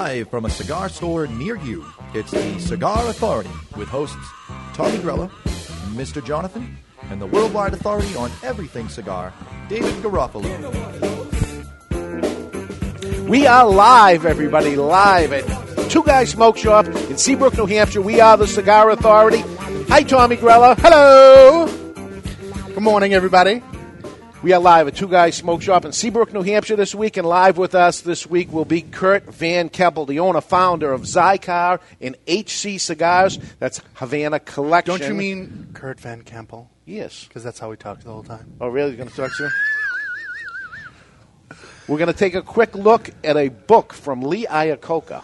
Live from a cigar store near you, it's the Cigar Authority with hosts Tommy Grella, Mr. Jonathan, and the worldwide authority on everything cigar, David Garofalo. We are live, everybody, live at Two Guys Smoke Shop in Seabrook, New Hampshire. We are the Cigar Authority. Hi, Tommy Grella. Hello. Good morning, everybody. We are live at Two Guys Smoke Shop in Seabrook, New Hampshire this week, and live with us this week will be Kurt Van Keppel, the owner founder of Xikar and HC Cigars. That's Havana Collection. Don't you mean Kurt Van Kempel? Yes. Because that's how we talk the whole time. Oh, really? You're going to talk to him? We're going to take a quick look at a book from Lee Iacocca.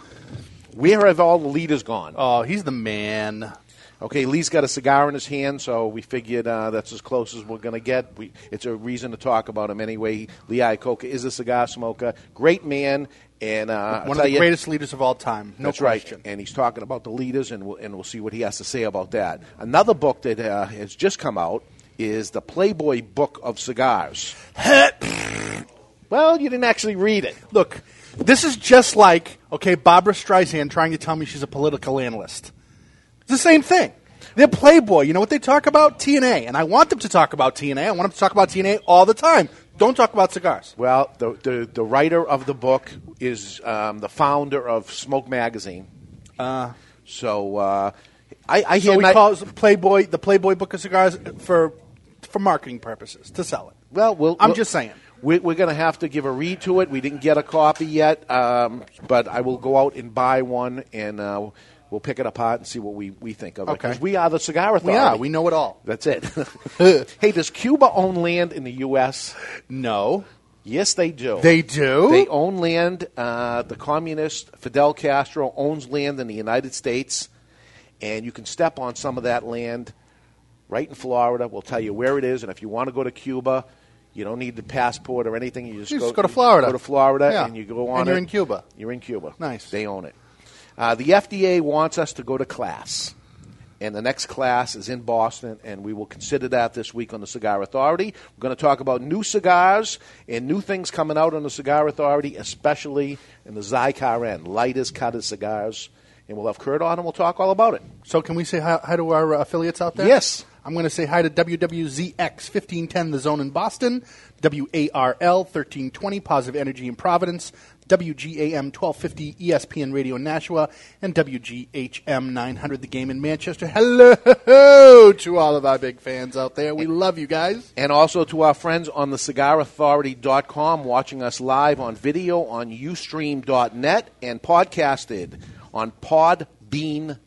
Where have all the leaders gone? Oh, he's the man. Okay, Lee's got a cigar in his hand, so we figured uh, that's as close as we're going to get. We, it's a reason to talk about him anyway. Lee Iacocca is a cigar smoker, great man, and uh, One of the you- greatest leaders of all time. No that's question. right, and he's talking about the leaders, and we'll, and we'll see what he has to say about that. Another book that uh, has just come out is the Playboy Book of Cigars. well, you didn't actually read it. Look, this is just like, okay, Barbara Streisand trying to tell me she's a political analyst. It's the same thing. They're Playboy. You know what they talk about? TNA. And I want them to talk about TNA. I want them to talk about TNA all the time. Don't talk about cigars. Well, the, the, the writer of the book is um, the founder of Smoke Magazine. Uh, So uh, I, I so hear we ni- call it Playboy, the Playboy Book of Cigars for, for marketing purposes, to sell it. Well, we'll I'm we'll- just saying. We're, we're going to have to give a read to it. We didn't get a copy yet, um, but I will go out and buy one, and uh, we'll pick it apart and see what we, we think of it. Okay. 'Cause we are the cigar authority. We are. We know it all. That's it. hey, does Cuba own land in the U.S.? No. Yes, they do. They do? They own land. Uh, the communist Fidel Castro owns land in the United States, and you can step on some of that land right in Florida. We'll tell you where it is, and if you want to go to Cuba, you don't need the passport or anything. You just, You go, just go to Florida. Go to Florida, Yeah. and you go on. And you're it. in Cuba. You're in Cuba. Nice. They own it. Uh, the FDA wants us to go to class. And the next class is in Boston, and we will consider that this week on the Cigar Authority. We're going to talk about new cigars and new things coming out on the Cigar Authority, especially in the Xikar end, lighters, cutters, cigars. And we'll have Kurt on, and we'll talk all about it. So can we say hi, hi to our uh, affiliates out there? Yes. I'm going to say hi to WWZX 1510 The Zone in Boston, WARL 1320 Positive Energy in Providence, WGAM 1250 ESPN Radio Nashua, and WGHM 900 The Game in Manchester. Hello to all of our big fans out there. We love you guys. And also to our friends on the cigarauthority.com watching us live on video on ustream.net and podcasted on podbean.com.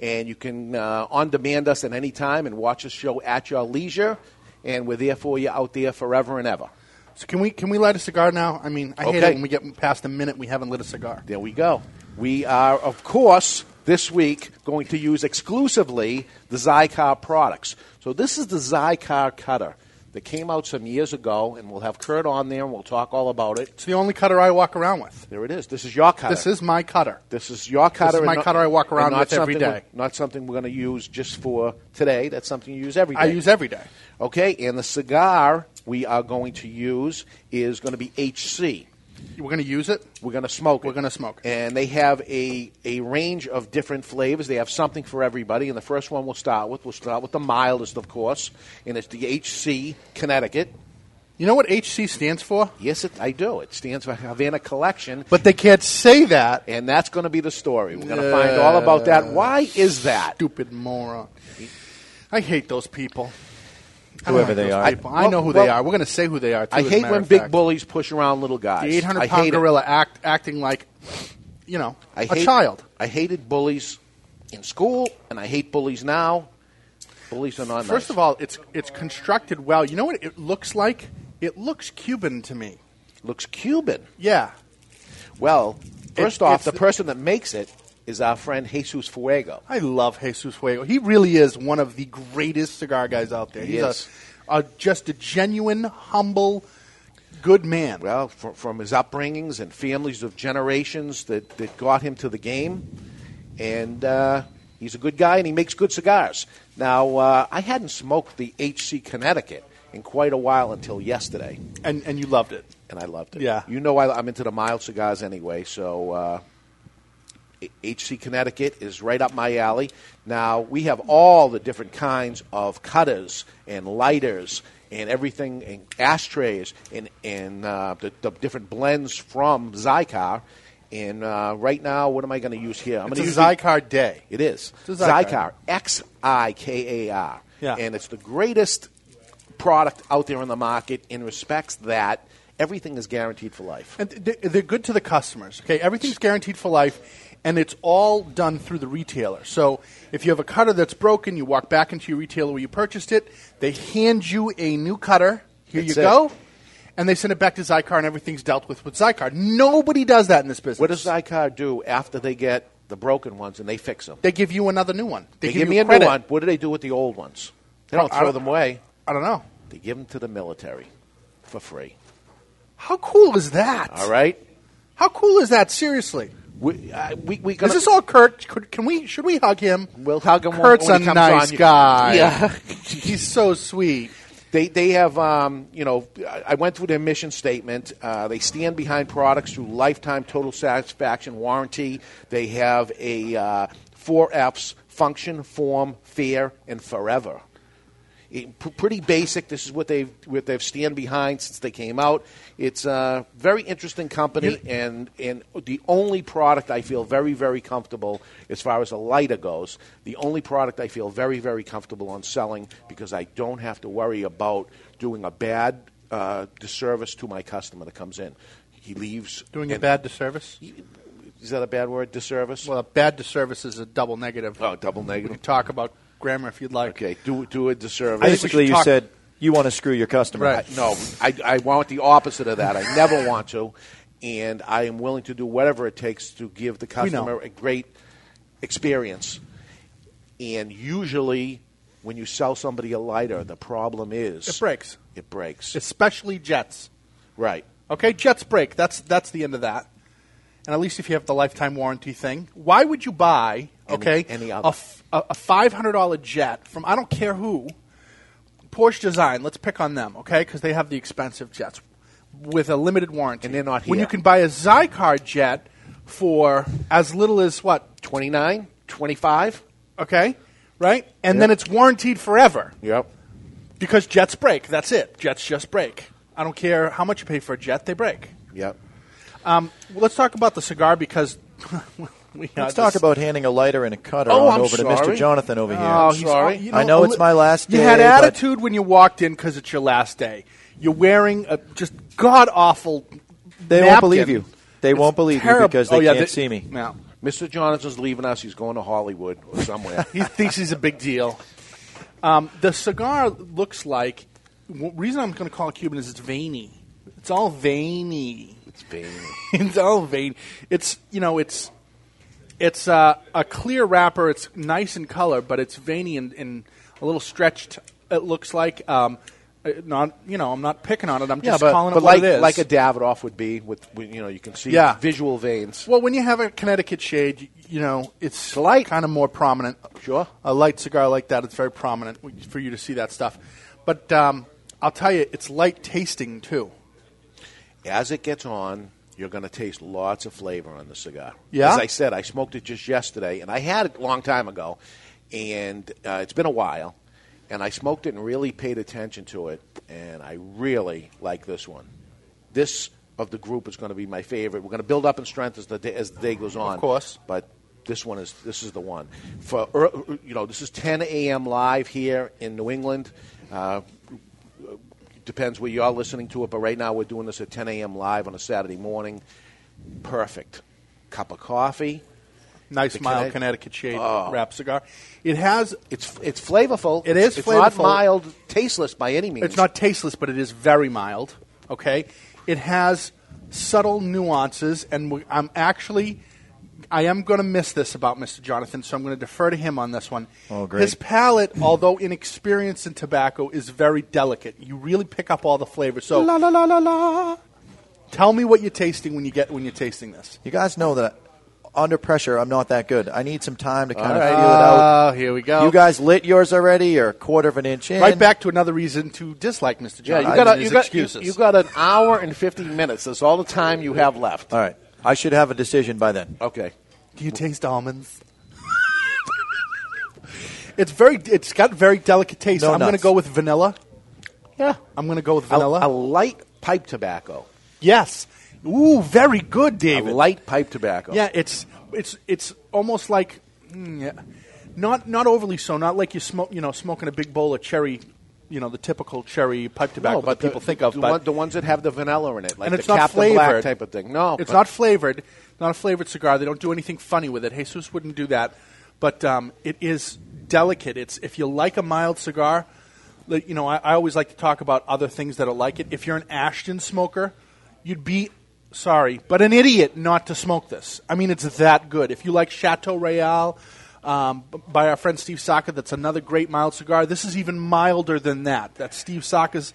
And you can uh, on demand us at any time and watch us show at your leisure. And we're there for you out there forever and ever. So can we can we light a cigar now? I mean, I hate Okay. it when we get past a minute we haven't lit a cigar. There we go. We are, of course, this week going to use exclusively the Xikar products. So this is the Xikar cutter that came out some years ago, and we'll have Kurt on there, and we'll talk all about it. It's the only cutter I walk around with. There it is. This is your cutter. This is my cutter. This is your cutter. and my not- cutter I walk and around not with every something day. Not something we're going to use just for today. That's something you use every day. I use every day. Okay, and the cigar we are going to use is going to be HC. We're going to use it. We're going to smoke it. We're gonna smoke it. And they have a, a range of different flavors. They have something for everybody. And the first one we'll start with, we'll start with the mildest, of course, and it's the HC Connecticut. You know what HC stands for? Yes, it, I do. It stands for Havana Collection. But they can't say that. and that's going to be the story. We're going to find all about that. Why is that? Stupid moron. I hate those people. Whoever they are. people. I Well- know who well- they are. We're going to say who they are. Too, I hate when big bullies push around little guys. The 800 I pound it. gorilla act, acting like, you know, I a hate, child. I hated bullies in school, and I hate bullies now. Bullies are not First of all, it's it's constructed well. You know what it looks like? It looks Cuban to me. looks Cuban. Yeah. Well, first It- off, the- person that makes it is our friend Jesus Fuego. I love Jesus Fuego. He really is one of the greatest cigar guys out there. He He's is. A, a just a genuine, humble, good man. Well, from, from his upbringings and families of generations that, that got him to the game, and uh, he's a good guy and he makes good cigars. Now, uh, I hadn't smoked the HC Connecticut, in quite a while until yesterday, And and you loved it. and I loved it. Yeah. you know I, I'm into the mild cigars anyway, so. Uh, HC Connecticut is right up my alley. Now, we have all the different kinds of cutters and lighters and everything, and ashtrays and, and uh, the, the different blends from Xikar. And uh, right now, what am I going to use here? I'm It's gonna a use Xikar day. It is. Xikar. X I K A R. Yeah. And it's the greatest product out there in the market in respects that everything is guaranteed for life. And they're good to the customers. Okay, everything's guaranteed for life, and it's all done through the retailer. So if you have a cutter that's broken, you walk back into your retailer where you purchased it. They hand you a new cutter. Here That's you it. go, and they send it back to Xikar, and everything's dealt with with Xikar. Nobody does that in this business. What does Xikar do after they get the broken ones and they fix them? They give you another new one. They, They, give you me a credit. new one. What do they do with the old ones? They don't I throw don't- them away. I don't know. They give them to the military for free. How cool is that? All right. How cool is that? Seriously. We uh, we, we Is gonna, this all Kurt? Could, can we? Should we hug him? We'll hug him Kurt's when he a nice on. guy. Yeah. he's so sweet. They they have um, you know I went through their mission statement. Uh, they stand behind products through lifetime total satisfaction warranty. They have a uh, four Fs: function, form, fair, and forever. Pretty basic. This is what they've what they've stand behind since they came out. It's a very interesting company, and and the only product I feel very very comfortable as far as a lighter goes. The only product I feel very very comfortable on selling because I don't have to worry about doing a bad uh, disservice to my customer that comes in. He leaves Doing a bad disservice. Is that a bad word? Disservice. Well, a bad disservice is a double negative. oh, double We negative. can talk about grammar if you'd like. Okay, do do a disservice. Basically, you talk- said you want to screw your customer. Right. I- no, I, I want the opposite of that. I never want to, and I am willing to do whatever it takes to give the customer a great experience. And usually, when you sell somebody a lighter, the problem is It breaks, It breaks. especially jets. right. Okay, jets break. That's that's the end of that. And at least if you have the lifetime warranty thing, why would you buy Any- okay any a other. f- a, a five hundred dollar jet from I don't care who Porsche design? Let's pick on them, okay, because they have the expensive jets with a limited warranty, And they're not When you can buy a Xikar jet for as little as what 29, 25? Okay, right? And Yep. then it's warranted forever Yep. because jets break. That's it. Jets just break. I don't care how much you pay for a jet; they break. Yep. Well, let's talk about the cigar because Let's talk this- about handing a lighter and a cutter Oh, on I'm over to. Mr. Jonathan over here. Oh, he's sorry. you I know it's my last day. You had attitude when you walked in because it's your last day. You're wearing a just god awful. They won't believe you. They won't believe you because they oh, yeah, can't see me. No, Mr. Jonathan's leaving us. He's going to Hollywood or somewhere. he thinks he's a big deal. Um, the cigar looks like. w- reason I'm going to call it Cuban is it's veiny. It's all veiny. it's veiny. it's all veiny. It's you know it's it's uh, a clear wrapper. It's nice in color, but it's veiny and, and a little stretched. It looks like. Um, uh, not you know I'm not picking on it. I'm just calling but it what like it is. like a Davidoff would be with, you know you can see Yeah. visual veins. well, when you have a Connecticut shade, you, you know it's light. kind of more prominent. Sure. a light cigar like that, it's very prominent for you to see that stuff. But um, I'll tell you, it's light tasting too. As it gets on, you're going to taste lots of flavor on the cigar. Yeah? As I said, I smoked it just yesterday, and I had it a long time ago, and uh, it's been a while. And I smoked it and really paid attention to it, and I really like this one. This of the group is going to be my favorite. We're going to build up in strength as the day, as the day goes on. Of course. but this one is this is the one for you know this is 10 a.m. live here in New England. Uh, depends where you are listening to it, but right now we're doing this at 10 a.m. live on a Saturday morning. Perfect cup of coffee. Nice mild Connecticut- Connecticut shade Oh. wrap cigar. It has It's it's flavorful. It is It's not mild, tasteless by any means. It's not tasteless, but it is very mild. Okay, it has subtle nuances, and we- I'm actually, I am going to miss this about Mr. Jonathan, so I'm going to defer to him on this one. Oh, great. His palate, although inexperienced in tobacco, is very delicate. You really pick up all the flavors. So, La la la la la. tell me what you're tasting when you get when you're tasting this. You guys know that under pressure, I'm not that good. I need some time to kind All of right. feel it out. Oh, here we go. You guys lit yours already, or a quarter of an inch in? right back to another reason to dislike Mr. Yeah, John. you got, a, you, got, you, excuses. you got an hour and 50 minutes. That's all the time you have left. All right. I should have a decision by then. Okay. Do you taste almonds? it's very. It's got very delicate taste. No I'm going to nuts. go with vanilla. Yeah. I'm going to go with A, vanilla. a light pipe tobacco. yes. Ooh, very good, A David. light pipe tobacco. Yeah, it's it's it's almost like mm, yeah, not not overly so. Not like you smoke, you know, smoking a big bowl of cherry, you know, the typical cherry pipe tobacco No, but that people the, think of. the, but one, the ones that have the vanilla in it, like and the it's not Captain flavored Black type of thing. No, it's not flavored. Not a flavored cigar. They don't do anything funny with it. Jesus wouldn't do that. But um, it is delicate. It's if you like a mild cigar, you know, I, I always like to talk about other things that are like it. If you're an Ashton smoker, you'd be sorry, but an idiot not to smoke this. I mean, it's that good. If you like Chateau Royale. Um, by our friend Steve Saka, that's another great mild cigar. This is even milder than that. That Steve Saka's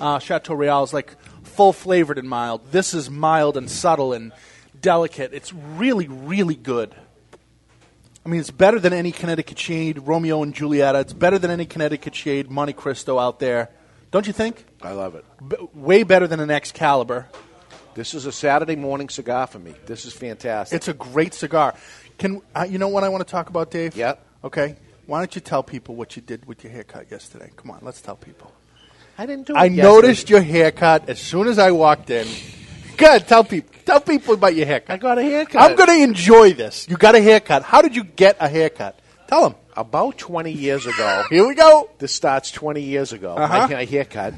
uh, Chateau Royale is like full flavored and mild. This is mild and subtle and delicate. It's really, really good. I mean, it's better than any Connecticut Shade, Romeo and Julieta. It's better than any Connecticut Shade, Monte Cristo out there. Don't you think? I love it. B- way better than an Excalibur. This is a Saturday morning cigar for me. This is fantastic. It's a great cigar. Can uh, you know what I want to talk about, Dave? Yeah. Okay. Why don't you tell people what you did with your haircut yesterday? Come on, let's tell people. I didn't do it I yesterday. noticed your haircut as soon as I walked in. Good. Tell people. Tell people about your haircut. I got a haircut. I'm going to enjoy this. You got a haircut. How did you get a haircut? Tell them. About 20 years ago, Here we go. this starts 20 years ago, Uh-huh. my, my haircut.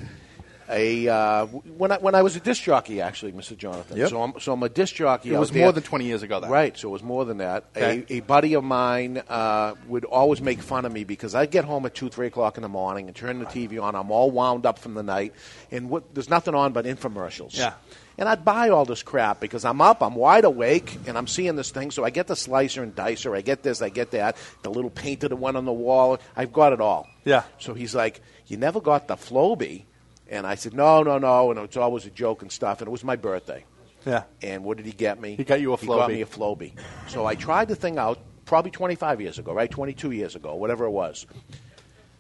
A, uh, when, I, when I was a disc jockey, actually, Mr. Jonathan. Yep. So, I'm, so I'm a disc jockey. It was there. more than 20 years ago. Right, so it was more than that. Okay. A, a buddy of mine uh, would always make fun of me because I'd get home at 2, 3 o'clock in the morning and turn the TV on. I'm all wound up from the night, and what, there's nothing on but infomercials. Yeah. And I'd buy all this crap because I'm up, I'm wide awake, and I'm seeing this thing. So I get the slicer and dicer, I get this, I get that, the little that went on the wall. I've got it all. Yeah. So he's like, You never got the Flowbee? And I said, No, no, no. And it's always a joke and stuff. And it was my birthday. Yeah. And what did he get me? He got you a He got me a Flowbee. So I tried the thing out probably 25 years ago, right? 22 years ago, whatever it was.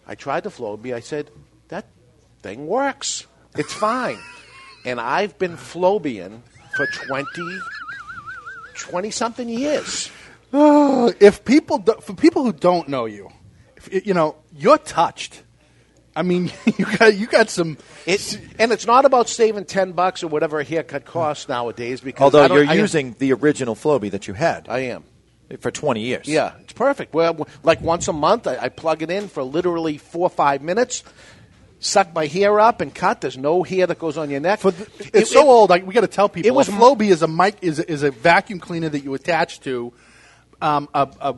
I tried the Flowbee. I said, that thing works. It's fine. and I've been Flowbeeing for 20, 20 something years. If people, do, for people who don't know you, if, you know, you're touched. I mean, you got you got some. It's, and it's not about saving 10 bucks or whatever a haircut costs nowadays because Although you're I- using the original Flowbee that you had I am. for 20 years. Yeah, it's perfect. Well, like once a month, I, I plug it in for literally four or five minutes, suck my hair up and cut. There's no hair that goes on your neck. For the, it's it- so old. Like, we got to tell people. It was a Flowbee is a mic is is a vacuum cleaner that you attach to um, a, a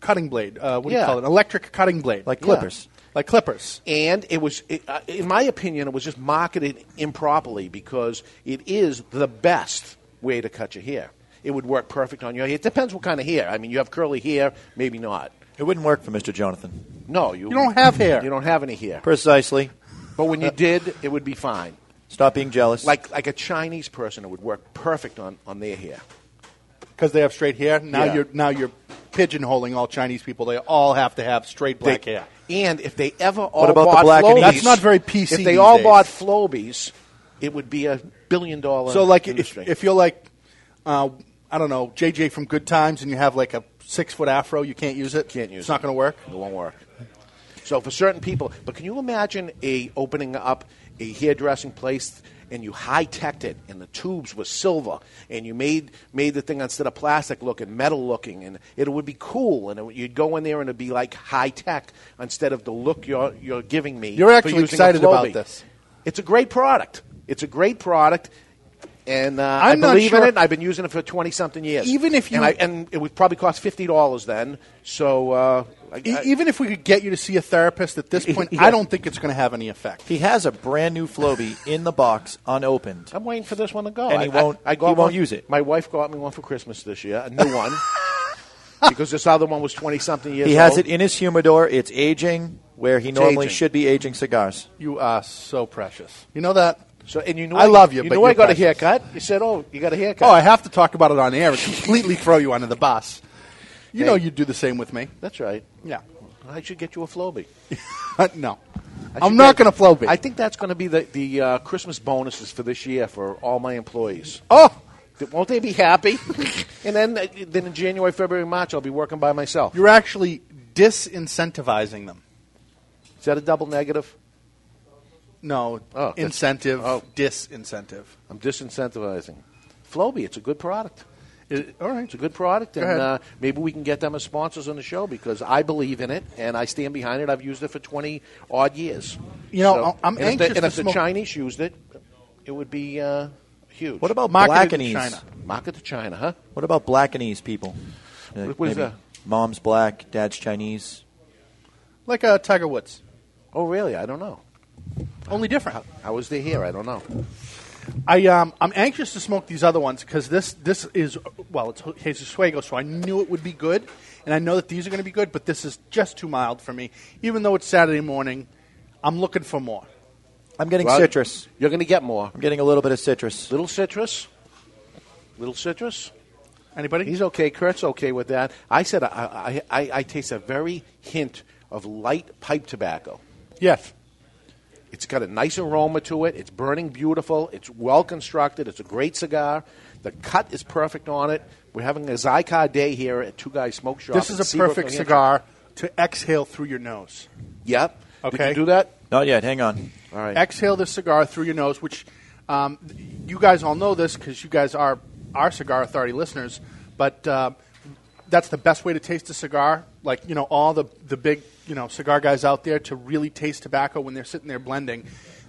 cutting blade. Uh, what do you call it? An electric cutting blade, Like Yeah. clippers. Like clippers. And it was, it, uh, in my opinion, it was just marketed improperly because it is the best way to cut your hair. It would work perfect on your hair. It depends what kind of hair. I mean, you have curly hair, maybe not. It wouldn't work for Mr. Jonathan. No, you, You don't have hair. You don't have any hair. Precisely. But when you did, it would be fine. Stop being jealous. Like like a Chinese person, it would work perfect on, on their hair. because they have straight hair. Now Yeah. you're now you're pigeonholing all Chinese people. They all have to have straight black They- hair. And if they ever all what about the bought black and Flowbees, That's not very PC If they these all days. bought Flowbees, it would be a billion dollar. So like if, if you're like uh, I don't know JJ from Good Times and you have like a six foot afro, you can't use it. Can't use It's it. not going to work. it won't work. So for certain people, but can you imagine a opening up a hairdressing place and you high teched it and the tubes were silver and you made made the thing instead of plastic looking metal looking and it would be cool and it, you'd go in there and it'd be like high tech instead of the look you're you're giving me. You're actually excited about this. It's a great product. It's a great product. And uh, I believe in it. I've been using it for twenty something years. Even if you- and, I, and it would probably cost fifty dollars then. So uh, I, E- I- Even if we could get you to see a therapist at this point, Yeah. I don't think it's going to have any effect. he has a brand new Flowbee in the box, unopened. I'm waiting for this one to go. And he I- I- won't- I, got he won't one- use it. My wife got me one for Christmas this year, a new one, because this other one was twenty something years. He has old. it in his humidor. It's aging where he normally aging. should be aging cigars. You are so precious. You know that? So, and you know, I love you, You but know, I you're got a haircut. You said, "Oh, you got a haircut." Oh, I have to talk about it on air and completely throw you under the bus. You know you'd do the same with me. That's right. Yeah. I should get you a Flowbee. no. I I'm not going to flow be. I think that's going to be the the uh, Christmas bonuses for this year for all my employees. oh, Won't they be happy? and then, uh, then in January, February, March, I'll be working by myself. you're actually disincentivizing them. Is that a double negative? No, Oh, that's- incentive, oh. disincentive. I'm disincentivizing. Flowbee, it's a good product. It- all right. It's a good product, and ahead. uh, maybe we can get them as sponsors on the show because I believe in it and I stand behind it. I've used it for 20 odd years. You know, I'm and if anxious the, and to if the Chinese used it, it would be uh, huge. What about Marketed black in anise? China. market to China, huh? What about black anise people? Uh, What- what is maybe that? Mom's black, dad's Chinese. Like uh, Tiger Woods. Oh, really? I don't know. Only different. How was they here? I don't know. I um, I'm anxious to smoke these other ones because this this is well it's Jesus Fuego, so I knew it would be good, and I know that these are going to be good, but this is just too mild for me. Even though it's Saturday morning, I'm looking for more. I'm getting Well, citrus. You're going to get more. I'm getting a little bit of citrus. Little citrus. Little citrus. Anybody? He's okay. Kurt's okay with that. I said I, I, I, I taste a very hint of light pipe tobacco. yes. It's got a nice aroma to it. It's burning beautiful. It's well constructed. It's a great cigar. The cut is perfect on it. We're having a Xikar day here at Two Guys Smoke Shop. This is a Seabrook, perfect New cigar to exhale through your nose. Yep. Did Okay. you do that? Not yet. Hang on. All right. Exhale this cigar through your nose, which um, you guys all know this because you guys are our Cigar Authority listeners. But uh, that's the best way to taste a cigar. Like you know, all the the big you know cigar guys out there to really taste tobacco when they're sitting there blending,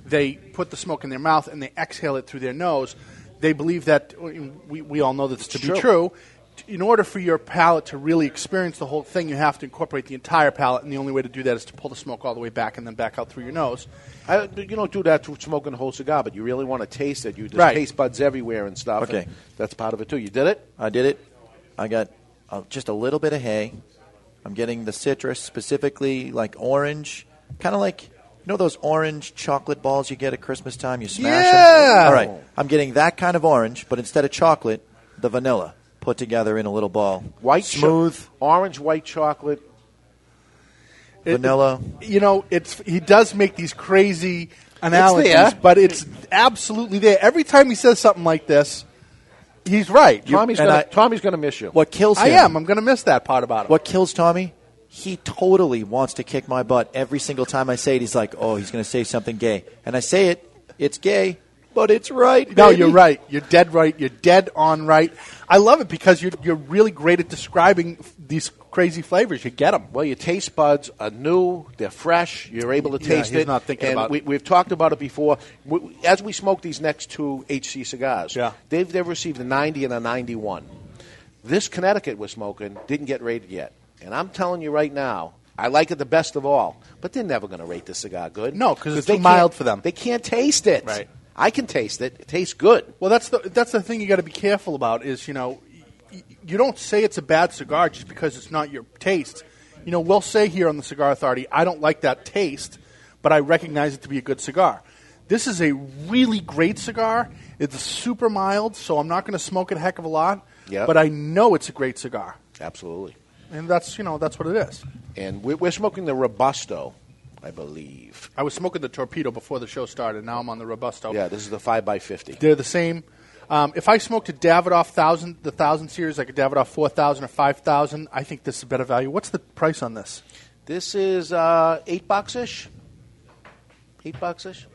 they put the smoke in their mouth and they exhale it through their nose. They believe that we, we all know this to be True. true. In order for your palate to really experience the whole thing, you have to incorporate the entire palate, and the only way to do that is to pull the smoke all the way back and then back out through your nose. I, you don't do that to smoking a whole cigar, but you really want to taste it. You there's Right. taste buds everywhere and stuff. Okay. and that's part of it too. You did it. I did it. I got uh, just a little bit of hay. I'm getting the citrus, specifically like orange, kind of like you know those orange chocolate balls you get at Christmas time. You smash Yeah. them. All right, I'm getting that kind of orange, but instead of chocolate, the vanilla put together in a little ball. White, cho- smooth orange, white chocolate. It- vanilla. you know, it's he does make these crazy analogies, there. but it's absolutely there. Every time he says something like this, he's right. Tommy's gonna, I- Tommy's going to miss you. What kills him? I am. I'm going to miss that part about it. What kills Tommy? He totally wants to kick my butt every single time I say it. He's like, "Oh, he's going to say something gay," and I say it. It's gay, but it's right. No, baby. you're right. You're dead right. You're dead on right. I love it because you're you're really great at describing these crazy flavors. You get them. Well, your taste buds are new; they're fresh. You're able to Yeah, taste he's it. not thinking and about we. We've talked about it before. We, as we smoke these next two HC cigars, Yeah. they've they've received a 90 and a 91. This Connecticut we're smoking didn't get rated yet, and I'm telling you right now, I like it the best of all. But they're never going to rate this cigar good. No, because it's too mild for them. They can't taste it. Right. I can taste it. It tastes good. Well, that's the that's the thing you got to be careful about is you know you don't say it's a bad cigar just because it's not your taste. You know, we'll say here on the Cigar Authority, I don't like that taste, but I recognize it to be a good cigar. This is a really great cigar. It's super mild, so I'm not going to smoke it a heck of a lot. Yep. But I know it's a great cigar, Absolutely. and that's you know that's what it is. And we're, we're smoking the Robusto, I believe. I was smoking the Torpedo before the show started. Now I'm on the Robusto. Yeah, this is the five by fifty. They're the same. Um, if I smoked a Davidoff thousand, the thousand series, like a Davidoff four thousand or five thousand, I think this is a better value. What's the price on this? This is uh, eight bucks ish. Eight bucks ish.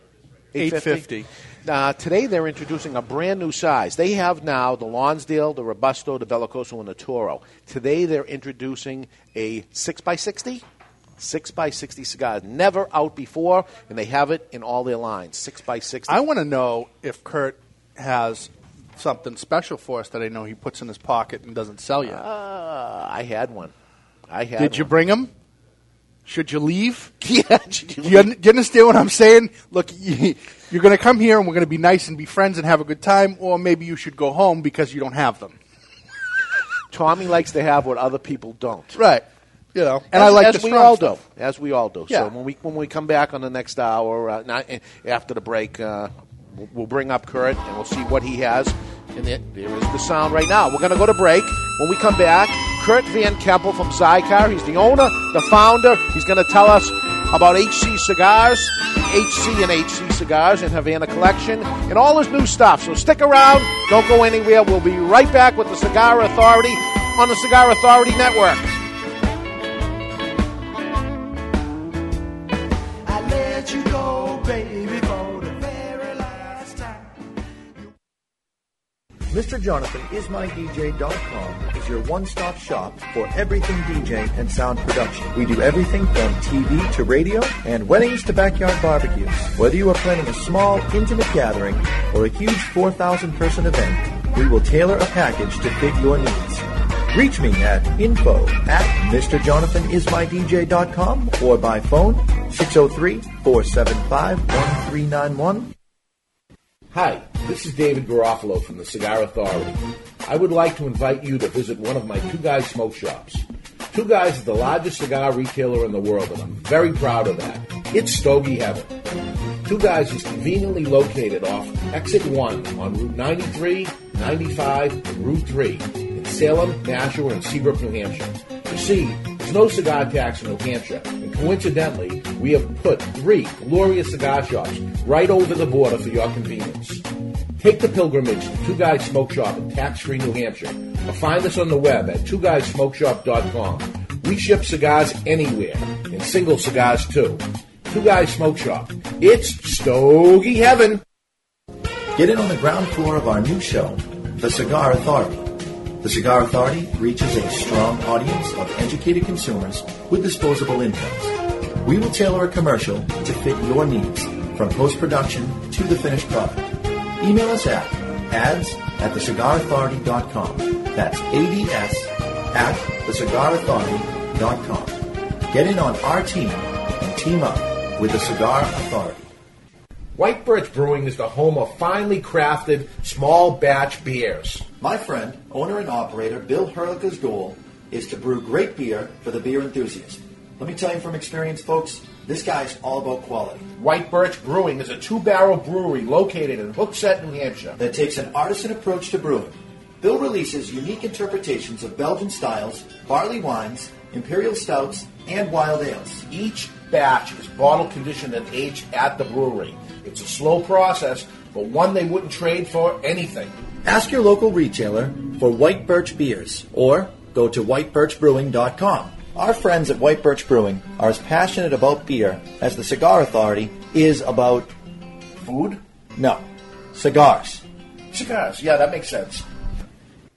$8.50. Uh, today they're introducing a brand new size. They have now the Lonsdale, the Robusto, the Bellicoso, and the Toro. Today they're introducing a six by sixty. Six by sixty cigar, never out before, and they have it in all their lines. Six by sixty. I want to know if Kurt has something special for us that I know he puts in his pocket and doesn't sell you. Uh, I had one. I had. Did you bring him? Should you leave? yeah. you Do you, do you understand what I'm saying? Look, you're going to come here and we're going to be nice and be friends and have a good time, or maybe you should go home because you don't have them. Tommy likes to have what other people don't. Right. You know, and as, I like as we all stuff. do, as we all do. Yeah. So when we when we come back on the next hour, uh, not, eh, after the break, uh, we'll, bring up Kurt and we'll see what he has. And there, is the sound right now. We're going to go to break. When we come back, Kurt Van Kempel from Xikar. He's the owner, the founder. He's going to tell us about HC Cigars, HC and HC Cigars, and Havana Collection, and all his new stuff. So stick around. Don't go anywhere. We'll be right back with the Cigar Authority on the Cigar Authority Network. MrJonathanIsMyDJ.com is your one-stop shop for everything DJ and sound production. We do everything from TV to radio and weddings to backyard barbecues. Whether you are planning a small, intimate gathering or a huge 4,000-person event, we will tailor a package to fit your needs. Reach me at info at MrJonathanIsMyDJ.com or by phone 603-475-1391 Hi, this is David Garofalo from the Cigar Authority. I would like to invite you to visit one of my Two Guys smoke shops. Two Guys is the largest cigar retailer in the world, and I'm very proud of that. It's Stogie Heaven. Two Guys is conveniently located off Exit 1 on Route 93, 95, and Route 3 in Salem, Nashua, and Seabrook, New Hampshire. You see, no cigar tax in New Hampshire, and coincidentally, we have put three glorious cigar shops right over the border for your convenience. Take the pilgrimage to Two Guys Smoke Shop in tax-free New Hampshire, or find us on the web at twoguysmokeshop.com. We ship cigars anywhere, and single cigars too. Two Guys Smoke Shop. It's Stogie Heaven. Get in on the ground floor of our new show, The Cigar Authority. The Cigar Authority reaches a strong audience of educated consumers with disposable incomes. We will tailor a commercial to fit your needs, from post-production to the finished product. Email us at ads at thecigarauthority.com. That's ADS at thecigarauthority.com. Get in on our team and team up with the Cigar Authority. White Birch Brewing is the home of finely crafted small batch beers. My friend, owner and operator Bill Herlicka's goal is to brew great beer for the beer enthusiast. Let me tell you from experience, folks, this guy's all about quality. White Birch Brewing is a two barrel brewery located in Hooksett, New Hampshire. That takes an artisan approach to brewing. Bill releases unique interpretations of Belgian styles, barley wines, imperial stouts, and wild ales. Each batch is bottle conditioned and aged at the brewery. It's a slow process, but one they wouldn't trade for anything. Ask your local retailer for White Birch beers or go to whitebirchbrewing.com. Our friends at White Birch Brewing are as passionate about beer as the Cigar Authority is about Food? no, cigars. Cigars. Yeah, that makes sense.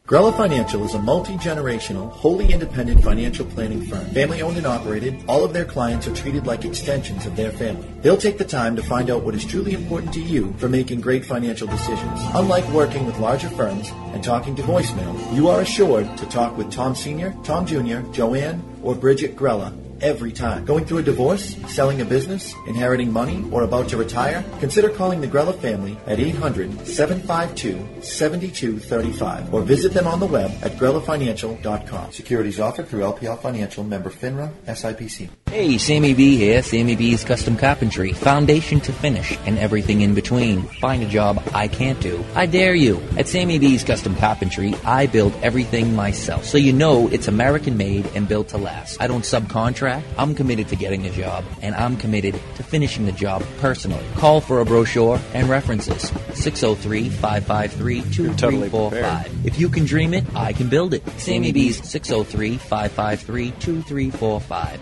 Grella Financial is a multi-generational, wholly independent financial planning firm. Family owned and operated, all of their clients are treated like extensions of their family. They'll take the time to find out what is truly important to you for making great financial decisions. Unlike working with larger firms and talking to voicemail, you are assured to talk with Tom Sr., Tom Jr., Joanne, or Bridget Grella every time. Going through a divorce, selling a business, inheriting money, or about to retire? Consider calling the Grella family at 800-752-7235 or visit them on the web at grellafinancial.com. Securities offered through LPL Financial member FINRA SIPC. Hey, Sammy B here, Sammy B's Custom Carpentry, foundation to finish and everything in between. Find a job I can't do. I dare you. At Sammy B's Custom Carpentry, I build everything myself, so you know it's American made and built to last. I don't subcontract. I'm committed to getting a job, and I'm committed to finishing the job personally. Call for a brochure and references. 603-553-2345. If you can dream it, I can build it. Sammy B's 603-553-2345.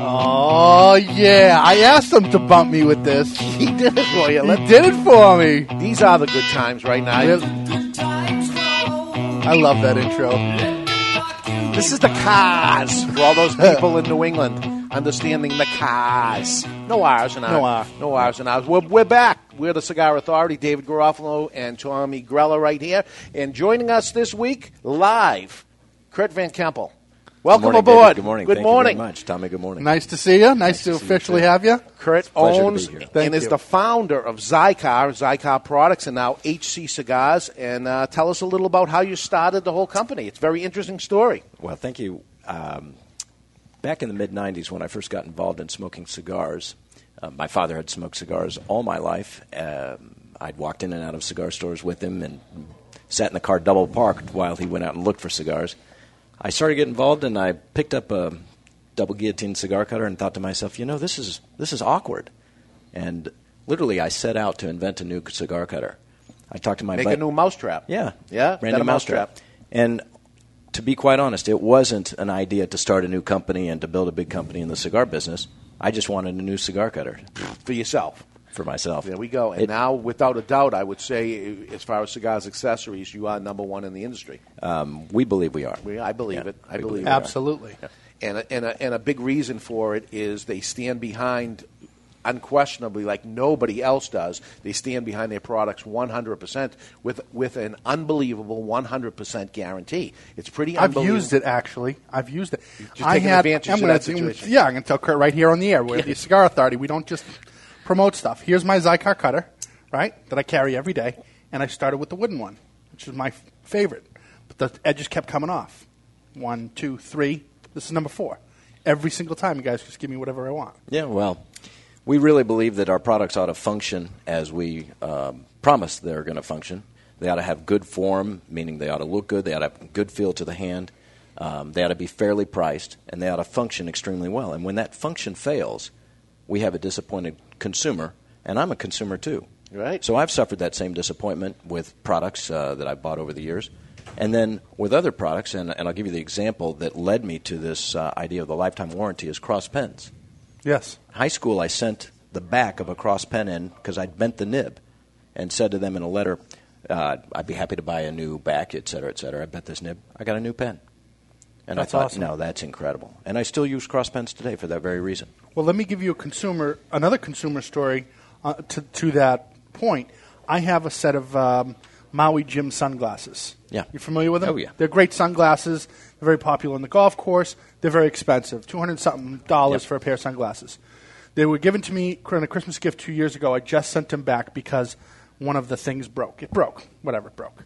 Oh yeah, I asked him to bump me with this. He did it for you. He did it for me. These are the good times right now. I love that intro. This is the cars for all those people in New England understanding the cars. No R's and R's. No R. No R's and R's. We're, we're back. We're the Cigar Authority, David Garofalo and Tommy Grella right here. And joining us this week, live, Kurt Van Kempel. Welcome Good morning, aboard. David. Good morning. Good Thank morning. You very much, Tommy. Good morning. Nice to see you. Nice, to to see you, officially have you. Kurt pleasure owns be. Thank and is you. the founder of Xikar, Xikar Products, and now HC Cigars. And uh, tell us a little about how you started the whole company. It's a very interesting story. Well, thank you. Um, back in the mid '90s, when I first got involved in smoking cigars, Uh, my father had smoked cigars all my life. Um, I'd walked in and out of cigar stores with him and sat in the car double parked while he went out and looked for cigars. I started getting involved and I picked up a double guillotine cigar cutter and thought to myself, you know, this is this is awkward. And literally, I set out to invent a new cigar cutter. I talked to my Make bud- a new mousetrap. yeah, Yeah, brand new a mousetrap. And to be quite honest, it wasn't an idea to start a new company and to build a big company in the cigar business. I just wanted a new cigar cutter For yourself. For myself. There we go. And It- now, without a doubt, I would say, as far as cigars accessories, you are number one in the industry. um, we believe we are. We, I believe Yeah, it. I believe believe it. we are. Absolutely. And a, and, a, and a big reason for it is they stand behind, unquestionably, like nobody else does. They stand behind their products 100% with with an unbelievable 100% guarantee. It's pretty I've used it actually. I've used it. just I taking had, advantage I'm of gonna- that situation. Yeah, I'm going to tell Kurt right here on the air. We're the Cigar Authority. We don't just promote stuff. Here's my Xikar cutter, right, that I carry every day, and I started with the wooden one, which is my f- favorite. But the edges kept coming off. One, two, three. This is number four. Every single time, you guys just give me whatever I want. Yeah, well, we really believe that our products ought to function as we um, promise they're going to function. They ought to have good form, meaning they ought to look good. They ought to have good feel to the hand. Um, they ought to be fairly priced, and they ought to function extremely well. And when that function fails, we have a disappointed consumer, and I'm a consumer too. Right. So I've suffered that same disappointment with products uh, that I've bought over the years. And then with other products, and, and I'll give you the example that led me to this uh, idea of the lifetime warranty is cross pens Yes. high school, I sent the back of a cross pen in because I'd bent the nib and said to them in a letter, uh, I'd be happy to buy a new back, et cetera, et cetera. I bent this nib. I got a new pen. And That's I thought, awesome. no, that's incredible. And I still use cross pens today for that very reason. Well, let me give you a consumer, another consumer story uh, to, to that point. I have a set of um, Maui Jim sunglasses. Yeah. You familiar with them? Oh, yeah. They're great sunglasses. They're very popular on the golf course. They're very expensive, two hundred something dollars Yep. for a pair of sunglasses. They were given to me on a Christmas gift two years ago. I just sent them back because one of the things broke. It broke. Whatever, it broke.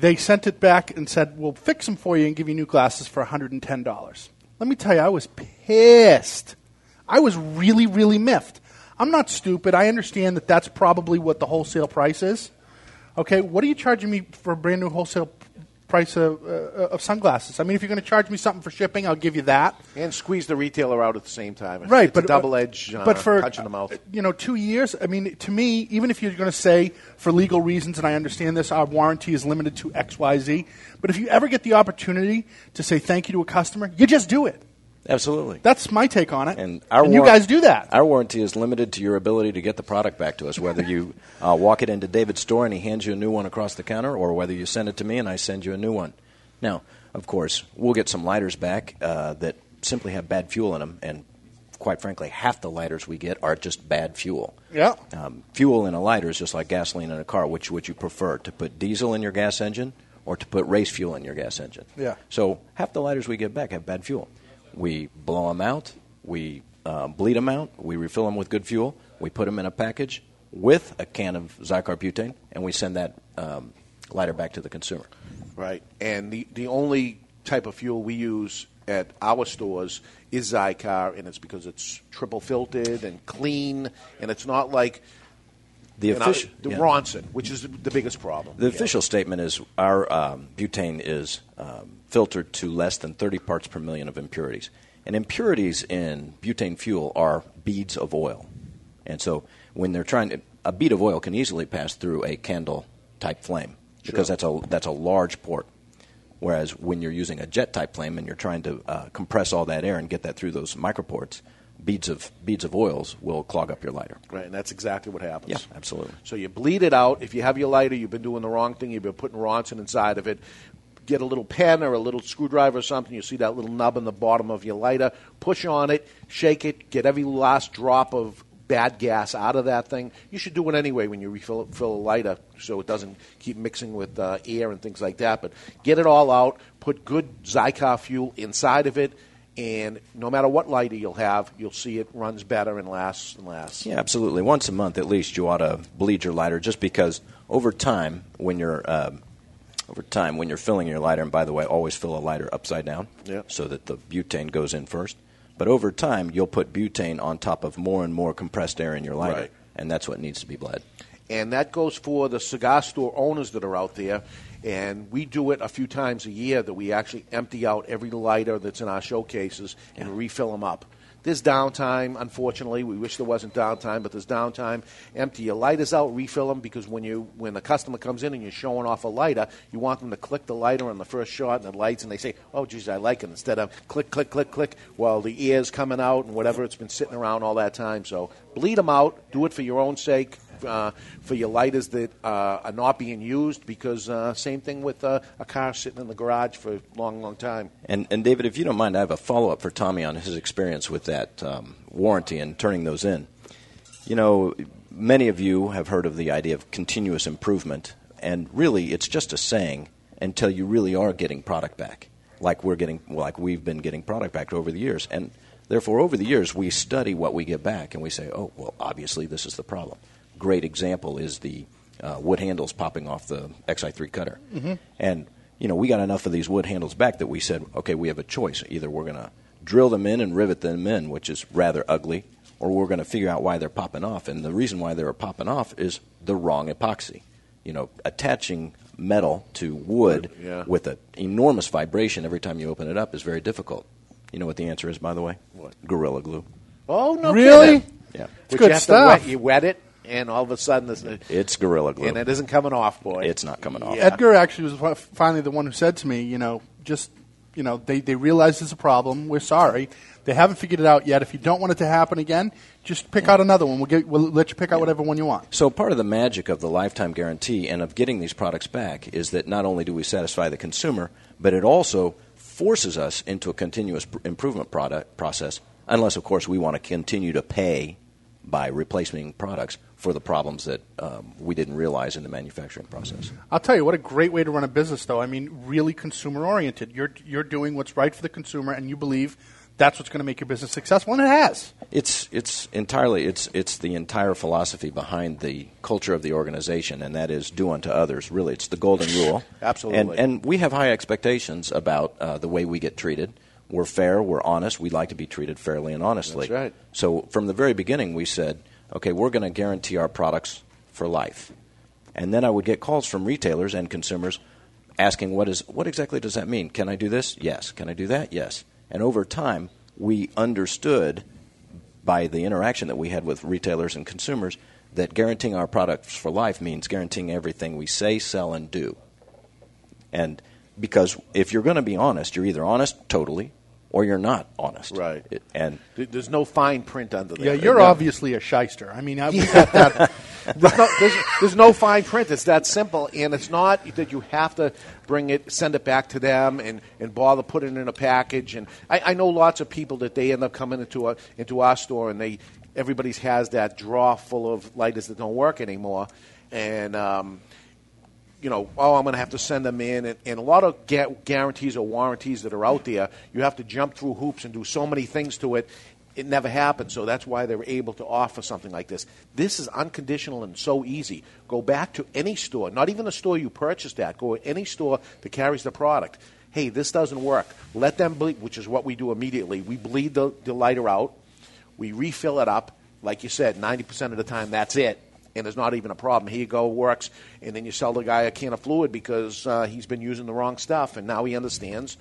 They sent it back and said, "We'll fix them for you and give you new glasses for one hundred and ten dollars." Let me tell you, I was pissed. I was really, really miffed. I'm not stupid. I understand that that's probably what the wholesale price is. Okay, what are you charging me for a brand new wholesale price of, uh, of sunglasses? I mean, if you're going to charge me something for shipping, I'll give you that. and squeeze the retailer out at the same time. It's- Right, it's but double edged uh, but for punch in the mouth. you know, two years. I mean, to me, even if you're going to say for legal reasons, and I understand this, our warranty is limited to X, Y, Z. But if you ever get the opportunity to say thank you to a customer, you just do it. Absolutely. That's my take on it. And our you guys do that. Our warranty is limited to your ability to get the product back to us, whether you uh, walk it into David's store and he hands you a new one across the counter, or whether you send it to me and I send you a new one. Now, of course, we'll get some lighters back uh, that simply have bad fuel in them, and quite frankly, half the lighters we get are just bad fuel. Yeah. Um, fuel in a lighter is just like gasoline in a car. Which would you prefer, to put diesel in your gas engine or to put race fuel in your gas engine? Yeah. So half the lighters we get back have bad fuel. We blow them out, we uh, bleed them out, we refill them with good fuel, we put them in a package with a can of Xikar butane, and we send that um, lighter back to the consumer. Right. And the, the only type of fuel we use at our stores is Xikar, and it's because it's triple filtered and clean, and it's not like The official, the yeah. Ronson, which is the biggest problem. The official statement is our um, butane is um, filtered to less than 30 parts per million of impurities. And impurities in butane fuel are beads of oil. And so when they're trying to, a bead of oil can easily pass through a candle type flame because that's a, that's a large port. Whereas when you're using a jet type flame and you're trying to uh, compress all that air and get that through those microports, beads of, beads of oils will clog up your lighter. Right, and that's exactly what happens. Yeah, absolutely. So you bleed it out. If you have your lighter, you've been doing the wrong thing. You've been putting Ronson inside of it. Get a little pen or a little screwdriver or something. You see that little nub in the bottom of your lighter. Push on it, shake it, get every last drop of bad gas out of that thing. You should do it anyway when you refill fill a lighter, so it doesn't keep mixing with uh, air and things like that. But get it all out. Put good Xikar fuel inside of it. And no matter what lighter you'll have, you'll see it runs better and lasts and lasts. Yeah, absolutely. Once a month, at least, you ought to bleed your lighter, just because over time, when you're um, over time when you're filling your lighter, and by the way, always fill a lighter upside down, Yeah. so that the butane goes in first. But over time, you'll put butane on top of more and more compressed air in your lighter, Right. and that's what needs to be bled. and that goes for the cigar store owners that are out there. And we do it a few times a year that we actually empty out every lighter that's in our showcases and refill them up. There's downtime, unfortunately. We wish there wasn't downtime, but there's downtime. Empty your lighters out, refill them because when you when the customer comes in and you're showing off a lighter, you want them to click the lighter on the first shot and the lights, and they say, "Oh, geez, I like it." Instead of click, click, click, click, while the air's coming out and whatever it's been sitting around all that time. So bleed them out. Do it for your own sake uh, for your lighters that uh, are not being used because uh, same thing with uh, a car sitting in the garage for a long, long time. And, and David, if you don't mind, I have a follow up for Tommy on his experience with that um, warranty and turning those in. You know, many of you have heard of the idea of continuous improvement, and really, it's just a saying until you really are getting product back, like we're getting, like we've been getting product back over the years, and therefore, over the years, we study what we get back, and we say, oh, well, obviously, this is the problem. Great example is the uh, wood handles popping off the XI3 cutter, and you know, we got enough of these wood handles back that we said, okay, we have a choice. Either we're going to drill them in and rivet them in, which is rather ugly, or we're going to figure out why they're popping off. And the reason why they're popping off is the wrong epoxy. You know, attaching metal to wood Yeah. with an enormous vibration every time you open it up is very difficult. You know what the answer is, by the way? What? Gorilla glue. Oh no! Really? kidding. Yeah, Which good you have stuff. To wet, you wet it, and all of a sudden, it's, it's Gorilla glue. and it isn't coming off, boy. It's not coming off. Yeah. Edgar actually was finally the one who said to me, you know, just, you know, they, they realize there's a problem. We're sorry. They haven't figured it out yet. If you don't want it to happen again, just pick out another one. We'll, get, we'll let you pick out whatever one you want. So part of the magic of the lifetime guarantee and of getting these products back is that not only do we satisfy the consumer, but it also forces us into a continuous improvement product process. Unless, of course, we want to continue to pay by replacing products for the problems that um, we didn't realize in the manufacturing process. I'll tell you what a great way to run a business, though. I mean, really consumer oriented. You're you're doing what's right for the consumer, and you believe that's what's going to make your business successful, and it has. It's it's entirely it's it's the entire philosophy behind the culture of the organization, and that is do unto others. Really, it's the golden rule. Absolutely. And and we have high expectations about uh, the way we get treated. We're fair. We're honest. We like to be treated fairly and honestly. That's right. So from the very beginning, we said, okay, we're going to guarantee our products for life. And then I would get calls from retailers and consumers asking, what, is, what exactly does that mean? Can I do this? Yes. Can I do that? Yes. And over time, we understood by the interaction that we had with retailers and consumers that guaranteeing our products for life means guaranteeing everything we say, sell, and do. And because if you're going to be honest, you're either honest totally or you're not honest. Right. It- and There's no fine print under there. Yeah, you're No. obviously a shyster. I mean, I, we got that. there's, no, there's, there's no fine print. It's that simple, and it's not that you have to bring it, send it back to them, and, and bother putting it in a package. And I, I know lots of people that they end up coming into a, into our store, and they everybody's has that drawer full of lighters that don't work anymore, and um, you know, oh, I'm going to have to send them in, and, and a lot of ga- guarantees or warranties that are out there, you have to jump through hoops and do so many things to it. It never happens, so that's why they're able to offer something like this. This is unconditional and so easy. Go back to any store, not even the store you purchased at. Go to any store that carries the product. Hey, this doesn't work. Let them bleed, which is what we do immediately. We bleed the, the lighter out, we refill it up. Like you said, 90% of the time, that's it and there's not even a problem. Here you go, works, and then you sell the guy a can of fluid because uh, he's been using the wrong stuff, and now he understands,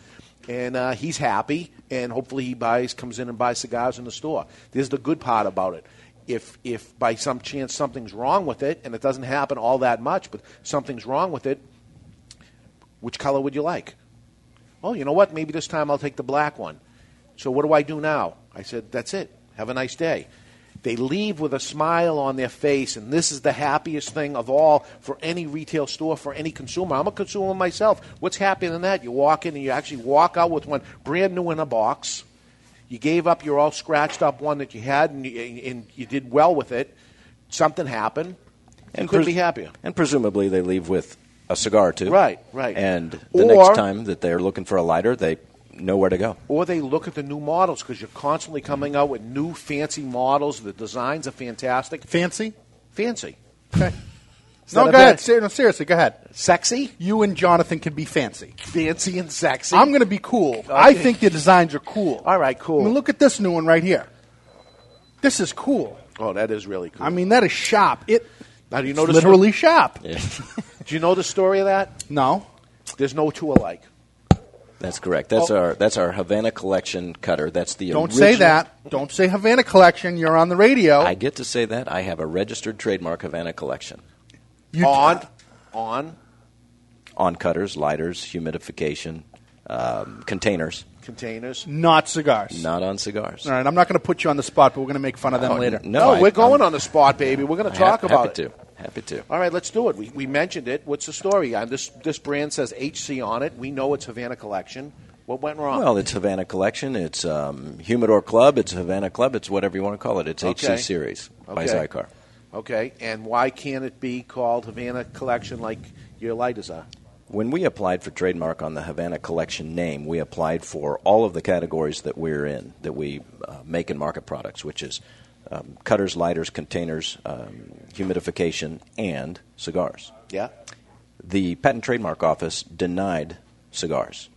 and uh, he's happy, and hopefully he buys, comes in and buys cigars in the store. This is the good part about it. If if by some chance something's wrong with it, and it doesn't happen all that much, but something's wrong with it, which color would you like? Oh, you know what? Maybe this time I'll take the black one. So what do I do now? I said, that's it. Have a nice day. They leave with a smile on their face, and this is the happiest thing of all for any retail store, for any consumer. I'm a consumer myself. What's happier than that? You walk in and you actually walk out with one brand new in a box. You gave up your all scratched up one that you had, and you, and you did well with it. Something happened. And couldn't pres- be happier. And presumably they leave with a cigar too. Right, right. And the Or- next time that they're looking for a lighter, they know where to go. or they look at the new models because you're constantly coming out with new fancy models. The designs are fantastic. Fancy? Fancy. Okay. Is No, go ahead. bad- Ser- no, seriously, go ahead. Sexy, You and Jonathan can be fancy. fancy, and sexy. I'm going to be cool. I think the designs are cool. All right, cool. I mean, look at this new one right here. This is cool. Oh, that is really cool. I mean, that is shop. It now do you it's know the literally shop. Do you know the story of that? No. There's no two alike. That's correct. That's Oh. our that's our Havana collection cutter. That's the Don't original. say that. Don't say Havana collection. You're on the radio. I get to say that. I have a registered trademark Havana collection You- on, on on cutters, lighters, humidification, um, containers, containers. not cigars. not on cigars. All right, I'm not going to put you on the spot, but we're going to make fun of them Oh, later. No, No, I- we're going I'm on the spot, baby. We're going to ha- talk about it. to. Happy to. All right, let's do it. We, we mentioned it. What's the story? Uh, this this brand says HC on it. We know it's Havana Collection. What went wrong? Well, it's Havana Collection. It's um, Humidor Club. It's Havana Club. It's whatever you want to call it. It's Okay. HC Series by Okay. Xikar. okay, and why can't it be called Havana Collection like your lighters are? When we applied for trademark on the Havana Collection name, we applied for all of the categories that we're in, that we uh, make and market products, which is um, cutters, lighters, containers, um, humidification, and cigars. Yeah. The Patent Trademark Office denied cigars.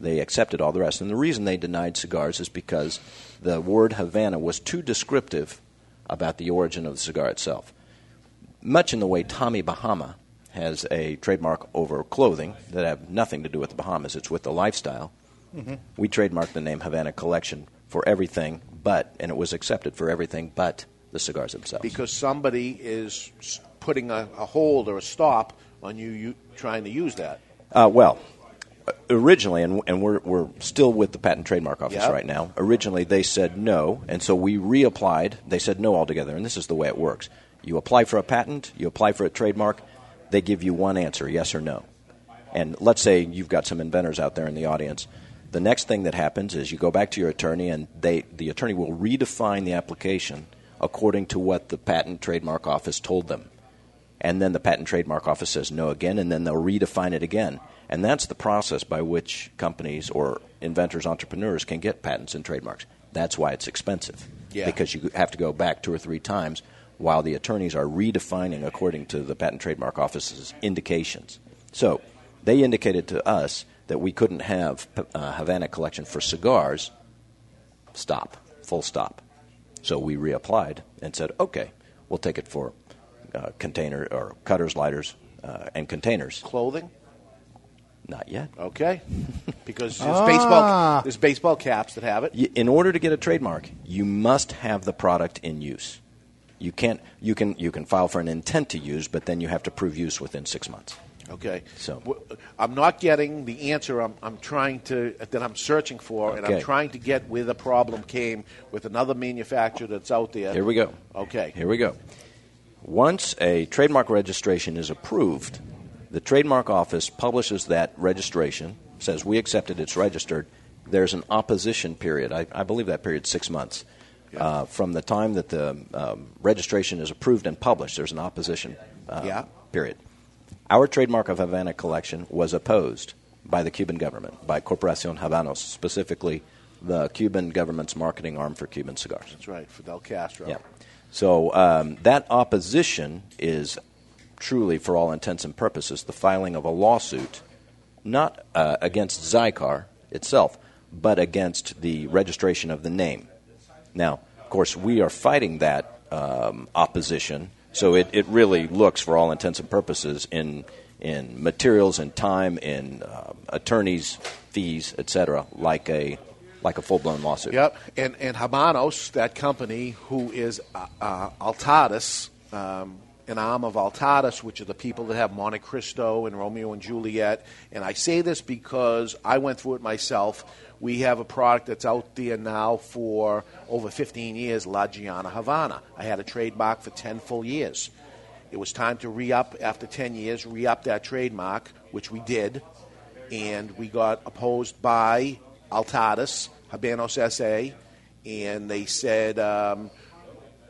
They accepted all the rest. And the reason they denied cigars is because the word Havana was too descriptive about the origin of the cigar itself. Much in the way Tommy Bahama has a trademark over clothing that have nothing to do with the Bahamas, it's with the lifestyle. We trademarked the name Havana Collection for everything but, and it was accepted for everything but the cigars themselves. Because somebody is putting a, a hold or a stop on you, you trying to use that. Uh, well, originally, and, and we're, we're still with the Patent Trademark Office Yep. right now. Originally, they said no, and so we reapplied. They said no altogether, and this is the way it works. You apply for a patent, you apply for a trademark, they give you one answer, yes or no. And let's say you've got some inventors out there in the audience. The next thing that happens is you go back to your attorney, and they, the attorney will redefine the application according to what the Patent Trademark Office told them and then the patent trademark office says no again, and then they'll redefine it again. And that's the process by which companies or inventors, entrepreneurs can get patents and trademarks. That's why it's expensive. Yeah. Because you have to go back two or three times while the attorneys are redefining according to the patent trademark office's indications. So they indicated to us that we couldn't have uh, Havana collection for cigars. Stop. Full stop. So we reapplied and said, okay, we'll take it for uh, container or cutters, lighters, uh, and containers. Clothing? Not yet. Okay. Because there's, Ah. baseball, there's baseball caps that have it. Y- In order to get a trademark, you must have the product in use. You can't. You can. You can file for an intent to use, but then you have to prove use within six months. Okay. So- I'm not getting the answer I'm, I'm trying to that I'm searching for, and I'm trying to get where the problem came with another manufacturer that's out there. Here we go. Okay. Here we go. Once a trademark registration is approved, the trademark office publishes that registration, says we accept it, it's registered. There's an opposition period. I, I believe that period's six months. Uh, from the time that the um, registration is approved and published, there's an opposition uh, Yeah. period. Our trademark of Havana collection was opposed by the Cuban government, by Corporacion Habanos, specifically the Cuban government's marketing arm for Cuban cigars. That's right, Fidel Castro. Yeah. So um, that opposition is truly, for all intents and purposes, the filing of a lawsuit, not uh, against Xikar itself, but against the registration of the name. Now, of course, we are fighting that um, opposition, so it, it really looks, for all intents and purposes, in in materials and time, in uh, attorneys' fees, etc., like a like a full blown lawsuit. Yep, and and Habanos, that company, who is uh, uh, Altadis, um, an arm of Altadis, which are the people that have Montecristo and Romeo and Juliet. And I say this because I went through it myself. We have a product that's out there now for over 15 years, La Gianna Havana. I had a trademark for 10 full years. It was time to re up after 10 years, re up that trademark, which we did and we got opposed by Altadis, Habanos SA, and they said um,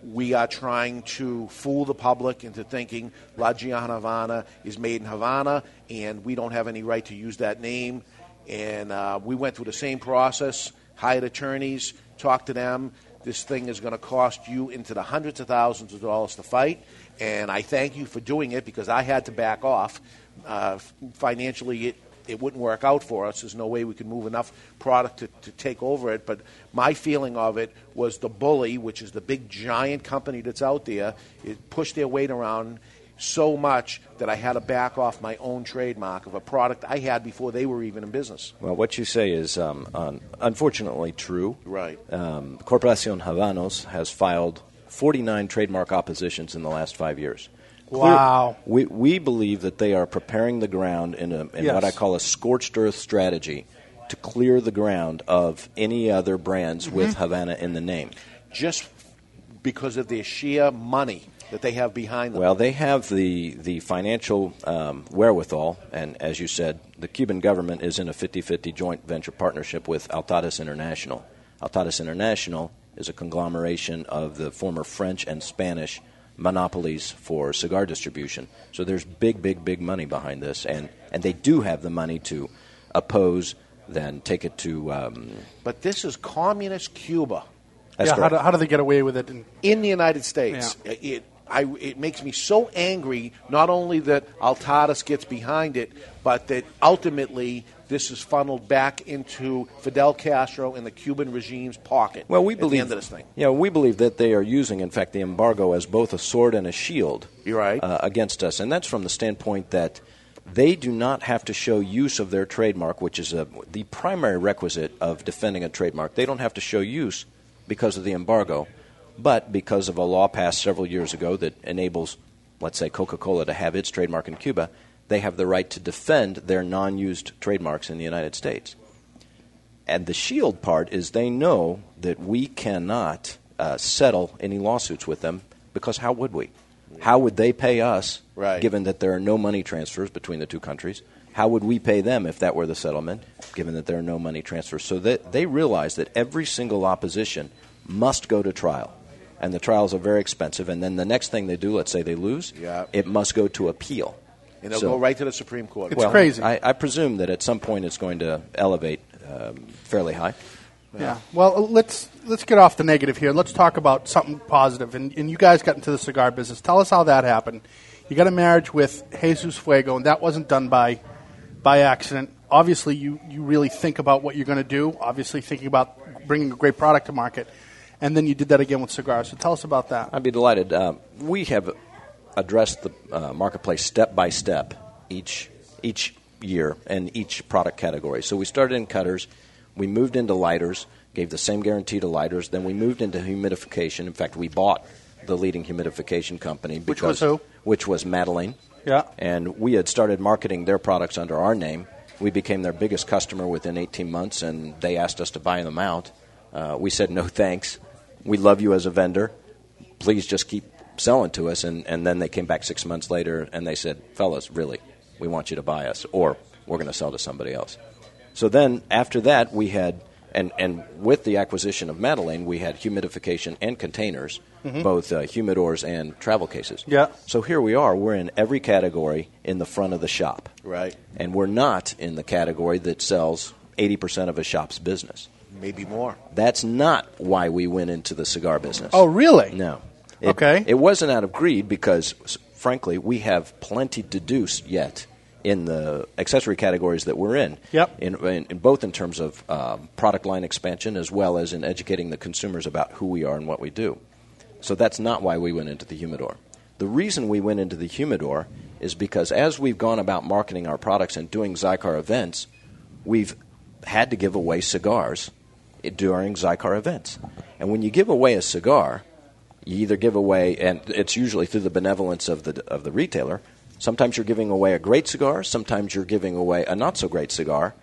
we are trying to fool the public into thinking La Gianna Havana is made in Havana, and we don't have any right to use that name. And uh, we went through the same process, hired attorneys, talked to them. this thing is going to cost you into the hundreds of thousands of dollars to fight. And I thank you for doing it because I had to back off. Uh, financially, it, it wouldn't work out for us. There's no way we could move enough product to, to take over it. But my feeling of it was the bully, which is the big giant company that's out there, it pushed their weight around so much that I had to back off my own trademark of a product I had before they were even in business. Well, what you say is um, un- unfortunately true. Right. Um, Corporacion Habanos has filed 49 trademark oppositions in the last five years. Wow. We, we believe that they are preparing the ground in, a, in Yes. what I call a scorched earth strategy to clear the ground of any other brands with Mm-hmm. Havana in the name. Just because of their sheer money that they have behind them. Well, they have the, the financial um, wherewithal, and as you said, the Cuban government is in a 50 50 joint venture partnership with Altadis International. Altadis International is a conglomeration of the former French and Spanish monopolies for cigar distribution. So there's big, big, big money behind this, and, and they do have the money to oppose, then take it to. Um, but this is communist Cuba. that's yeah, how do, how do they get away with it? And, in the United States. It, I, it makes me so angry, not only that Altadis gets behind it, but that ultimately this is funneled back into Fidel Castro and the Cuban regime's pocket. Well, we at believe the end of this thing. Yeah, we believe that they are using, in fact, the embargo as both a sword and a shield. You're right. uh, against us, and that's from the standpoint that they do not have to show use of their trademark, which is a, the primary requisite of defending a trademark. They don't have to show use because of the embargo, but because of a law passed several years ago that enables, let's say, Coca-Cola to have its trademark in Cuba, they have the right to defend their non-used trademarks in the United States. And the shield part is they know that we cannot uh, settle any lawsuits with them because how would we? How would they pay us, Right. given that there are no money transfers between the two countries? How would we pay them if that were the settlement, given that there are no money transfers? So that they realize that every single opposition must go to trial. And the trials are very expensive. And then the next thing they do, let's say they lose, Yeah. it must go to appeal. And they'll So- go right to the Supreme Court. It's well, crazy. I, I presume that at some point it's going to elevate um, fairly high. yeah. Well, let's let's get off the negative here. Let's talk about something positive. And, and you guys got into the cigar business. Tell us how that happened. You got a marriage with Jesus Fuego, and that wasn't done by by accident. Obviously, you, you really think about what you're going to do. Obviously, thinking about bringing a great product to market, and then you did that again with cigars. So tell us about that. I'd be delighted. Uh, we have addressed the uh, marketplace step by step each each year and each product category. So we started in cutters, we moved into lighters, gave the same guarantee to lighters. Then we moved into humidification. In fact, we bought the leading humidification company, Which was who? Which was Madeline. Yeah. And we had started marketing their products under our name. We became their biggest customer within 18 months, and they asked us to buy them out. Uh, we said, no thanks. We love you as a vendor. Please just keep selling to us. And, and then they came back six months later and they said, fellas, really, we want you to buy us, or we're going to sell to somebody else. So then after that, we had, and, and with the acquisition of Madeline, we had humidification and containers, both uh, humidors and travel cases. Yeah. So here we are. We're in every category in the front of the shop. Right. And we're not in the category that sells 80% of a shop's business. Maybe more. That's not why we went into the cigar business. Oh, really? No. It, Okay. It wasn't out of greed because, frankly, we have plenty to do yet in the accessory categories that we're in. Yep. In, in, in both in terms of um, product line expansion as well as in educating the consumers about who we are and what we do. So that's not why we went into the humidor. The reason we went into the humidor is because as we've gone about marketing our products and doing Xikar events, we've had to give away cigars i- during Xikar events. And when you give away a cigar, you either give away, and it's usually through the benevolence of the of the retailer. Sometimes you're giving away a great cigar. Sometimes you're giving away a not so great cigar.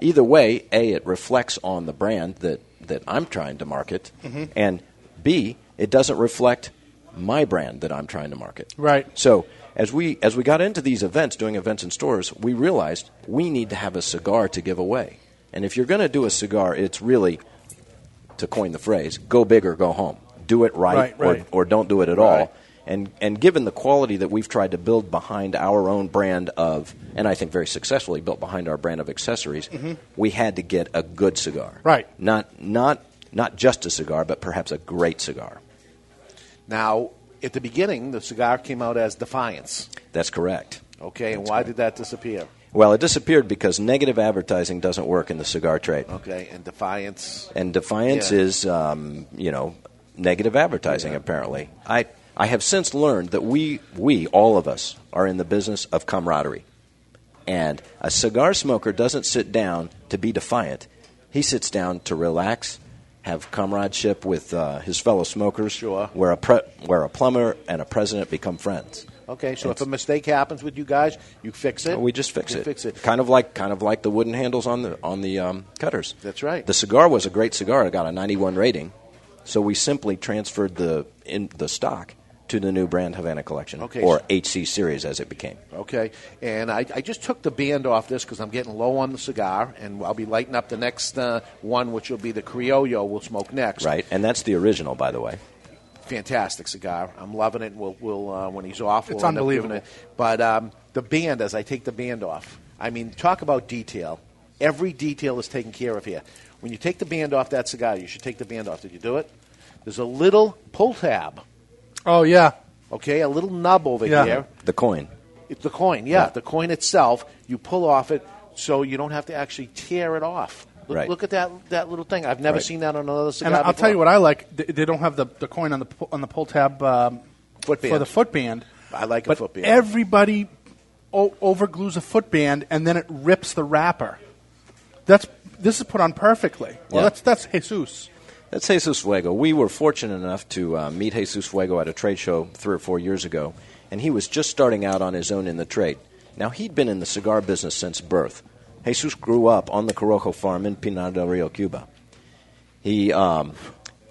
Either way, a it reflects on the brand that that I'm trying to market, mm-hmm. and b it doesn't reflect my brand that I'm trying to market. Right. So as we as we got into these events, doing events in stores, we realized we need to have a cigar to give away. And if you're going to do a cigar, it's really, to coin the phrase, go big or go home. Do it right, Right, right. Or, or don't do it at Right. all. And and given the quality that we've tried to build behind our own brand of, and I think very successfully built behind our brand of accessories, mm-hmm. we had to get a good cigar. Right. Not not not just a cigar, but perhaps a great cigar. Now, at the beginning, the cigar came out as Defiance. That's correct. Okay, and why did that disappear? Well, it disappeared because negative advertising doesn't work in the cigar trade. Okay, and Defiance. And defiance Yeah. is, um, you know, negative advertising. Apparently, I I have since learned that we we all of us are in the business of camaraderie, and a cigar smoker doesn't sit down to be defiant. He sits down to relax, have comradeship with uh, his fellow smokers. Sure. Where a pre- where a plumber and a president become friends. Okay, so if a mistake happens with you guys, you fix it. We just fix it. Fix it. Kind of like kind of like the wooden handles on the on the um, cutters. That's right. The cigar was a great cigar. It got a 91 rating. So we simply transferred the in the stock to the new brand Havana Collection, Okay. or HC Series as it became. Okay, and I, I just took the band off this because I'm getting low on the cigar, and I'll be lighting up the next uh, one, which will be the Criollo. We'll smoke next. Right, and that's the original, by the way. Fantastic cigar. I'm loving it. We'll, we'll uh, when he's off, we'll It's end up unbelievable. it. But um, the band, as I take the band off, I mean, talk about detail. Every detail is taken care of here. When you take the band off that cigar, you should take the band off. Did you do it? There's a little pull tab. Oh yeah, Okay, a little nub over Yeah. here. The coin. It's the coin, yeah, Yeah. the coin itself. You pull off it, so you don't have to actually tear it off. Look, Right. look at that that little thing. I've never Right. seen that on another cigar. and I'll before. tell you what I like. They, they don't have the, the coin on the on the pull tab um, Foot band. for the foot band. I like a but foot band. Everybody o- overglues a foot band and then it rips the wrapper. That's this is put on perfectly. Well, Yeah. that's that's Jesus. That's Jesus Fuego. We were fortunate enough to uh, meet Jesus Fuego at a trade show three or four years ago, and he was just starting out on his own in the trade. Now, he'd been in the cigar business since birth. Jesus grew up on the Corojo farm in Pinar del Rio, Cuba. He um,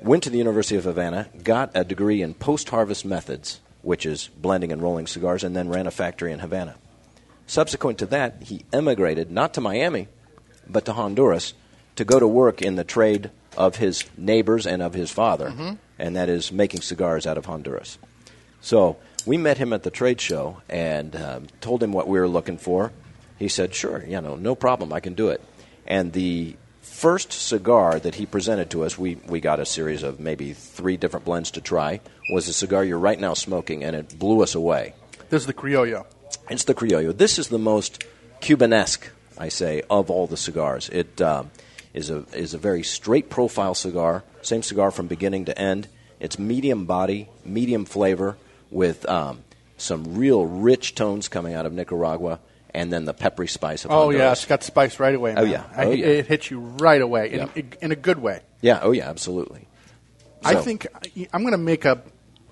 went to the University of Havana, got a degree in post harvest methods, which is blending and rolling cigars, and then ran a factory in Havana. Subsequent to that, he emigrated not to Miami, but to Honduras to go to work in the trade of his neighbors and of his father, and that is making cigars out of Honduras. So we met him at the trade show and um, told him what we were looking for. He said, "Sure, you know, no problem, I can do it." And the first cigar that he presented to us, we, we got a series of maybe three different blends to try, was a cigar you're right now smoking, and it blew us away. This is the Criollo. It's the Criollo. This is the most Cubanesque, I say, of all the cigars. It um, is a is a very straight profile cigar. Same cigar from beginning to end. It's medium body, medium flavor, with um, some real rich tones coming out of Nicaragua, and then the peppery spice of Oh Honduras. yeah, it's got spice right away. Oh, man. yeah. I- Oh, yeah. it hits you right away in, Yeah. in a good way. yeah. Oh yeah, absolutely. I think I'm going to make a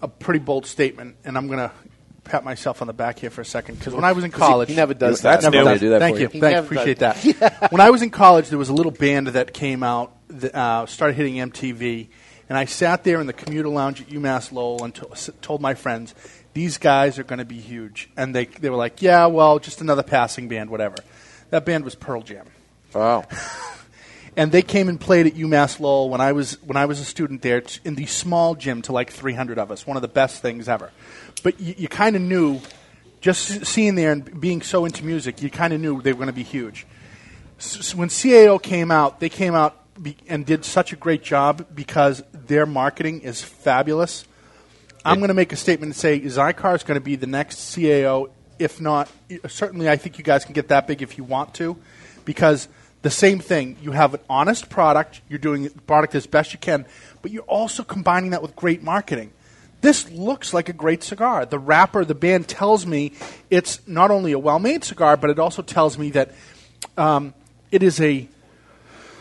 a pretty bold statement, and I'm going to pat myself on the back here for a second because when I was in college, he never does That's that. new. Never do that Thank for you. you. Thank never appreciate that. when I was in college, there was a little band that came out, that, uh, started hitting MTV, and I sat there in the commuter lounge at UMass Lowell and to- told my friends, "These guys are going to be huge," and they they were like, "Yeah, well, just another passing band, whatever." That band was Pearl Jam Wow. and they came and played at UMass Lowell when I was when I was a student there t- in the small gym to like 300 of us. One of the best things ever. But you, you kind of knew, just seeing there and being so into music, you kind of knew they were going to be huge. S- s- when CAO came out, they came out be- and did such a great job because their marketing is fabulous. I'm going to make a statement and say Xikar is going to be the next CAO. If not, certainly, I think you guys can get that big if you want to, because the same thing. You have an honest product. You're doing the product as best you can, but you're also combining that with great marketing. This looks like a great cigar. The wrapper, the band tells me it's not only a well-made cigar, but it also tells me that um, it is a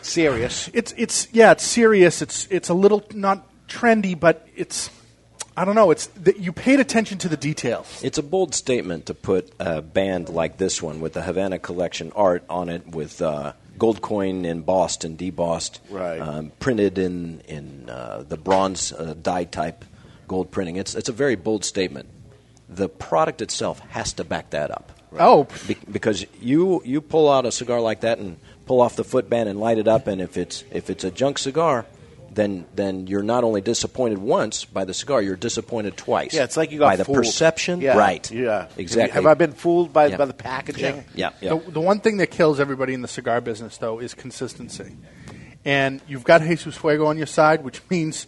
Serious. it's it's yeah, it's serious. It's it's a little not trendy, but it's I don't know. It's that you paid attention to the details. It's a bold statement to put a band like this one with the Havana Collection art on it, with uh, gold coin embossed and debossed, Right. um, printed in in uh, the bronze uh, die type gold printing. It's it's a very bold statement. The product itself has to back that up. Oh, Be- because you you pull out a cigar like that and pull off the footband and light it up, and if it's if it's a junk cigar, then then you're not only disappointed once by the cigar, you're disappointed twice. Yeah, it's like you got by the fooled. perception, Yeah. right? Yeah. exactly. Have, I been fooled by, Yeah. by the packaging? Yeah, yeah. The, the one thing that kills everybody in the cigar business, though, is consistency. and you've got Jesus Fuego on your side, which means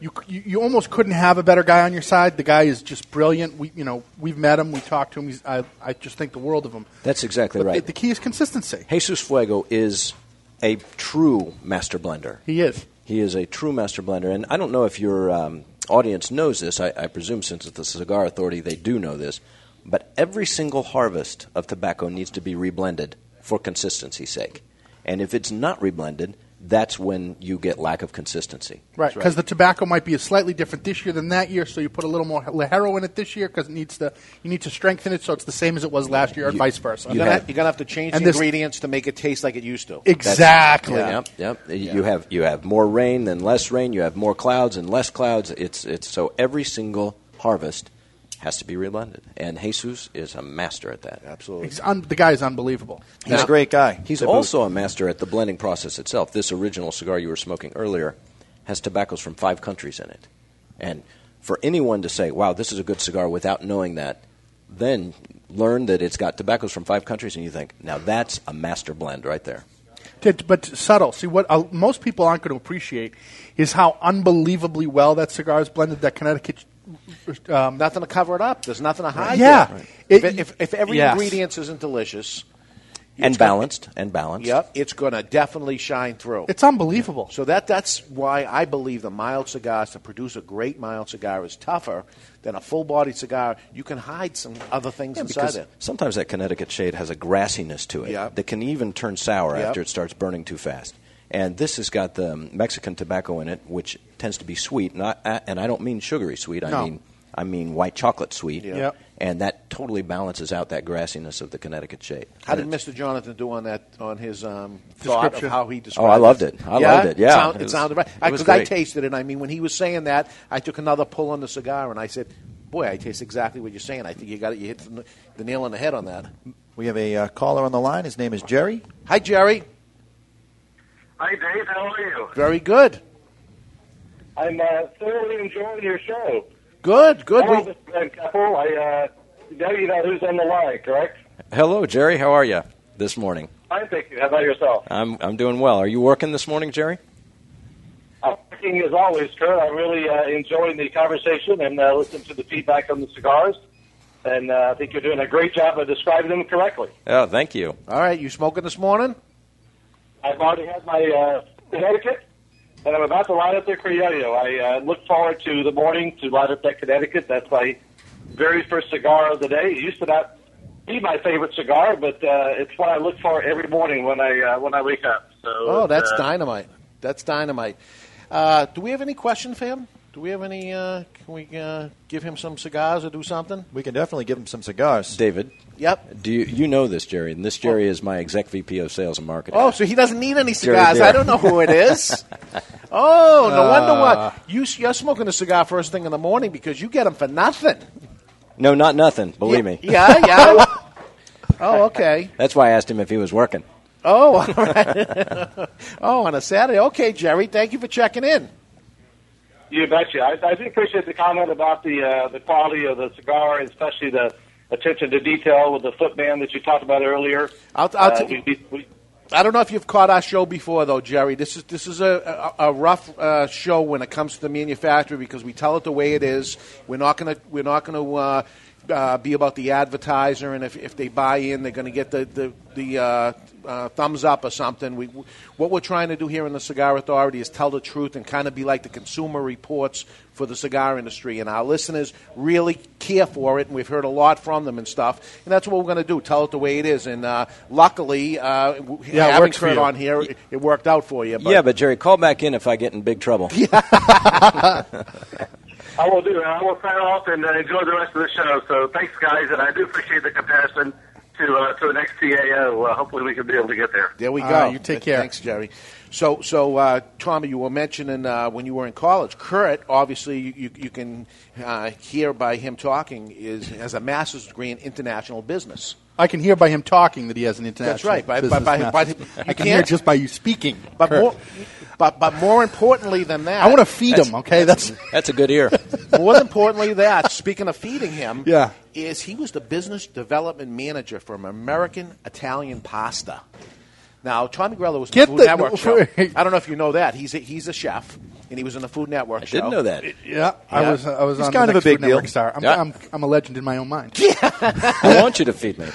you, you you almost couldn't have a better guy on your side. The guy is just brilliant. We you know we've met him, we talked to him. He's, I I just think the world of him. That's exactly But right. The, the key is consistency. Jesus Fuego is a true master blender. He is. He is a true master blender, and I don't know if your um, audience knows this. I, I presume since it's the Cigar Authority, they do know this. But every single harvest of tobacco needs to be reblended for consistency's sake. And if it's not reblended, that's when you get lack of consistency. Right, because the tobacco might be a slightly different this year than that year, so you put a little more Ligero in it this year because it needs to you need to strengthen it so it's the same as it was last year, or You- vice versa. You're gonna, you're gonna have to change the this- ingredients to make it taste like it used to. exactly. Yep, yep. You have you have more rain than less rain. You have more clouds and less clouds. It's it's so every single harvest has to be reblended, and Jesus is a master at that. Absolutely. He's un- the guy is unbelievable. He's a great guy. He's to boot. also a master at the blending process itself. This original cigar you were smoking earlier has tobaccos from five countries in it. And for anyone to say, wow, this is a good cigar without knowing that, then learn that it's got tobaccos from five countries, and you think, now that's a master blend right there. But subtle. See what uh, most people aren't going to appreciate is how unbelievably well that cigar is blended. That Connecticut. Um, Nothing to cover it up. There's nothing to hide. Yeah. there. It- If, if, if every Yes. ingredient isn't delicious, And it's gonna- balanced, and balanced. Yep, it's going to definitely shine through. it's unbelievable. So that that's why I believe the mild cigars to produce a great mild cigar is tougher than a full bodied cigar. You can hide some other things Yeah, inside it. sometimes that Connecticut shade has a grassiness to it Yep. that can even turn sour Yep. after it starts burning too fast. And this has got the Mexican tobacco in it, which tends to be sweet, and I, and I don't mean sugary sweet. I No. mean I mean white chocolate sweet. Yep. Yep. And that totally balances out that grassiness of the Connecticut shade. How did And it's- Mr. Jonathan do on that on his um, thought of Description. how he described? Oh, I loved it. I loved it. Yeah. sound- It it, sounded right because I great. tasted it. I mean, when he was saying that, I took another pull on the cigar and I said, "Boy, I taste exactly what you're saying. I think you got it. You hit the, the nail on the head on that." We have a uh, caller on the line. His name is Jerry. Hi, Jerry. Hi, Dave. How are you? Very good. I'm uh, thoroughly enjoying your show. Good. Good. Hello, We, Mr. Van Keppel. I uh, know you know who's on the line, correct? Hello, Jerry. How are you this morning? Fine, thank you. How about yourself? I'm I'm doing well. Are you working this morning, Jerry? I'm working as always, Kurt. I'm really uh, enjoying the conversation and uh, listening to the feedback on the cigars. And uh, I think you're doing a great job of describing them correctly. Oh, thank you. all right. You smoking this morning? I've already had my uh, Connecticut, and I'm about to light up the Criollo. I uh, look forward to the morning to light up that Connecticut. That's my very first cigar of the day. It used to not be my favorite cigar, but uh, it's what I look for every morning when I uh, when I wake up. So Oh, that's uh, dynamite. That's dynamite. Uh, do we have any questions for him? Do we have any? Uh, can we uh, give him some cigars or do something? We can definitely give him some cigars. David, Yep. do you you know this, Jerry? And this Jerry is my exec VP of sales and marketing. Oh, so he doesn't need any cigars. Beer. I don't know who it is. oh, no wonder why you you're smoking a cigar first thing in the morning because you get them for nothing. No, not nothing. Believe yeah, me. Yeah, yeah. oh, okay. That's why I asked him if he was working. Oh, all right. oh, on a Saturday. Okay, Jerry. Thank you for checking in. You betcha. I, I do appreciate the comment about the uh, the quality of the cigar, especially the attention to detail with the foot band that you talked about earlier. I'll, I'll Uh, t- we, we, I don't know if you've caught our show before, though, Jerry. This is this is a, a, a rough uh, show when it comes to the manufacturer because we tell it the way it is. We're not going to we're not to uh, uh, be about the advertiser, and if, if they buy in, they're going to get the the, the uh, uh, thumbs up or something. We, what we're trying to do here in the Cigar Authority is tell the truth and kind of be like the Consumer Reports for the cigar industry, and our listeners really care for it, and we've heard a lot from them and stuff, and that's what we're going to do: tell it the way it is. And uh, luckily, uh, Yeah, it having Kurt you. on here, it, it worked out for you. But yeah, but Jerry, call back in if I get in big trouble. I will do. I will sign off and uh, enjoy the rest of the show. So thanks, guys, and I do appreciate the comparison to uh, to the next CAO. Uh, hopefully, we can be able to get there. There we go. right, you take care. Thanks, Jerry. So, so uh, Tommy, you were mentioning uh, when you were in college. Kurt, obviously, you, you, you can uh, hear by him talking, is has a master's degree in international business. I can hear by him talking that he has an international. That's right. By- business by- by- by- you I can hear can't- just by you speaking. But Kurt. more, but, but more importantly than that, I want to feed him. Okay, that's That's a good ear. more importantly that, speaking of feeding him, Yeah. is he was the business development manager for American Italian Pasta. Now, Tommy Grella was in Get the Food the- Network show. I don't know if you know that. He's a, he's a chef, and he was in the Food Network I show. didn't know that. Yeah, I was. I was He's on kind the of a big Food Network deal. Star. I'm, Yeah. I'm, I'm a legend in my own mind. I want you to feed me.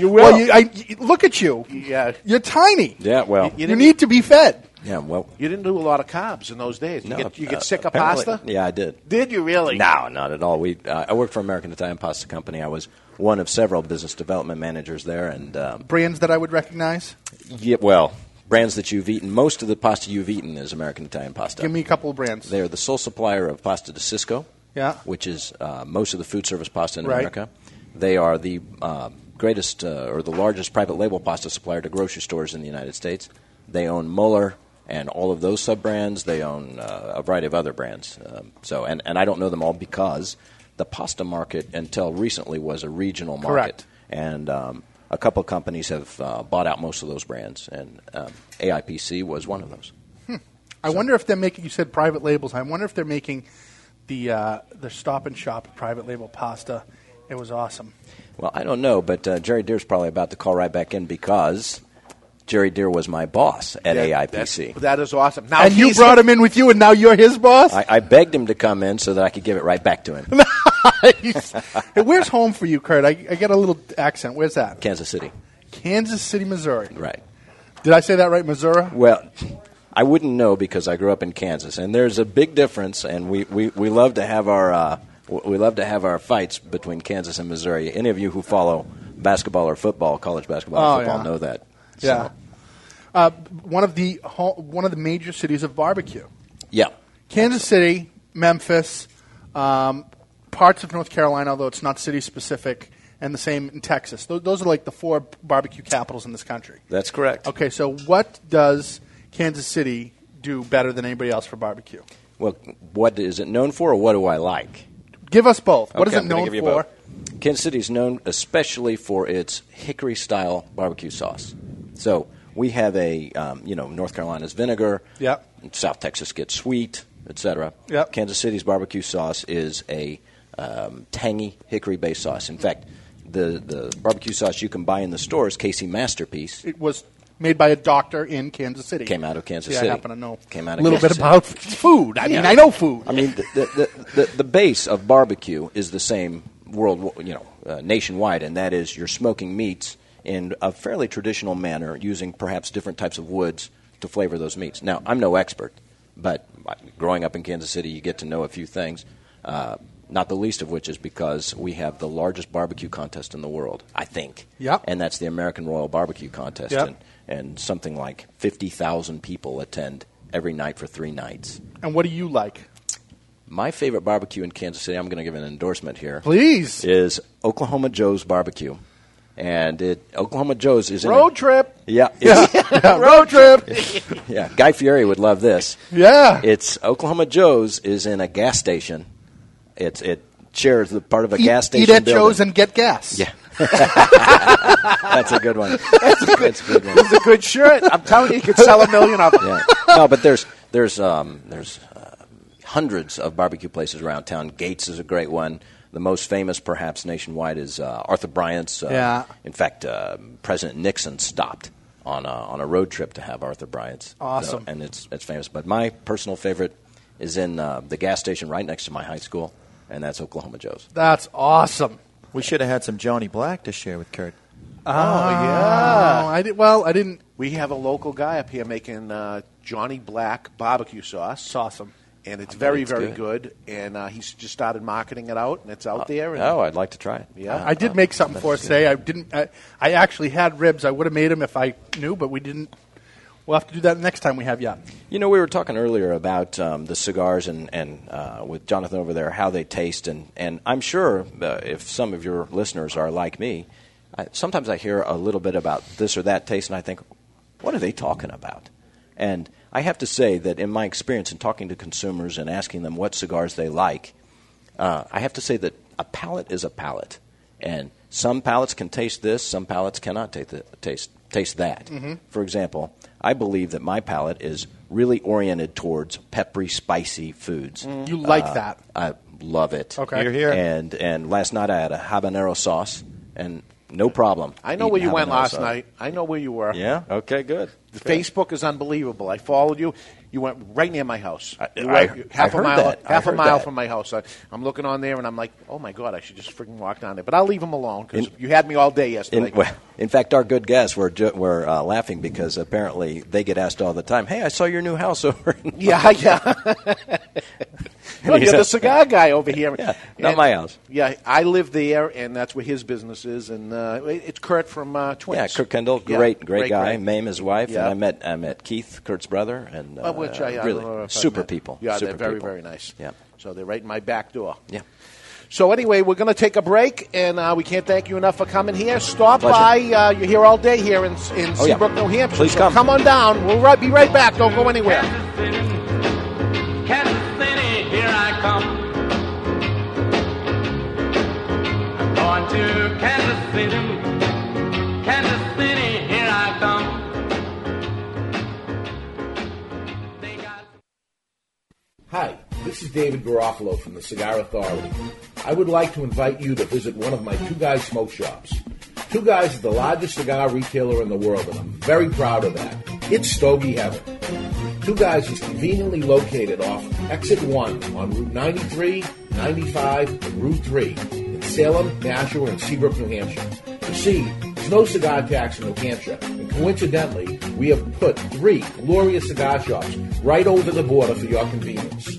You will. Well, you, I, you- look at you. yeah. You're tiny. Yeah, well, You You didn't- need to be fed. Yeah, well. You didn't do a lot of carbs in those days. You No, get, you get uh, sick of pasta? Yeah, I did. Did you really? No, not at all. We uh, I worked for American Italian Pasta Company. I was one of several business development managers there, and um, Brands that I would recognize. yeah, well, brands that you've eaten. Most of the pasta you've eaten is American Italian pasta. Give me a couple of brands. They're the sole supplier of pasta de Sysco, Yeah. which is uh, most of the food service pasta in Right. America. They are the uh, greatest uh, or the largest private label pasta supplier to grocery stores in the United States. They own Mueller and all of those sub brands. They own uh, a variety of other brands. Um, so, and, and I don't know them all because the pasta market until recently was a regional market, Correct. and um, a couple of companies have uh, bought out most of those brands, and um, AIPC was one of those. I wonder if they're making. You said private labels. I wonder if they're making the uh, the Stop and Shop private label pasta. It was awesome. Well, I don't know, but uh, Jerry Deer's probably about to call right back in because Jerry Deer was my boss at That- AIPC. that's- That is awesome. Now and you brought him in with you, and now you're his boss. I, I begged him to come in so that I could give it right back to him. Nice. hey, where's home for you, Kurt? I, I get a little accent. Where's that? Kansas City. Kansas City, Missouri. Right. Did I say that right, Missouri? Well, I wouldn't know because I grew up in Kansas, and there's a big difference. And we, we, we love to have our uh, we love to have our fights between Kansas and Missouri. Any of you who follow basketball or football, college basketball Oh, football, yeah. know that. Yeah. So, Uh, one of the one of the major cities of barbecue. yeah. Kansas City, Memphis, um, parts of North Carolina, although it's not city specific, and the same in Texas. Those, those are like the four barbecue capitals in this country. That's correct. Okay, so what does Kansas City do better than anybody else for barbecue? Well, what is it known for, or what do I like? Give us both. What is Okay, it known for? both. Kansas City is known especially for its hickory style barbecue sauce. So we have a, um, you know, North Carolina's vinegar. Yep. South Texas gets sweet, etc. Yep. Kansas City's barbecue sauce is a um, tangy hickory based sauce. In fact, the the barbecue sauce you can buy in the store is KC Masterpiece. It was made by a doctor in Kansas City. Came out of Kansas See, City. I happen to know Came out a little Kansas bit about food. I mean, I know food. I mean, the, the, the, the base of barbecue is the same world, you know, uh, nationwide, and that is you're smoking meats in a fairly traditional manner, using perhaps different types of woods to flavor those meats. Now, I'm no expert, but growing up in Kansas City, you get to know a few things. Uh, not the least of which is because we have the largest barbecue contest in the world, I think. Yep. And that's the American Royal Barbecue Contest. Yep. And, and something like 50,000 people attend every night for three nights. and what do you like? My favorite barbecue in Kansas City, I'm going to give an endorsement here, Please. is Oklahoma Joe's Barbecue. And it, Oklahoma Joe's is in Road a, trip. Yeah, Yeah. Yeah, road trip. yeah. Guy Fieri would love this. Yeah. It's Oklahoma Joe's is in a gas station. It's it shares the part of a Eat- gas station. Eat at building. Joe's and get gas. yeah. That's a good one. That's a good, That's a good one. It's a good shirt. I'm telling you, you could sell a million of them. Yeah. No, but there's there's um, there's uh, hundreds of barbecue places around town. Gates is a great one. The most famous, perhaps nationwide, is uh, Arthur Bryant's. Uh, Yeah. In fact, uh, President Nixon stopped on a, on a road trip to have Arthur Bryant's. Awesome. So- and it's it's famous. But my personal favorite is in uh, the gas station right next to my high school, and that's Oklahoma Joe's. That's awesome. We should have had some Johnny Black to share with Kurt. Oh, yeah. Oh, I did. Well, I didn't. We have a local guy up here making uh, Johnny Black barbecue sauce. It's awesome. And it's very, it's very good. good. And uh, he's just started marketing it out, and it's out there. And, Oh, I'd like to try it. Yeah. I did make something for us today. I didn't. I, I actually had ribs. I would have made them if I knew, but we didn't. We'll have to do that next time we have you. You know, we were talking earlier about um, the cigars and, and uh, with Jonathan over there, how they taste. And, and I'm sure uh, if some of your listeners are like me, I, sometimes I hear a little bit about this or that taste, and I think, what are they talking about? And I have to say that in my experience in talking to consumers and asking them what cigars they like, uh, I have to say that a palate is a palate. And some palates can taste this, some palates cannot taste, the, taste, taste that. For example, I believe that my palate is really oriented towards peppery, spicy foods. You like Uh, that? I love it. Okay, you're here. And and last night I had a habanero sauce, and no problem. I know where you went last night. I know where you were. Yeah. Okay. Good. The Good. Facebook is unbelievable. I followed you. You went right near my house. I- I- half I a mile, that. Half a mile that. from my house. I, I'm looking on there, and I'm like, oh my god, I should just freaking walk down there. But I'll leave him alone because you had me all day yesterday. In, well, in fact, our good guests were ju- were uh, laughing because apparently they get asked all the time, "Hey, I saw your new house over." In yeah, yeah. Well, you're the cigar guy over here. Yeah, not my house. Yeah, I live there, and that's where his business is. And uh, it's Kurt from uh, Twins. Yeah, Kurt Kendall, Yeah, great, great, guy. guy. Mame his wife, Yeah. and I met I met Keith, Kurt's brother, and uh, which I, I really don't know if I've super people. Yeah, super they're very, people. very nice. Yeah, So they're right in my back door. yeah. So anyway, we're going to take a break, and uh, we can't thank you enough for coming here. Stop Pleasure. by. Uh, you're here all day here in, in Oh, yeah. Seabrook, New Hampshire. Please so come. Come on down. We'll right, be right back. Don't go anywhere. To Kansas City. Kansas City, here I come. Got Hi, this is David Garofalo from the Cigar Authority. I would like to invite you to visit one of my Two Guys smoke shops. Two Guys is the largest cigar retailer in the world, and I'm very proud of that. It's Stogie Heaven. Two Guys is conveniently located off Exit 1 on Route 93, 95, and Route 3 in Salem, Nashua, and Seabrook, New Hampshire. You see, there's no cigar tax in New Hampshire, and coincidentally, we have put three glorious cigar shops right over the border for your convenience.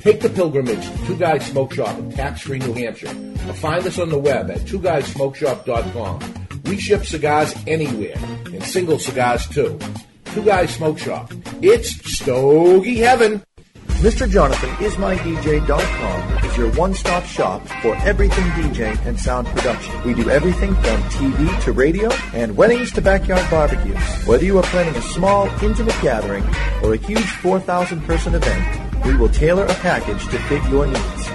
Take the pilgrimage to Two Guys Smoke Shop in tax-free New Hampshire, or find us on the web at twoguysmokeshop.com. We ship cigars anywhere, and single cigars too. Two Guys Smoke Shop. It's Stogie Heaven. MrJonathanIsmydJ.com is your one-stop shop for everything DJ and sound production. We do everything from TV to radio and weddings to backyard barbecues. Whether you are planning a small, intimate gathering or a huge 4,000-person event, we will tailor a package to fit your needs.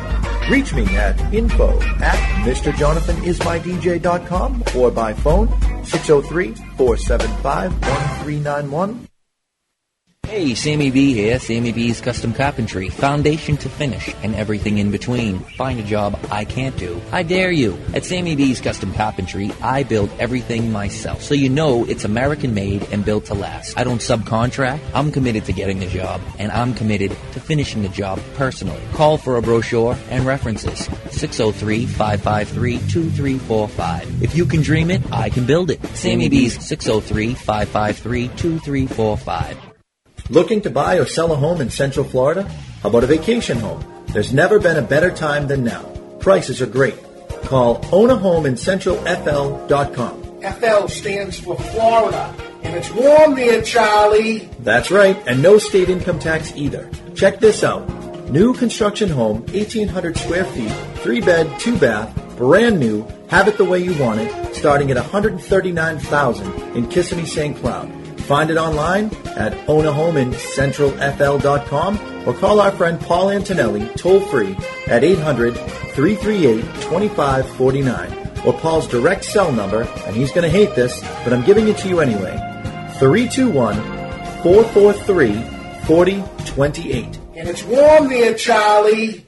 Reach me at info at MrJonathanIsmydJ.com or by phone 603-475-1391 Hey, Sammy B here, Sammy B's Custom Carpentry, foundation to finish and everything in between. Find a job I can't do. I dare you. At Sammy B's Custom Carpentry, I build everything myself, so you know it's American made and built to last. I don't subcontract. I'm committed to getting the job, and I'm committed to finishing the job personally. Call for a brochure and references. 603-553-2345. If you can dream it, I can build it. Sammy B's 603-553-2345. Looking to buy or sell a home in Central Florida? How about a vacation home? There's never been a better time than now. Prices are great. Call Own a Home in CentralFL.com. FL stands for Florida, and it's warm there, Charlie. That's right, and no state income tax either. Check this out. New construction home, 1,800 square feet, three bed, two bath, brand new, have it the way you want it, starting at 139,000 in Kissimmee St. Cloud. Find it online at ownahomeincentralfl.com or call our friend Paul Antonelli toll free at 800 338 2549 or Paul's direct cell number, and he's going to hate this, but I'm giving it to you anyway 321 443 4028. And it's warm there, Charlie.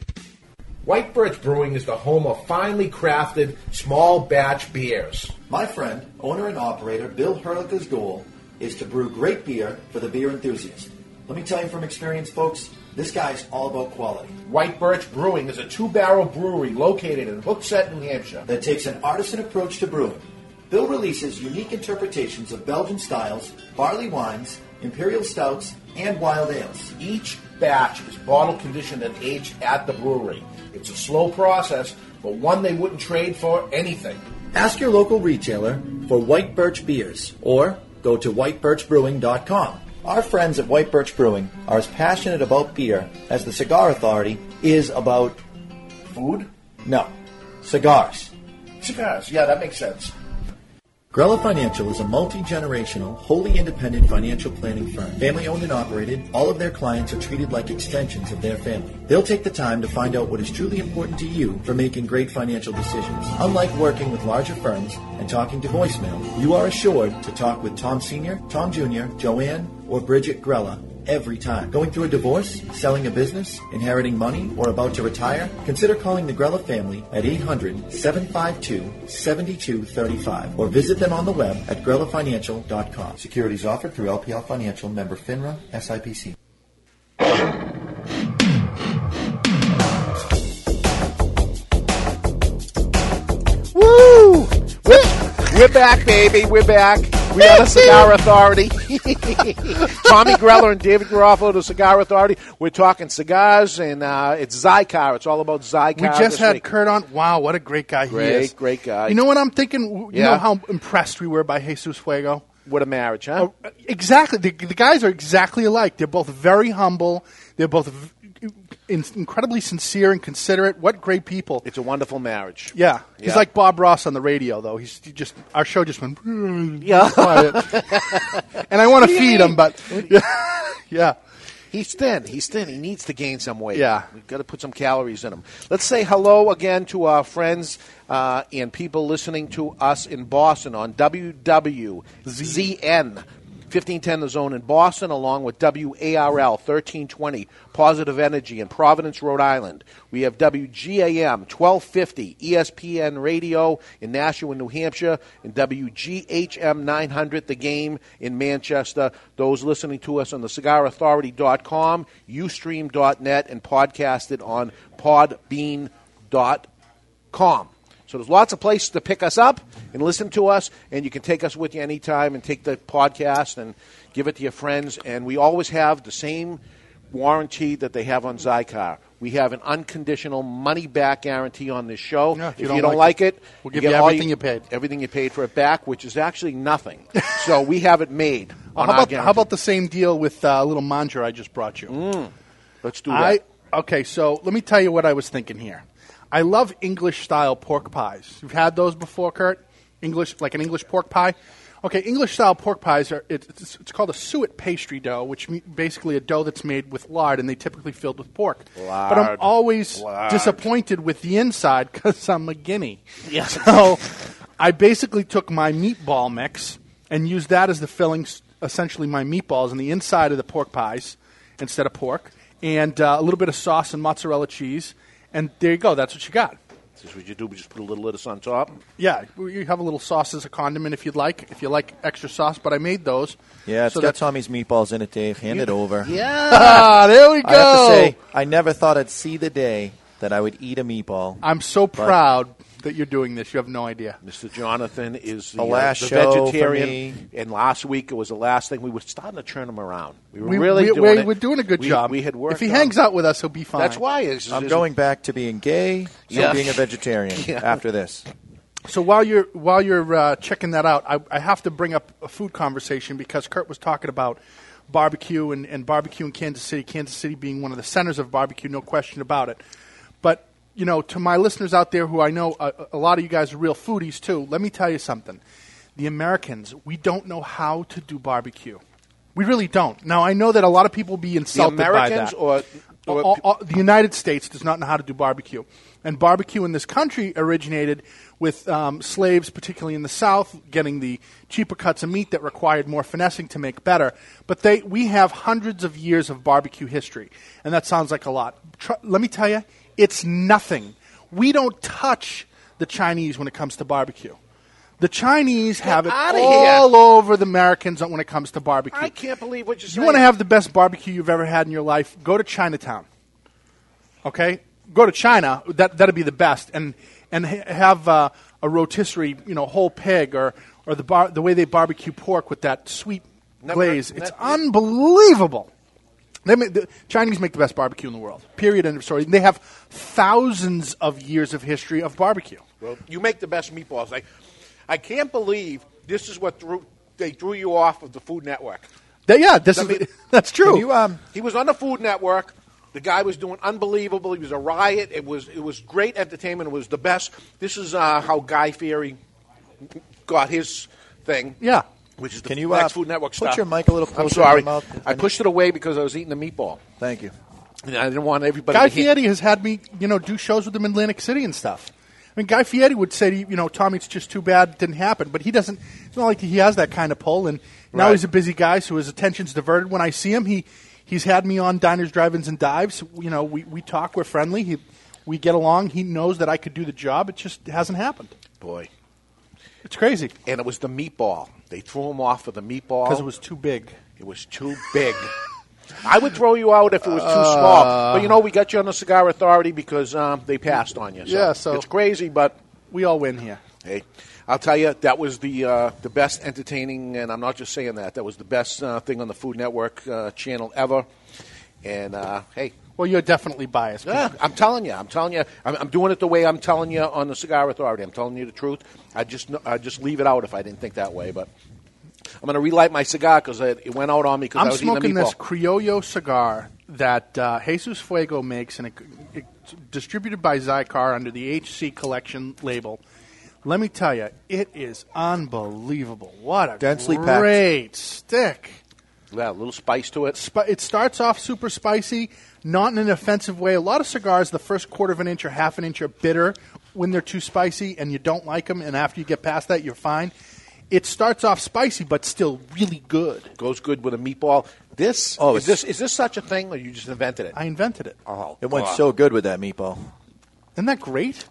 White Birch Brewing is the home of finely crafted small batch beers. My friend, owner and operator Bill Herlicka's goal is to brew great beer for the beer enthusiast. Let me tell you from experience, folks, this guy's all about quality. White Birch Brewing is a two barrel brewery located in Hooksett, New Hampshire. That takes an artisan approach to brewing. Bill releases unique interpretations of Belgian styles, barley wines, imperial stouts, and wild ales. Each batch is bottle conditioned and aged at the brewery. It's a slow process, but one they wouldn't trade for anything. Ask your local retailer for White Birch beers or go to whitebirchbrewing.com. Our friends at White Birch Brewing are as passionate about beer as the Cigar Authority is about Food? no, cigars. Cigars. Yeah, that makes sense. Grella Financial is a multi-generational, wholly independent financial planning firm. Family owned and operated, all of their clients are treated like extensions of their family. They'll take the time to find out what is truly important to you for making great financial decisions. Unlike working with larger firms and talking to voicemail, you are assured to talk with Tom Sr., Tom Jr., Joanne, or Bridget Grella every time. Going through a divorce, selling a business, inheriting money, or about to retire? Consider calling the Grella family at 800-752-7235 or visit them on the web at grellafinancial.com. Securities offered through LPL Financial, member FINRA, SIPC. Woo! We're, we're back, baby. We're back. We are the Cigar Authority. Tommy Grella and David Garofalo, the Cigar Authority. We're talking cigars, and uh, it's Xikar. It's all about Xikar. We just had week. Kurt on. Wow, what a great guy he is. great great guy. You know what I'm thinking? You Yeah. know how impressed we were by Jesus Fuego? What a marriage, huh? Oh, exactly. The, the guys are exactly alike. They're both very humble. They're both in, incredibly sincere and considerate. What great people. It's a wonderful marriage. Yeah. He's Yeah. like Bob Ross on the radio, though. He's he just our show just went Yeah. quiet, and I want to feed him, but yeah, He's thin. He's thin. He needs to gain some weight. Yeah. We've got to put some calories in him. Let's say hello again to our friends uh, and people listening to us in Boston on WWZN. 1510 The Zone in Boston, along with WARL 1320 Positive Energy in Providence, Rhode Island. We have WGAM 1250 ESPN Radio in Nashua, New Hampshire, and WGHM 900 The Game in Manchester. Those listening to us on the cigarauthority.com, ustream.net, and podcasted on podbean.com. So there's lots of places to pick us up and listen to us, and you can take us with you anytime and take the podcast and give it to your friends. And we always have the same warranty that they have on Xikar. We have an unconditional money back guarantee on this show. Yeah, if, you don't, like it, we'll give get you everything you paid. Everything you paid for it back, which is actually nothing. so we have it made. How about how about the same deal with uh, little manja I just brought you? Let's do that. I okay, so let me tell you what I was thinking here. I love English style pork pies. You've had those before, Kurt? English, like an English pork pie. Okay, English style pork pies are it, it's, it's called a suet pastry dough, which means basically a dough that's made with lard, and they typically filled with pork. But I'm always Lard. disappointed with the inside because I'm a guinea. Yes. So I basically took my meatball mix and used that as the filling, essentially my meatballs in the inside of the pork pies instead of pork, and uh, a little bit of sauce and mozzarella cheese, and there you go. That's what you got. This is what you do. We just put a little lettuce on top. Yeah, you have a little sauce as a condiment if you'd like, if you like extra sauce. But I made those. Yeah, it's so got Tommy's meatballs in it, Dave. Hand it over. Yeah, ah, there we go. I have to say, I never thought I'd see the day that I would eat a meatball. I'm so proud that you're doing this. You have no idea. Mr. Jonathan is the, The last uh, the show for vegetarian, me. and last week it was the last thing. We were starting to turn him around. We were We, really we, doing we, it. We're doing a good We- job. We had worked. If he on- hangs out with us, he'll be fine. that's why it's, I'm it's- going back to being gay, so Yeah. being a vegetarian Yeah. after this. So while you're while you're uh, checking that out, I, I have to bring up a food conversation because Kurt was talking about barbecue and, and barbecue in Kansas City. Kansas City being one of the centers of barbecue, no question about it. You know, to my listeners out there who I know a, a lot of you guys are real foodies too. Let me tell you something: the Americans, we don't know how to do barbecue. We really don't. Now I know that a lot of people will be insulted by Americans that. or, or All- all- the United States does not know how to do barbecue. And barbecue in this country originated with um, slaves, particularly in the South, getting the cheaper cuts of meat that required more finessing to make better. But they, we have hundreds of years of barbecue history, and that sounds like a lot. Tr- let me tell you, it's nothing. We don't touch the Chinese when it comes to barbecue. The Chinese have it all here. over the Americans when it comes to barbecue. I can't believe what you're saying. You want to have the best barbecue you've ever had in your life? Go to Chinatown. Okay, go to China. That that'd be the best, and and ha- have uh, a rotisserie, you know, whole pig, or or the bar, the way they barbecue pork with that sweet Never- glaze. It's unbelievable. They make, the Chinese make the best barbecue in the world. Period. End of story. They have thousands of years of history of barbecue. Well, you make the best meatballs. I, I can't believe this is what threw, they threw you off of the Food Network. They- yeah, this I is mean- that's true. You, um, He was on the Food Network. The guy was doing unbelievable. He was a riot. It was it was great entertainment. It was the best. This is uh, how Guy Fieri got his thing. yeah. Which is the Can you, next uh, Food Network put your mic a little closer I'm to sorry. your mouth? I pushed it away because I was eating the meatball. Thank you. And I didn't want everybody. Guy to hear- Fieri has had me, you know, do shows with him in Atlantic City and stuff. I mean, Guy Fieri would say, to you you know, Tommy, it's just too bad it didn't happen. But he doesn't. It's not like he has that kind of pull. And now Right. he's a busy guy, so his attention's diverted. When I see him, he He's had me on diners, drive-ins, and dives. You know, we, we talk. We're friendly. He, we get along. He knows that I could do the job. It just hasn't happened. Boy. It's crazy And it was the meatball. They threw him off for the meatball. because it was too big. It was too big. I would throw you out if it was too small. But you know, we got you on the Cigar Authority because um, they passed on you. So Yeah, so- it's crazy, but We all win here. hey, I'll tell you, that was the uh, the best entertaining, and I'm not just saying that. That was the best uh, thing on the Food Network uh, channel ever. And uh, hey, Well, you're definitely biased. yeah, I'm telling you, I'm telling you, I'm, I'm doing it the way I'm telling you on the Cigar Authority. I'm telling you the truth. I just I just leave it out if I didn't think that way, but. I'm going to relight my cigar because it, went out on me because I was smoking this. Criollo cigar that uh, Jesus Fuego makes, and it, it's distributed by Xikar under the HC Collection label. Let me tell you, it is unbelievable. What a Densely packed. great stick! Yeah, a little spice to it. Spi- it starts off super spicy, not in an offensive way. A lot of cigars, the first quarter of an inch or half an inch, are bitter when they're too spicy, and you don't like them. And after you get past that, you're fine. It starts off spicy, but still really good. Goes good with a meatball. This Oh, is this is this such a thing, or you just invented it? I invented it. oh, It went God. so good with that meatball. Isn't that great?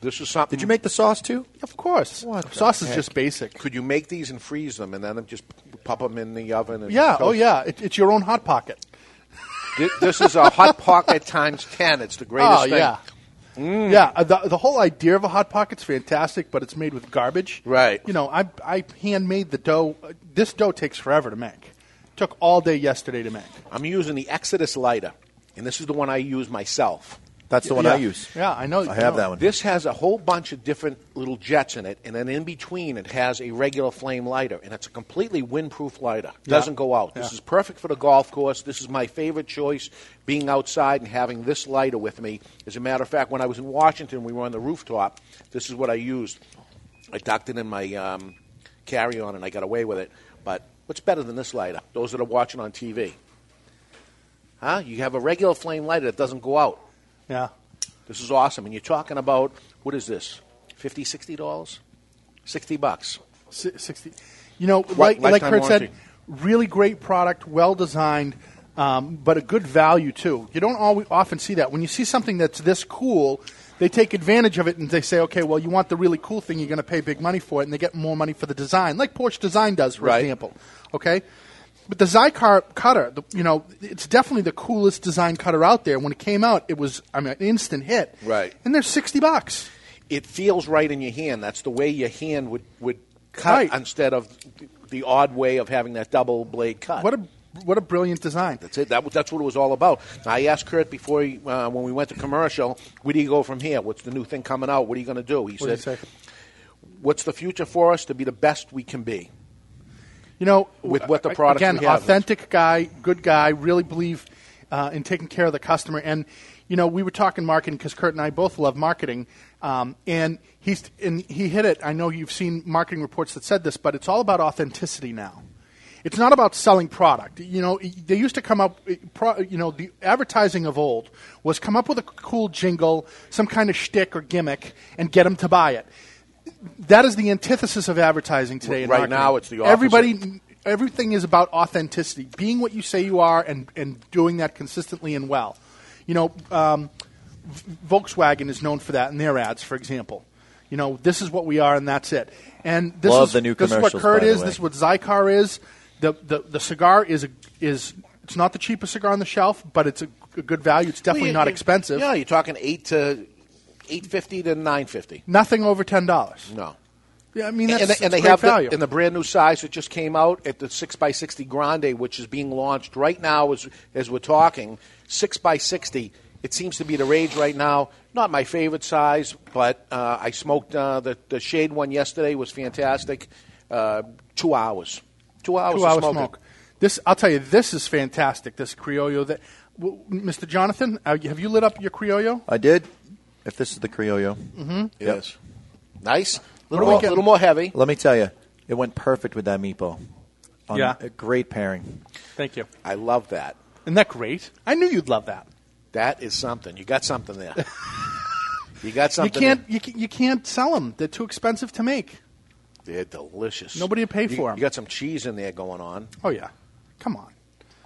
This is something. Did you make the sauce too? Of course. What the Sauce is heck? just basic. Could you make these and freeze them, and then just pop them in the oven? And Yeah. Oh, yeah. It, it's your own hot pocket. Thi- This is a hot pocket times ten. It's the greatest oh thing. yeah. Yeah, uh, the, the whole idea of a hot pocket's fantastic, but it's made with garbage. Right. You know, I I handmade the dough. This dough takes forever to make. Took all day yesterday to make. I'm using the Exodus lighter, and this is the one I use myself. That's the one yeah. I use. Yeah, I know. I have that one. This has a whole bunch of different little jets in it, and then in between it has a regular flame lighter, and it's a completely windproof lighter. It Doesn't go out. This is perfect for the golf course. This is my favorite choice, being outside and having this lighter with me. As a matter of fact, when I was in Washington, we were on the rooftop. This is what I used. I ducked it in my um, carry-on, and I got away with it. But what's better than this lighter? Those that are watching on TV. Huh? You have a regular flame lighter that doesn't go out. Yeah. This is awesome. And you're talking about, what is this? 50 $60? 60 bucks. Si- Sixty. You know, like like lifetime Kurt said, really great product, well designed, um, but a good value too. You don't always often see that. When you see something that's this cool, they take advantage of it and they say, okay, well, you want the really cool thing, you're going to pay big money for it, and they get more money for the design, like Porsche Design does, for Right. example. Okay. But the Xikar cutter, the, you know, it's definitely the coolest design cutter out there. When it came out, it was I mean, an instant hit. Right. And they're sixty bucks. It feels right in your hand. That's the way your hand would, would cut Right. instead of the odd way of having that double blade cut. What a what a brilliant design. That's it. That, that's what it was all about. I asked Kurt before he, uh, when we went to commercial, where do you go from here? What's the new thing coming out? What are you going to do? He What said? "What's the future for us to be the best we can be?" You know, With what the product again, authentic guy, good guy, really believe uh, in taking care of the customer. And you know, we were talking marketing because Kurt and I both love marketing, um, and he's and he hit it. I know you've seen marketing reports that said this, but it's all about authenticity now. It's not about selling product. You know, they used to come up. You know, the advertising of old was come up with a cool jingle, some kind of shtick or gimmick, and get them to buy it that is the antithesis of advertising today. Right marketing. now, it's the opposite. Everybody, everything is about authenticity, being what you say you are, and and doing that consistently and well. You know, um, V- Volkswagen is known for that in their ads, for example. You know, this is what we are, and that's it. And this Love is the new this is what Kurt is. This is what Xikar is. The, the the cigar is a, is it's not the cheapest cigar on the shelf, but it's a, a good value. It's definitely Well, you- not you- expensive. Yeah, you're talking eight to eight fifty to nine fifty. Nothing over ten dollars. No. Yeah, I mean that's, and they, that's and they great have value. the, in the brand new size that just came out at the six x sixty Grande, which is being launched right now as as we're talking. Six x sixty. It seems to be the rage right now. Not my favorite size, but uh, I smoked uh, the the shade one yesterday. Was fantastic. Uh, two hours. Two hours. two of hour smoking. smoke. This I'll tell you, this is fantastic. This Criollo. That, w- Mr. Jonathan, uh, have you lit up your Criollo? I did. If this is the Criollo, Yes. Nice. A little, are more, little more heavy. let me tell you, it went perfect with that meatball. On Yeah. a great pairing. Thank you. I love that. Isn't that great? I knew you'd love that. That is something. You got something there. you got something. You can't you, ca- you can't sell them. They're too expensive to make. They're delicious. Nobody would pay You- for 'em. You got some cheese in there going on. Oh yeah, come on.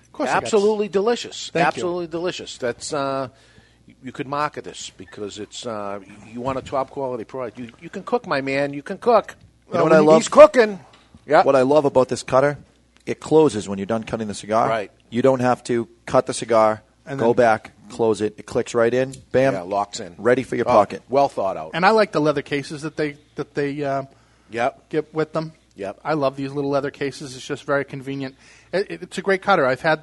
Of course I got- absolutely delicious. Thank you. absolutely delicious. That's uh, you could market this because it's uh, you want a top quality product. You you can cook, my man. You can cook. You know what I love? He's cooking. Yeah. What I love about this cutter, it closes when you're done cutting the cigar. Right. You don't have to cut the cigar, And go then- back, close it. It clicks right in. Bam. yeah, locks in. Ready for your Oh, pocket. Well thought out. And I like the leather cases that they that they uh, Yep. get with them. Yep. I love these little leather cases. It's just very convenient. It, it- it's a great cutter. I've had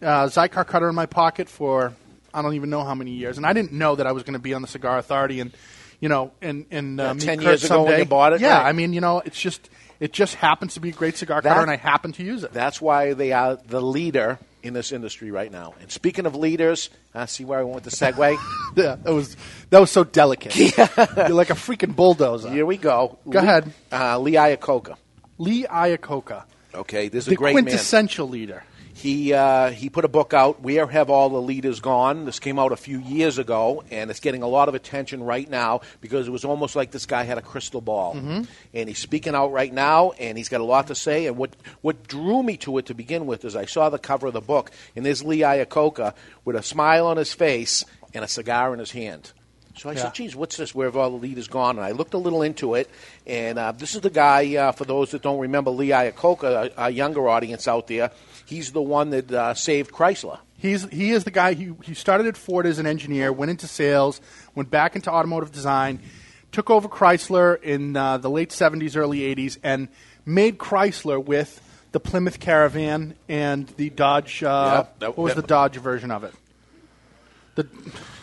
uh, Xikar cutter in my pocket for I don't even know how many years, and I didn't know that I was going to be on the Cigar Authority and you know and and uh, Yeah, meet 10 Kurt years ago when you bought it, Yeah, right. I mean, you know, it's just it just happens to be a great cigar That- cutter, and I happen to use it. That's why they are the leader in this industry right now. And speaking of leaders, I see where I went with the segue. yeah, that was that was so delicate. You're like a freaking bulldozer. Here we go. Go Lee- ahead. Uh, Lee Iacocca. Lee Iacocca, Okay, this is the a great man. quintessential leader. He uh, he put a book out. Where have all the leaders gone? This came out a few years ago, and it's getting a lot of attention right now because it was almost like this guy had a crystal ball, Mm-hmm. and he's speaking out right now, and he's got a lot to say. And what what drew me to it to begin with is I saw the cover of the book, and there's Lee Iacocca with a smile on his face and a cigar in his hand. So I Yeah. said, geez, what's this? Where have all the leaders gone? And I looked a little into it, and uh, this is the guy, uh, for those that don't remember Lee Iacocca, a, a younger audience out there, he's the one that uh, saved Chrysler. He's he is the guy. He he started at Ford as an engineer, went into sales, went back into automotive design, took over Chrysler in uh, the late '70s, early '80s, and made Chrysler with the Plymouth Caravan and the Dodge. Uh, Yep, that- what was that- the Dodge version of it? The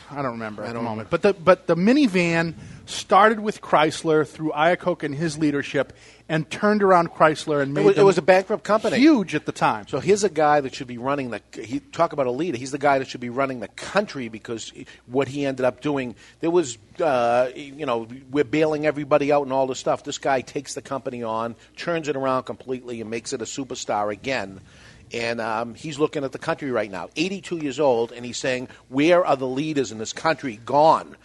I don't remember at the moment, but the but the minivan started with Chrysler through Iacocca and his leadership, and turned around Chrysler and made It was, it was a bankrupt company. huge at the time. So here's a guy that should be running the. He talk about a leader. He's the guy that should be running the country because he- what he ended up doing. There was, uh, you know, we're bailing everybody out and all this stuff. This guy takes the company on, turns it around completely, and makes it a superstar again. And um, he's looking at the country right now, 82 years old, and he's saying, "Where are the leaders in this country gone?"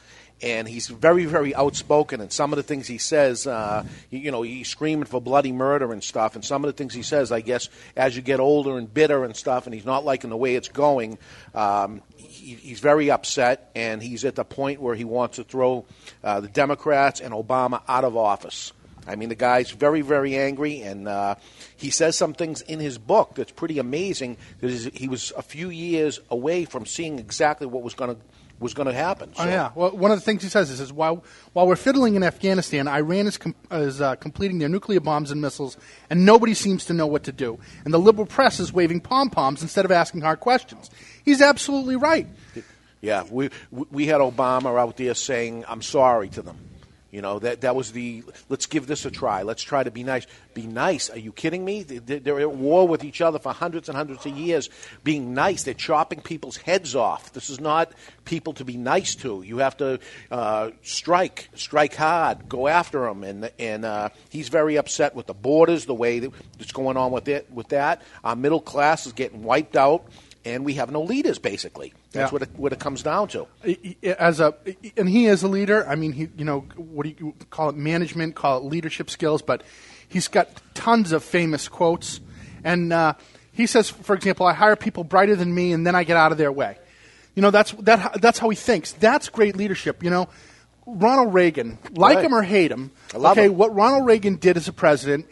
And he's very, very outspoken. And some of the things he says, uh, you, you know, he's screaming for bloody murder and stuff. And some of the things he says, I guess, as you get older and bitter and stuff, and he's not liking the way it's going, um, he, he's very upset, and he's at the point where he wants to throw uh, the Democrats and Obama out of office. I mean, the guy's very, very angry, and uh, he says some things in his book that's pretty amazing. That he was a few years away from seeing exactly what was going to was going to happen. Oh yeah. Well, one of the things he says is, is while while we're fiddling in Afghanistan, Iran is com- is uh, completing their nuclear bombs and missiles, and nobody seems to know what to do. And the liberal press is waving pom poms instead of asking hard questions. He's absolutely right. Yeah, we we- we had Obama out there saying, "I'm sorry" to them. You know that that was the let's give this a try. Let's try to be nice. Be nice? Are you kidding me? They- They're at war with each other for hundreds and hundreds of years. Being nice, they're chopping people's heads off. This is not people to be nice to. You have to uh, strike, strike hard, go after them. And and uh, he's very upset with the borders, the way that's going on with it. With that, our middle class is getting wiped out, and we have no leaders. Basically, that's Yeah. what it, what it comes down to. As a and he is a leader. I mean, he you know what do you call it? Management, call it leadership skills. But he's got tons of famous quotes, and uh, he says, for example, I hire people brighter than me, and then I get out of their way. You know, that's that. That's how he thinks. That's great leadership. You know, Ronald Reagan, like Right. him or hate him, okay, him. what Ronald Reagan did as a president,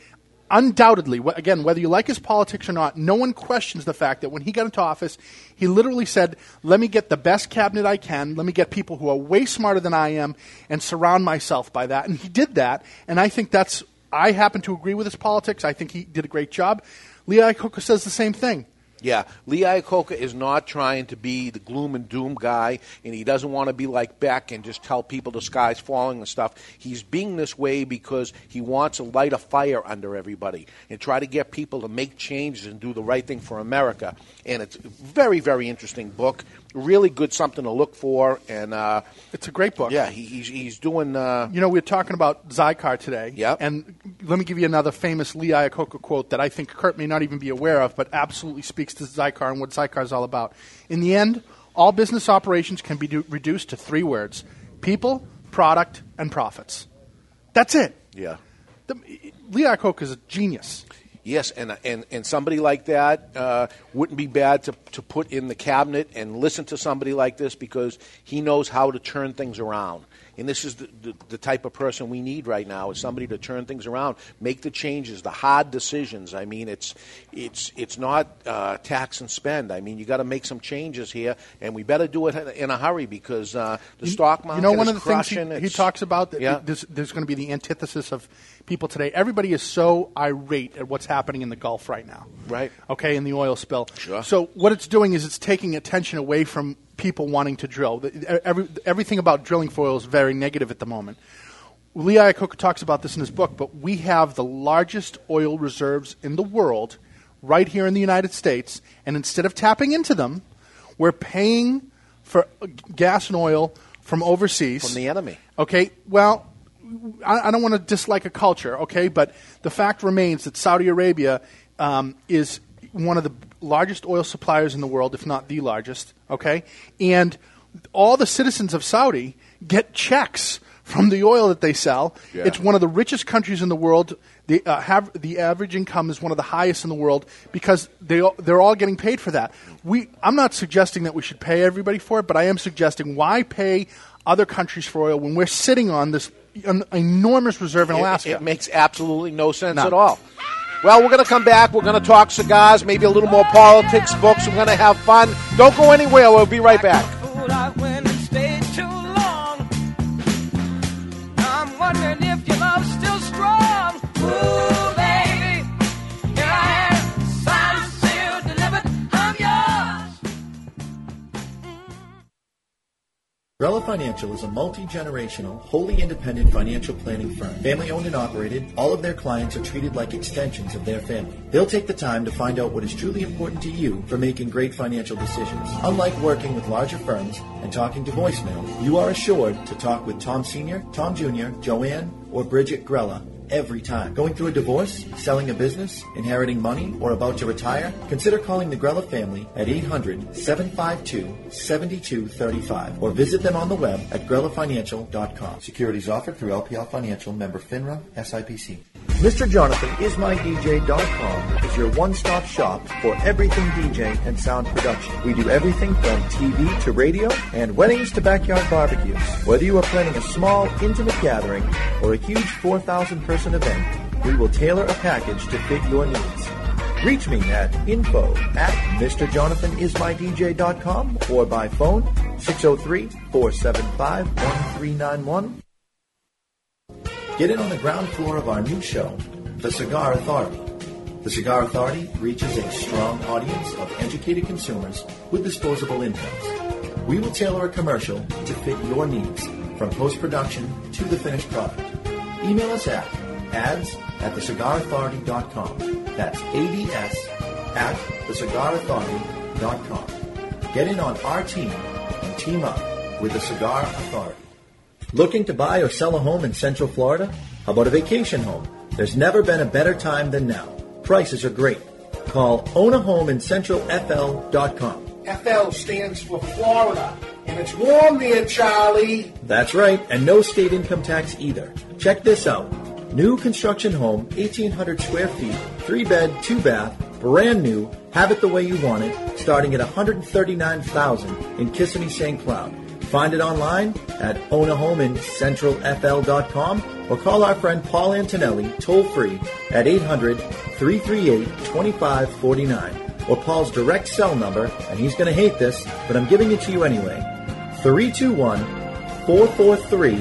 undoubtedly, again, whether you like his politics or not, no one questions the fact that when he got into office, he literally said, "Let me get the best cabinet I can. Let me get people who are way smarter than I am, and surround myself by that." And he did that, and I think that's. I happen to agree with his politics. I think he did a great job. Lee Iacocca says the same thing. Yeah, Lee Iacocca is not trying to be the gloom and doom guy, and he doesn't want to be like Beck and just tell people the sky's falling and stuff. He's being this way because he wants to light a fire under everybody and try to get people to make changes and do the right thing for America. And it's a very, very interesting book. Really good something to look for, and uh, It's a great book. yeah, he, he's he's doing. Uh, You know, we are talking about Xikar today. Yep. And let me give you another famous Lee Iacocca quote that I think Kurt may not even be aware of, but absolutely speaks to Xikar and what Xikar is all about. In the end, all business operations can be do- reduced to three words people, product, and profits. That's it. yeah. The, Lee Iacocca is a genius. Yes, and and and somebody like that uh, wouldn't be bad to to put in the cabinet and listen to somebody like this because he knows how to turn things around. And this is the, the, the type of person we need right now is somebody to turn things around, make the changes, the hard decisions. I mean, it's it's it's not uh, tax and spend. I mean, you got to make some changes here, and we better do it in a hurry because uh, the stock market You know, one of the things he, he talks about that Yeah. there's, there's going to be the antithesis of people today. Everybody is so irate at what's happening in the Gulf right now. Right. Okay, in the oil spill. Sure. So what it's doing is it's taking attention away from people wanting to drill. Every, everything about drilling for oil is very negative at the moment. Lee Iacocca talks about this in his book, but we have the largest oil reserves in the world right here in the United States, and instead of tapping into them, we're paying for uh, gas and oil from overseas. From the enemy. Okay, well, I, I don't want to dislike a culture, okay, but the fact remains that Saudi Arabia um, is one of the largest oil suppliers in the world, if not the largest, okay, and all the citizens of Saudi get checks from the oil that they sell. Yeah. It's one of the richest countries in the world. The, uh, have, the average income is one of the highest in the world because they, they're all getting paid for that. We, I'm not suggesting that we should pay everybody for it, but I am suggesting why pay other countries for oil when we're sitting on this an enormous reserve in It- Alaska. It, makes absolutely no sense at all. Well, we're going to come back. We're going to talk cigars, maybe a little more politics, books. We're going to have fun. Don't go anywhere. We'll be right back. Grella Financial is a multi-generational, wholly independent financial planning firm. Family owned and operated, all of their clients are treated like extensions of their family. They'll take the time to find out what is truly important to you for making great financial decisions. Unlike working with larger firms and talking to voicemail, you are assured to talk with Tom Sr., Tom Jr., Joanne, or Bridget Grella every time. Going through a divorce, selling a business, inheriting money, or about to retire? Consider calling the Grella family at 800-752-7235 or visit them on the web at grellafinancial.com. Securities offered through LPL Financial member FINRA SIPC. Mr. Jonathan is my is your one-stop shop for everything DJ and sound production. We do everything from TV to radio and weddings to backyard barbecues. Whether you are planning a small, intimate gathering or a huge 4,000 person event, we will tailor a package to fit your needs. Reach me at info at mrjonathanismydj.com or by phone 603-475-1391 Get in on the ground floor of our new show, The Cigar Authority. The Cigar Authority reaches a strong audience of educated consumers with disposable incomes. We will tailor a commercial to fit your needs, from post-production to the finished product. Email us at ads at thecigarauthority.com. That's ADS at thecigarauthority.com. Get in on our team and team up with the Cigar Authority. Looking to buy or sell a home in Central Florida? How about a vacation home? There's never been a better time than now. Prices are great. Call Own a Home in CentralFL.com. FL stands for Florida, and it's warm there, Charlie. That's right, and no state income tax either. Check this out. New construction home, 1,800 square feet, three bed, two bath, brand new, have it the way you want it, starting at 139,000 in Kissimmee St. Cloud. Find it online at ownahomeincentralfl.com or call our friend Paul Antonelli toll free at 800 338 2549 or Paul's direct cell number, and he's going to hate this, but I'm giving it to you anyway 321 443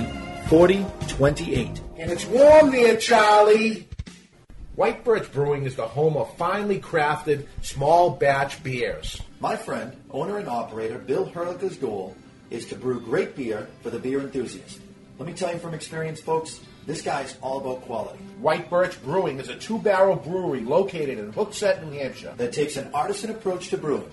4028. And it's warm there, Charlie. White Birch Brewing is the home of finely crafted small batch beers. My friend, owner and operator Bill Herlicka's goal is to brew great beer for the beer enthusiast. Let me tell you from experience, folks, this guy's all about quality. White Birch Brewing is a two barrel brewery located in Hooksett, New Hampshire. That takes an artisan approach to brewing.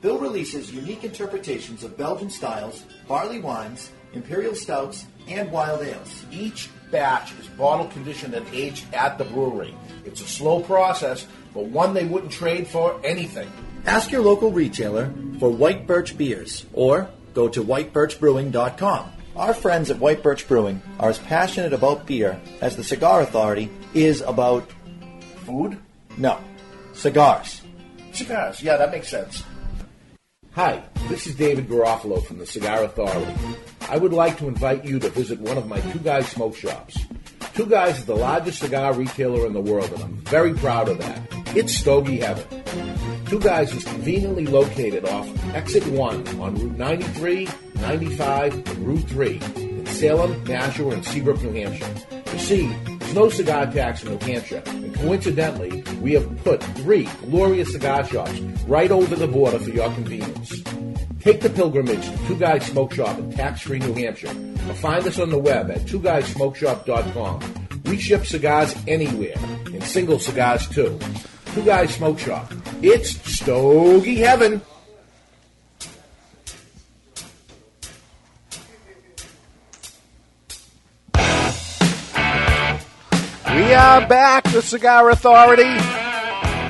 Bill releases unique interpretations of Belgian styles, barley wines, imperial stouts, and wild ales. Each batch is bottle conditioned and aged at the brewery. It's a slow process, but one they wouldn't trade for anything. Ask your local retailer for White Birch beers or go to whitebirchbrewing.com. Our friends at White Birch Brewing are as passionate about beer as the Cigar Authority is about Food? No. Cigars. Cigars. Yeah, that makes sense. Hi, this is David Garofalo from the Cigar Authority. I would like to invite you to visit one of my Two Guys smoke shops. Two Guys is the largest cigar retailer in the world, and I'm very proud of that. It's Stogie Heaven. Two Guys is conveniently located off Exit 1 on Route 93, 95, and Route 3 in Salem, Nashua, and Seabrook, New Hampshire. You see, there's no cigar tax in New Hampshire, and coincidentally, we have put three glorious cigar shops right over the border for your convenience. Take the pilgrimage to Two Guys Smoke Shop in tax-free New Hampshire, or find us on the web at twoguysmokeshop.com. We ship cigars anywhere, and single cigars too. Two Guys Smoke Shop. It's Stogie Heaven. We are back, the Cigar Authority.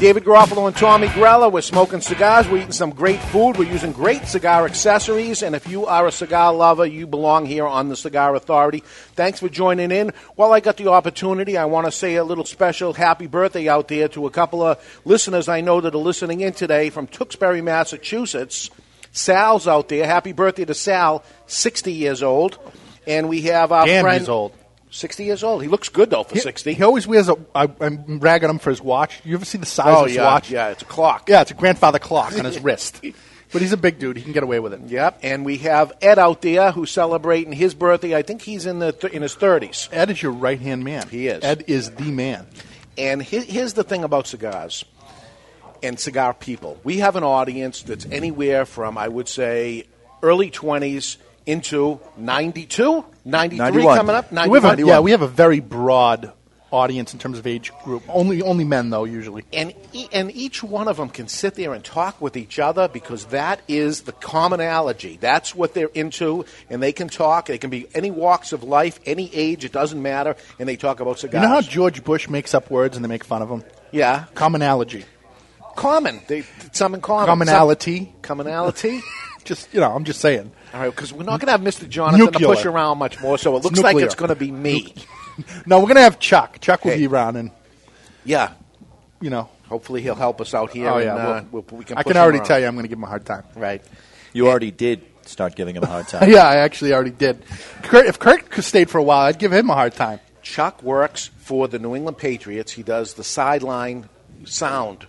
David Garofalo and Tommy Grella. We're smoking cigars. We're eating some great food. We're using great cigar accessories. And if you are a cigar lover, you belong here on the Cigar Authority. Thanks for joining in. While I got the opportunity, I want to say a little special happy birthday out there to a couple of listeners I know that are listening in today from Tewksbury, Massachusetts. Sal's out there. Happy birthday to Sal, 60 years old. And we have our Damn, friend. old. 60 years old. He looks good, though, for He- 60. He always wears a. I, I'm ragging him for his watch. You ever see the size Oh, of his yeah, watch? yeah, it's a clock. Yeah, it's a grandfather clock on his wrist. But he's a big dude. He can get away with it. Yep, and we have Ed out there who's celebrating his birthday. I think he's in the th- in his thirties. Ed is your right hand man. He is. Ed is the man. And he- here's the thing about cigars and cigar people: we have an audience that's anywhere from I would say early twenties into 92, 93 91. coming up. We have 91. a, yeah, we have a very broad audience in terms of age group. Only only men though usually. and e- and each one of them can sit there and talk with each other because that is the commonality. That's what they're into, and they can talk. They can be any walks of life, any age. It doesn't matter, and they talk about cigars. You know how George Bush makes up words and they make fun of him? yeah, Commonality. common. They some in common. Commonality. Some- commonality. Just you know, I'm just saying. All right, because we're not going to have Mr. Jonathan to push around much more, so it looks like nuclear. it's going to be me. No, we're gonna have Chuck. Chuck will Hey. be around, and Yeah. you know. Hopefully he'll help us out here. Oh and, yeah, uh, we'll- we, we can I push can already him tell you, I'm going to give him a hard time. Right. You already did start giving him a hard time. yeah, I actually already did. Kurt, if Kurt stayed for a while, I'd give him a hard time. Chuck works for the New England Patriots. He does the sideline sound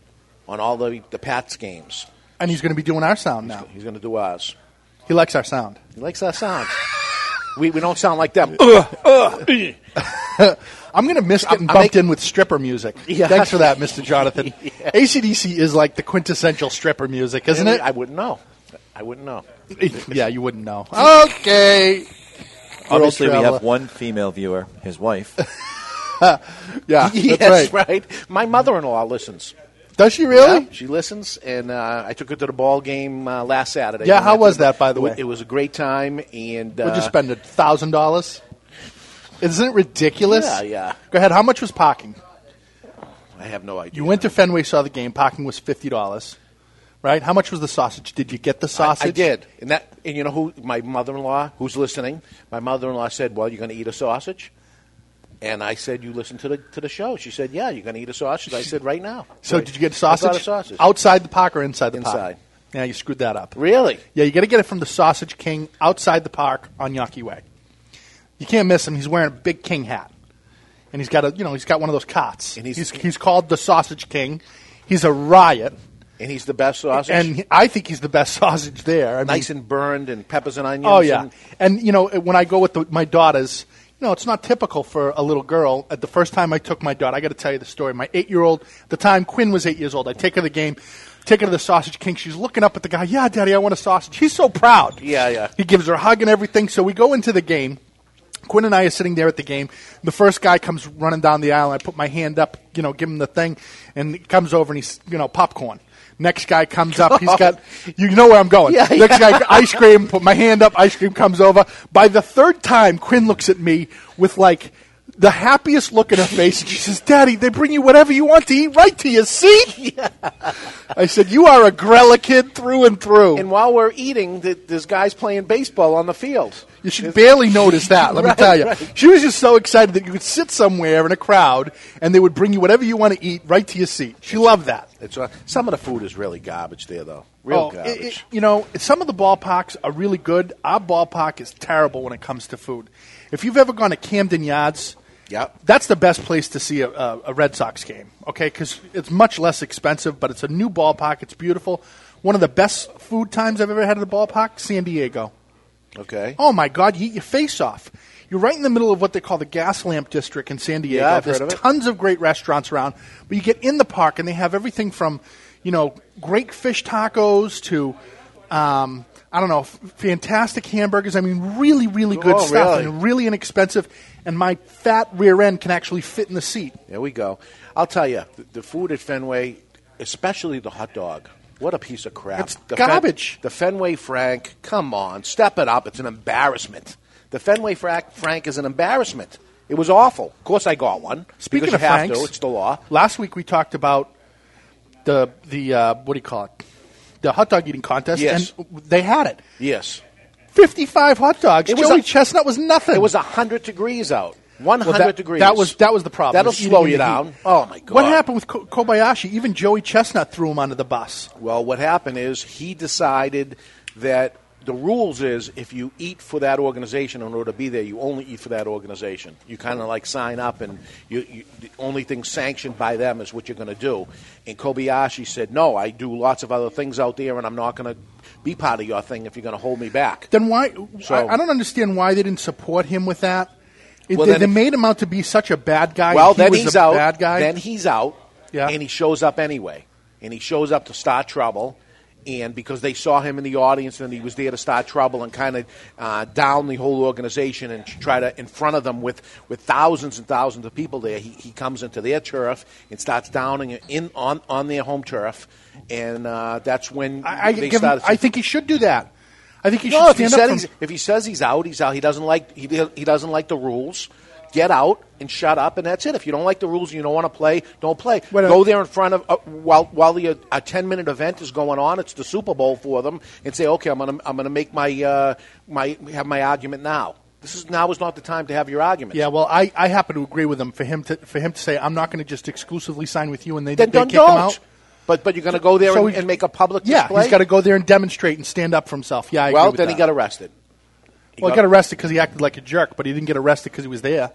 on all the the Pats games. And he's going to be doing our sound now. He's going to do ours. He likes our sound. He likes our sound. we we don't sound like them. I'm going to miss getting I'm bumped make- in with stripper music. Yeah. Thanks for that, Mr. Jonathan. ACDC is like the quintessential stripper music, isn't it? I wouldn't know. I wouldn't know. yeah, you wouldn't know. Okay. Obviously, we have one female viewer, his wife. Yeah, that's yes, right. My mother-in-law listens. Does she really? Yeah, she listens, and uh, I took her to the ball game uh, last Saturday. Yeah, how was that, by the way? It was a great time, and uh, Would you spend a thousand dollars? Isn't it ridiculous? Yeah, yeah. Go ahead. How much was parking? I have no idea. You went to Fenway, saw the game. Parking was fifty dollars, right? How much was the sausage? Did you get the sausage? I, I did, and that, and you know who? My mother-in-law, who's listening. My mother-in-law said, "Well, you're going to eat a sausage," and I said, "You listen to the to the show." She said, "Yeah, you're going to eat a sausage." I said, "Right now." So I- did you get I sausage? got a sausage outside the park or inside the park? Inside. Yeah, you screwed that up. Really? Yeah, you got to get it from the Sausage King outside the park on Yawkey Way. You can't miss him. He's wearing a big king hat, and he's got a you know he's got one of those cots. And he's- he's, he's called the Sausage King. He's a riot, And he's the best sausage. and I think he's the best sausage there. I mean, nice and burned, and peppers and onions. Oh yeah, and- and you know when I go with the, my daughters, you know it's not typical for a little girl. At the first time I took my daughter, I got to tell you the story. My eight-year-old, at the time Quinn was eight years old. I take her to the game, take her to the Sausage King. She's looking up at the guy. Yeah, Daddy, I want a sausage. He's so proud. Yeah, yeah. He gives her a hug and everything. So we go into the game. Quinn and I are sitting there at the game. The first guy comes running down the aisle. I put my hand up, you know, give him the thing, and he comes over and he's, you know, popcorn. Next guy comes up. He's oh. got, you know where I'm going. Yeah, Next guy, ice cream. Put my hand up. Ice cream comes over. By the third time, Quinn looks at me with like the happiest look in her face, and she says, "Daddy, they bring you whatever you want to eat right to your seat." I said, "You are a Grella kid through and through." And while we're eating, th- there's guys playing baseball on the field. You should barely notice that. Let Right, me tell you, right. she was just so excited that you could sit somewhere in a crowd and they would bring you whatever you want to eat right to your seat. She loved that. It's uh, some of the food is really garbage there, though. Real Oh, it- garbage. it- you know, some of the ballparks are really good. Our ballpark is terrible when it comes to food. If you've ever gone to Camden Yards, Yep. that's the best place to see a, a, a Red Sox game. Okay, because it's much less expensive, but it's a new ballpark. It's beautiful. One of the best food times I've ever had at a ballpark, San Diego. Okay. Oh my God, you eat your face off. You're right in the middle of what they call the gas lamp district in San Diego. Yeah, I've There's heard of it. tons of great restaurants around, but you get in the park and they have everything from, you know, great fish tacos to, um, I don't know, f- fantastic hamburgers. I mean, really, really good Oh, stuff really? and really inexpensive. And my fat rear end can actually fit in the seat. There we go. I'll tell you, the, the food at Fenway, especially the hot dog. What a piece of crap! It's the Fen- garbage. the Fenway Frank, come on, step it up. It's an embarrassment. The Fenway Frank, Frank is an embarrassment. It was awful. Of course, I got one. Speaking because of you have Franks, to. It's the law. Last week we talked about the the uh, what do you call it? The hot dog eating contest, Yes. and they had it. Yes. 55 hot dogs. It was Joey a- Chestnut was nothing. It was hundred degrees out. One Well, hundred that, degrees. That was that was the problem. That'll slow you down. heat. Oh my god! What happened with Ko- Kobayashi? Even Joey Chestnut threw him under the bus. Well, what happened is he decided that the rules is if you eat for that organization in order to be there, you only eat for that organization. You kind of like sign up, and you, you, the only thing sanctioned by them is what you're going to do. And Kobayashi said, "No, I do lots of other things out there, and I'm not going to be part of your thing if you're going to hold me back." Then why? So- I, I don't understand why they didn't support him with that. It- Well, they, they made him out to be such a bad guy. Well, he then was he's a out. Bad guy. Then he's out. Yeah. And he shows up anyway. And he shows up to start trouble. And because they saw him in the audience and he was there to start trouble and kind of uh, down the whole organization and try to in front of them with, with thousands and thousands of people there, he, he comes into their turf and starts downing in on, on their home turf. And uh, that's when I, I they give him. I think he should do that. I think he no, if should he, stand up. said from- if he says he's out, he's out. He doesn't like he, he doesn't like the rules. Get out and shut up, and that's it. If you don't like the rules and you don't want to play, don't play. Well, Go there in front of uh, while while the uh, a ten minute event is going on. It's the Super Bowl for them, and say, okay, I'm gonna I'm gonna make my uh, my have my argument now. This is now is not the time to have your argument. yeah, well, I, I happen to agree with him for him to for him to say I'm not going to just exclusively sign with you and they then they don't. kick him don't. out. But but you're going to go there So and, he- and make a public Yeah, display. he's got to go there and demonstrate and stand up for himself. Yeah, I well, then that. he got arrested. well, he got arrested because he acted like a jerk, but he didn't get arrested because he was there.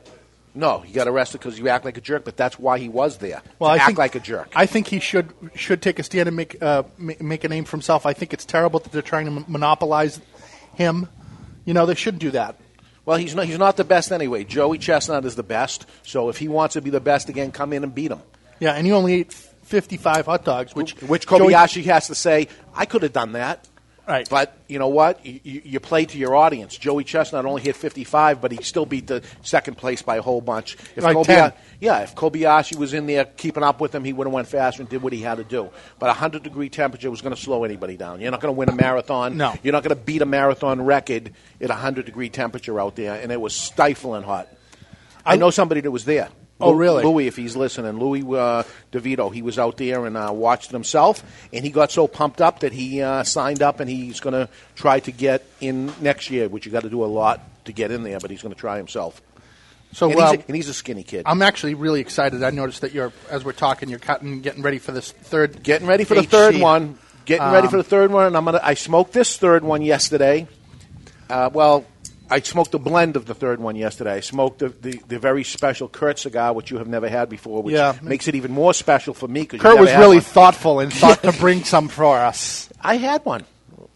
No, he got arrested because you act like a jerk, but that's why he was there. Well, I act think, like a jerk. I think he should should take a stand and make uh, make a name for himself. I think it's terrible that they're trying to monopolize him. You know, they shouldn't do that. Well, he's not, he's not the best anyway. Joey Chestnut is the best. So if he wants to be the best again, come in and beat him. Yeah, and he only ate 55 hot dogs, which Which Joey- Kobayashi has to say, I could have done that. Right. But you know what? You, you, you play to your audience. Joey Chestnut only hit 55, but he still beat the second place by a whole bunch. If Like Kobayashi- 10. yeah, if Kobayashi was in there keeping up with him, he would have went faster and did what he had to do. But a 100 degree temperature was going to slow anybody down. You're not going to win a marathon. No. You're not going to beat a marathon record at a 100 degree temperature out there, and it was stifling hot. I, I- know somebody that was there. Oh, really? Louis, if he's listening, Louis uh, DeVito, he was out there and uh, watched himself, and he got so pumped up that he uh, signed up, and he's going to try to get in next year, which you got to do a lot to get in there, but he's going to try himself. So and, uh, he's a, and he's a skinny kid. I'm actually really excited. I noticed that you're as we're talking, you're cutting, getting ready for this third. Getting ready for the HC. third one. Getting ready Um, for the third one, and I'm gonna. I smoked this third one yesterday. Uh, well, I smoked a blend of the third one yesterday. I smoked the, the, the very special Kurt cigar, which you have never had before, which Yeah. makes it even more special for me. Cause Kurt never was had really one. thoughtful and thought to bring some for us. I had one.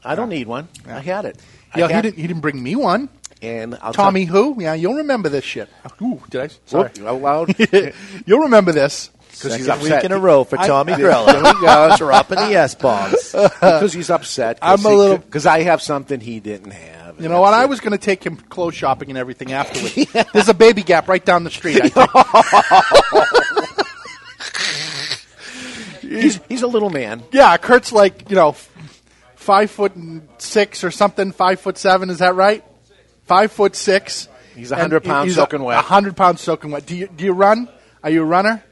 I don't need one. I had it. I Yeah, he didn't. He didn't bring me one. And I'll Tommy, who? Yeah, you'll remember this shit. Ooh, did I? Sorry. Whoop, out loud. you'll remember this. Because he's Second upset. week in a row for I- Tommy There Grella. we go. Dropping the S bombs. because he's upset. I'm a little- because I have something he didn't have. You know what? I was going to take him clothes shopping and everything afterwards. There's a baby gap right down the street. He's, he's a little man. yeah, Kurt's like you know, five foot and six or something. Five foot seven. Is that right? Five foot six. He's a 100 pounds soaking wet. A hundred pounds soaking wet. Do you do you run? Are you a runner?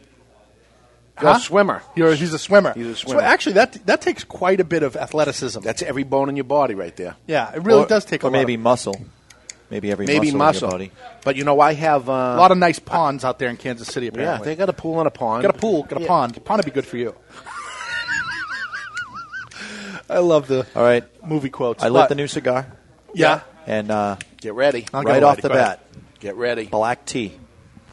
A Huh? swimmer. You're, he's a swimmer. He's a So swimmer. actually, that that takes quite a bit of athleticism. That's every bone in your body right there. yeah, it really Or- does take a or lot. maybe of- muscle. Maybe every maybe muscle, muscle. in your body. But you know, I have uh, A lot of nice ponds out there in Kansas City. Apparently, yeah. They got a pool and a pond. got a pool, got a Yeah. pond. A pond would be good for you. I love the All right. movie quotes. I lit the new cigar, Yeah, and uh, Get ready. I'll get right ready. off the Go ahead. bat, Get ready. black tea.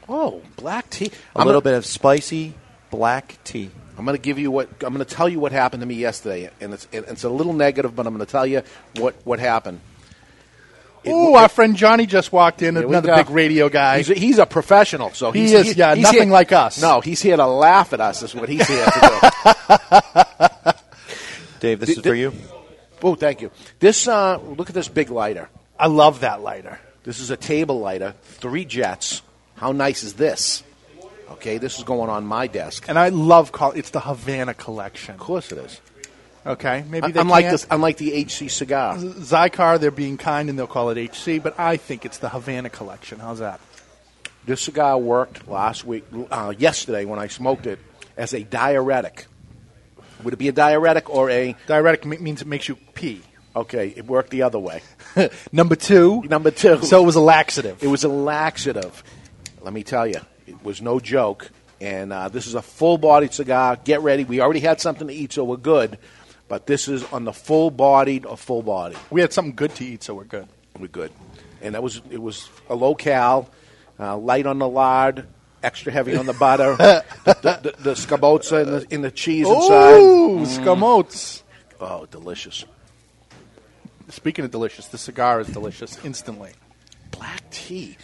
Oh, black tea. A little bit of spicy black tea. I'm going to give you what I'm going to tell you what happened to me yesterday, and it's and it's a little negative, but I'm going to tell you what what happened. Oh, our friend Johnny just walked in. Here Another big radio guy. He's a, he's a professional, so He he's, is, yeah, he's nothing here- like us. No, he's here to laugh at us. Is what he's here to do. Dave, this Th- is for you. oh, thank you. This uh, look at this big lighter. I love that lighter. This is a table lighter, three jets. How nice is this? Okay, this is going on my desk. And I love call it's the Havana collection. Of course it is. Okay, maybe they unlike can't- this, unlike the HC cigar. Xikar, they're being kind and they'll call it HC, but I think it's the Havana collection. How's that? This cigar worked last week, uh, yesterday when I smoked it as a diuretic. Would it be a diuretic or a? Diuretic me- means it makes you pee. Okay, it worked the other way. Number two. Number two. So it was a laxative. It was a laxative. Let me tell you, it was no joke. And uh, this is a full-bodied cigar. Get ready. We already had something to eat, so we're good. But this is on the full-bodied or full body. we had something good to eat, so we're good. We're good. And that was it was a low cal, uh, light on the lard, extra heavy on the butter, the, the, the, the scabozza in the, in the cheese inside. Ooh, scamotes. Oh, delicious. Speaking of delicious, the cigar is delicious instantly. Black tea.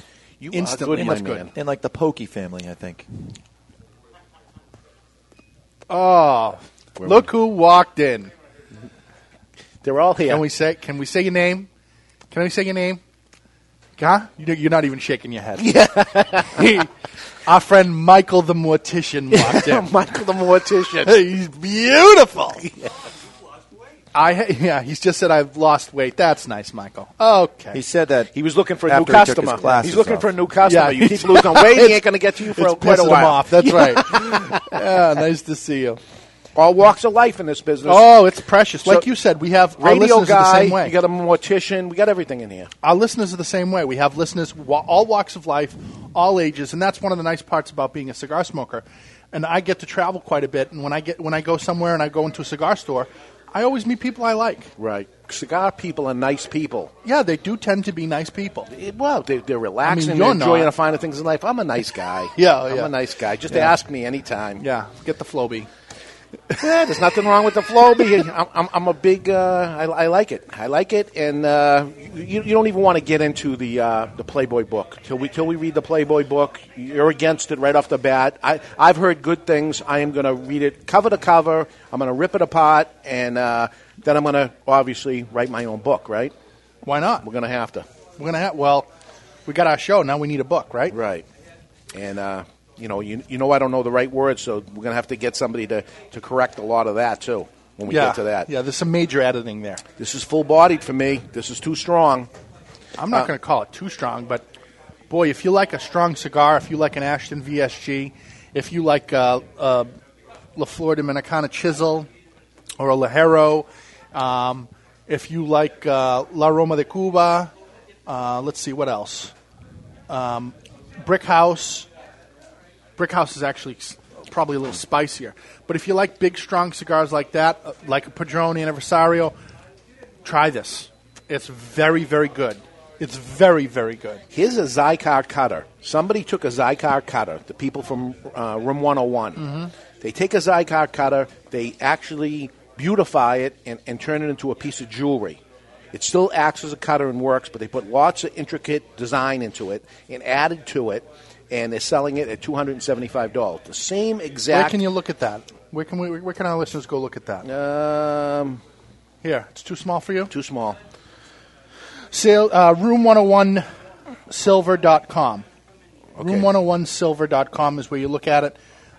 You Instantly, are good, that's my good. man. And like the Pokey family, I think. Oh, look who walked in. They're all here. Can we say? Can we say your name? Can we say your name? Huh? You- You're not even shaking your head. Yeah. Our friend Michael the mortician walked in. Michael the mortician. He's beautiful. I ha- yeah. He's just said I've lost weight. That's nice, Michael. Okay. He said that He was looking for a new After he customer. He's looking off. for a new customer. Yeah, you keep losing weight, he ain't going to get to you for it's a, quite a pissing him while. off. That's right. yeah, nice to see you. All walks of life in this business. Oh, it's precious. Like you said, we have our Radio listeners are the guy, same way. you got a mortician, we got everything in here. our listeners are the same way. We have listeners all walks of life, all ages, and that's one of the nice parts about being a cigar smoker. And I get to travel quite a bit, and when I get when I go somewhere and I go into a cigar store, I always meet people I like. Right. Cigar people are nice people. Yeah, they do tend to be nice people. It- well, they, they're relaxing. you're they're enjoying not. the finer things in life. I'm a nice guy. Yeah, I'm yeah. a nice guy. Just ask me anytime. Yeah, get the Flowbee. Yeah, there's nothing wrong with the Flowbee. I'm, I'm, I'm a big. Uh, I, I like it. I like it, and uh, you, you don't even want to get into the uh, the Playboy book till we till we read the Playboy book. You're against it right off the bat. I I've heard good things. I am going to read it cover to cover. I'm going to rip it apart, and uh, then I'm going to obviously write my own book. Right? Why not? We're going to have to. We're gonna have. Well, we got our show now. We need a book, right? Right. And uh, you know, you, you know, I don't know the right words, so we're going to have to get somebody to, to correct a lot of that too when we yeah. get to that. Yeah, there's some major editing there. This is full bodied for me. This is too strong. I'm not Uh, going to call it too strong, but boy, if you like a strong cigar, if you like an Ashton VSG, if you like uh, uh, La Flor Dominicana Chisel or a Ligero, um, if you like uh, La Aroma de Cuba, uh, let's see what else. Um, Brick House. Brick House is actually probably a little spicier, but if you like big, strong cigars like that, uh, like a Padron Anniversario, try this. It's very, very good. It's very, very good. Here's a Xikar cutter. Somebody took a Xikar cutter, the people from uh, Room 101. Mm-hmm. They take a Xikar cutter, they actually beautify it and, and turn it into a piece of jewelry. It still acts as a cutter and works, but they put lots of intricate design into it and added to it, and they're selling it at $275. The same exact. Where can you look at that? Where can we? Where can our listeners go look at that? Um, Here, it's too small for you. too small. Sale, uh, room101silver.com. Okay. Room101silver.com is where you look at it.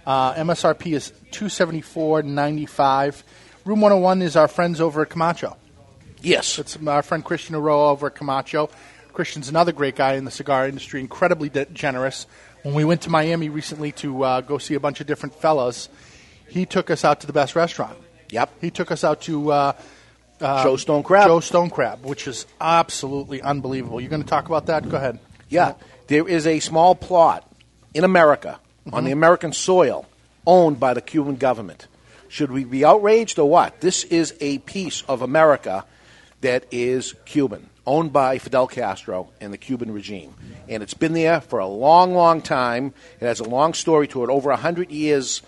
Uh, MSRP is 274.95. Room 101 is our friends over at Camacho. Yes. It's our friend Christian Eiroa over at Camacho. Christian's another great guy in the cigar industry, incredibly de- generous. When we went to Miami recently to uh, go see a bunch of different fellas, he took us out to the best restaurant. Yep. He took us out to uh, uh, Joe Stone Crab. Joe Stone Crab, which is absolutely unbelievable. You're going to talk about that? Go ahead. Yeah, there is a small plot in America on the Mhm. American soil owned by the Cuban government. Should we be outraged or what? This is a piece of America that is Cuban, owned by Fidel Castro and the Cuban regime. And it's been there for a long, long time. It has a long story to it, over 100 years.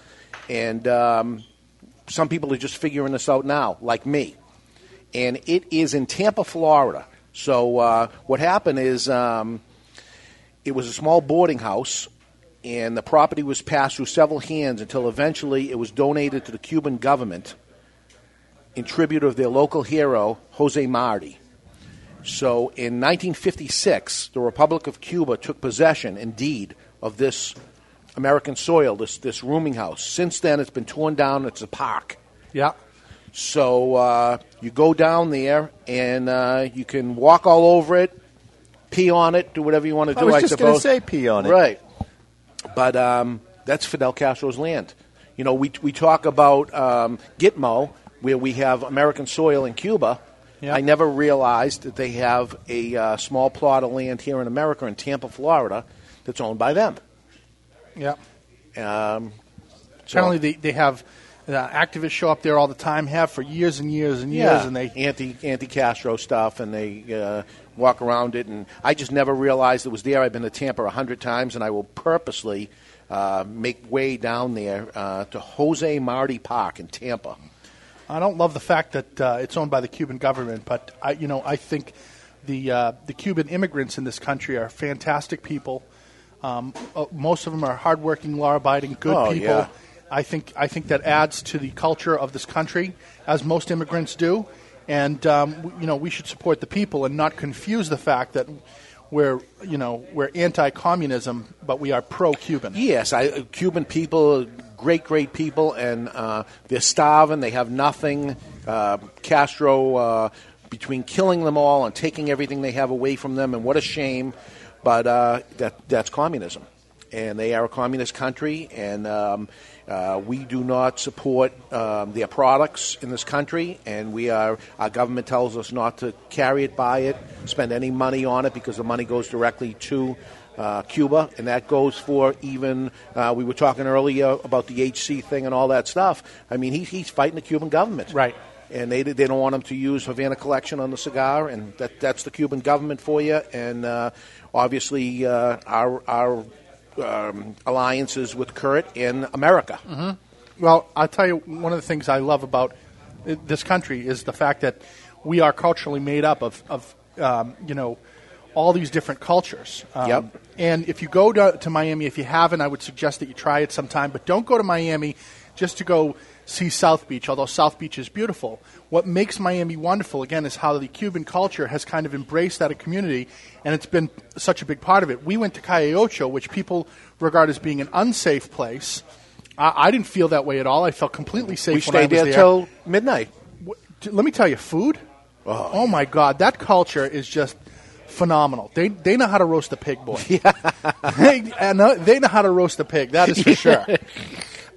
And um, some people are just figuring this out now, like me and it is in Tampa, Florida. So uh, what happened is um, it was a small boarding house, and the property was passed through several hands until eventually it was donated to the Cuban government in tribute of their local hero, Jose Marti. So in 1956, the Republic of Cuba took possession, indeed, of this American soil, this, this rooming house. Since then, it's been torn down. It's a park. Yeah. So uh, you go down there and uh, you can walk all over it, pee on it, do whatever you want to do. I do. was I just gonna say pee on it. Right. But um, that's Fidel Castro's land. You know, we we talk about um, Gitmo, where we have American soil in Cuba. Yeah. I never realized that they have a uh, small plot of land here in America in Tampa, Florida, that's owned by them. Yeah. Um, so- Apparently, they, they have uh, activists show up there all the time, have for years and years and years, yeah, and they anti anti Castro stuff, and they uh, walk around it. And I just never realized it was there. I've been to Tampa a hundred times, and I will purposely uh, make way down there uh, to Jose Marti Park in Tampa. I don't love the fact that uh, it's owned by the Cuban government, but I, you know, I think the uh, the Cuban immigrants in this country are fantastic people. Um, uh, most of them are hardworking, law-abiding, good Oh, people. yeah. I think I think that adds to the culture of this country, as most immigrants do. And um, w- you know, we should support the people and not confuse the fact that we're you know we're anti-communism, but we are pro-Cuban. Yes, I, Cuban people, great, great people, and uh, they're starving. They have nothing. Uh, Castro, uh, between killing them all and taking everything they have away from them, and what a shame. But uh, that that's communism, and they are a communist country, and um, uh, we do not support um, their products in this country, and we are our government tells us not to carry it, buy it, spend any money on it because the money goes directly to uh, Cuba, and that goes for even. Uh, we were talking earlier about the HC thing and all that stuff. I mean, he, he's fighting the Cuban government, right? And they they don't want him to use Havana Collection on the cigar, and that that's the Cuban government for you. And uh, obviously, uh, our our um, alliances with Kurt in America. hmm Well, I'll tell you, one of the things I love about this country is the fact that we are culturally made up of, of um, you know, all these different cultures. Um, Yep. And if you go to, to Miami, if you haven't, I would suggest that you try it sometime. But don't go to Miami just to go see South Beach, although South Beach is beautiful. What makes Miami wonderful, again, is how the Cuban culture has kind of embraced that community, and it's been such a big part of it. We went to Calle Ocho, which people regard as being an unsafe place. I, I didn't feel that way at all. I felt completely safe. We when I stayed was there till midnight. Let me tell you, food. Oh, my God, that culture is just phenomenal. They they know how to roast a pig, boy. Yeah, they, and, uh, they know how to roast a pig. That is for sure.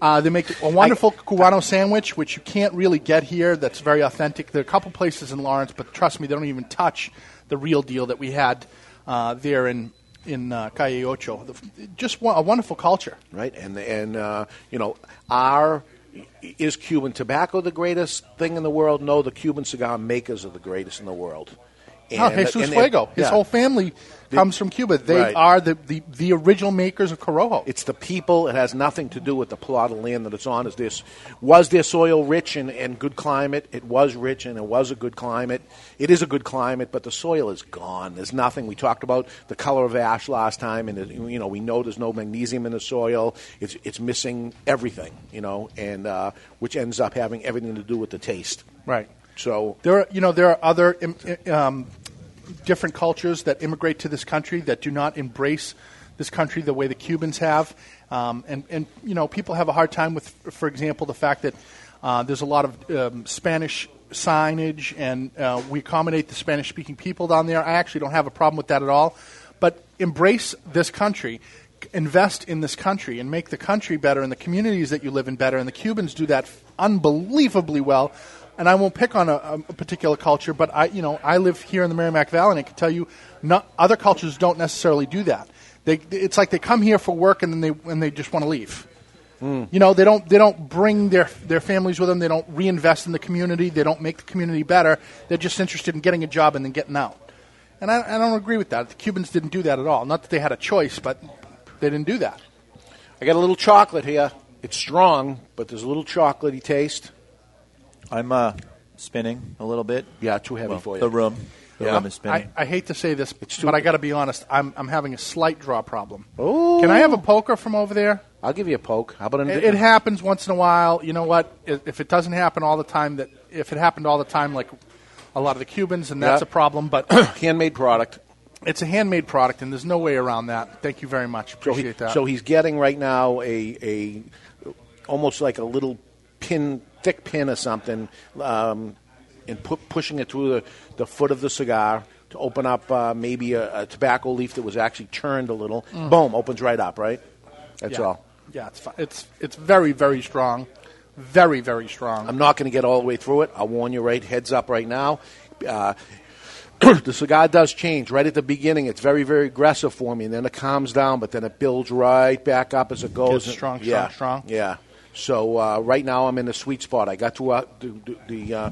Uh, they make a wonderful Cubano sandwich, which you can't really get here. That's very authentic. There are a couple places in Lawrence, but trust me, they don't even touch the real deal that we had uh, there in in uh, Calle Ocho. The, just one, a wonderful culture. right? And and uh, you know, our is Cuban tobacco the greatest thing in the world? No, the Cuban cigar makers are the greatest in the world. Oh, Jesus and- Fuego. His yeah. whole family comes from Cuba. They Right. are the, the, the original makers of Corojo. It's the people. It has nothing to do with the plot of land that it's on. Is this was their soil rich and, and good climate? It was rich and it was a good climate. It is a good climate, but the soil is gone. There's nothing. We talked about the color of ash last time, and it, you know we know there's no magnesium in the soil. It's it's missing everything. You know, and uh, which ends up having everything to do with the taste. Right. So There are, you know, there are other um, different cultures that immigrate to this country that do not embrace this country the way the Cubans have, um, and and you know, people have a hard time with, for example, the fact that uh, there's a lot of um, Spanish signage, and uh, we accommodate the Spanish-speaking people down there. I actually don't have a problem with that at all, but embrace this country. Invest in this country and make the country better and the communities that you live in better. And the Cubans do that unbelievably well and I won't pick on a, a particular culture, but I, you know, I live here in the Merrimack Valley, and I can tell you, not, other cultures don't necessarily do that. They, it's like they come here for work and then they and they just want to leave. Hmm. You know, they don't they don't bring their their families with them. They don't reinvest in the community. They don't make the community better. They're just interested in getting a job and then getting out. And I, I don't agree with that. The Cubans didn't do that at all. Not that they had a choice, but they didn't do that. I got a little chocolate here. It's strong, but there's a little chocolatey taste. I'm uh, spinning a little bit. Yeah, too heavy Well, for you. The room. The Yeah. room is spinning. I, I hate to say this, but I got to be honest. I'm I'm having a slight draw problem. Oh. Can I have a poker from over there? I'll give you a poke. How about an It, it happens once in a while. You know what? If if it doesn't happen all the time, that if it happened all the time, like a lot of the Cubans, and that's Yeah. a problem. But handmade product. It's a handmade product, and there's no way around that. Thank you very much. So, Appreciate he, that. so he's getting right now a a almost like a little pin, thick pin or something, um, and pu- pushing it through the, the foot of the cigar to open up uh, maybe a, a tobacco leaf that was actually turned a little. Mm. Boom, opens right up. Right. That's yeah. all. Yeah, it's fi- it's it's very very strong, very very strong. I'm not going to get all the way through it. I'll warn you right heads up right now. Uh, the cigar does change right at the beginning. It's very, very aggressive for me, and then it calms down, but then it builds right back up as it goes. Gets strong, yeah, strong, strong. Yeah. So uh, right now I'm in the sweet spot. I got to uh, the the uh,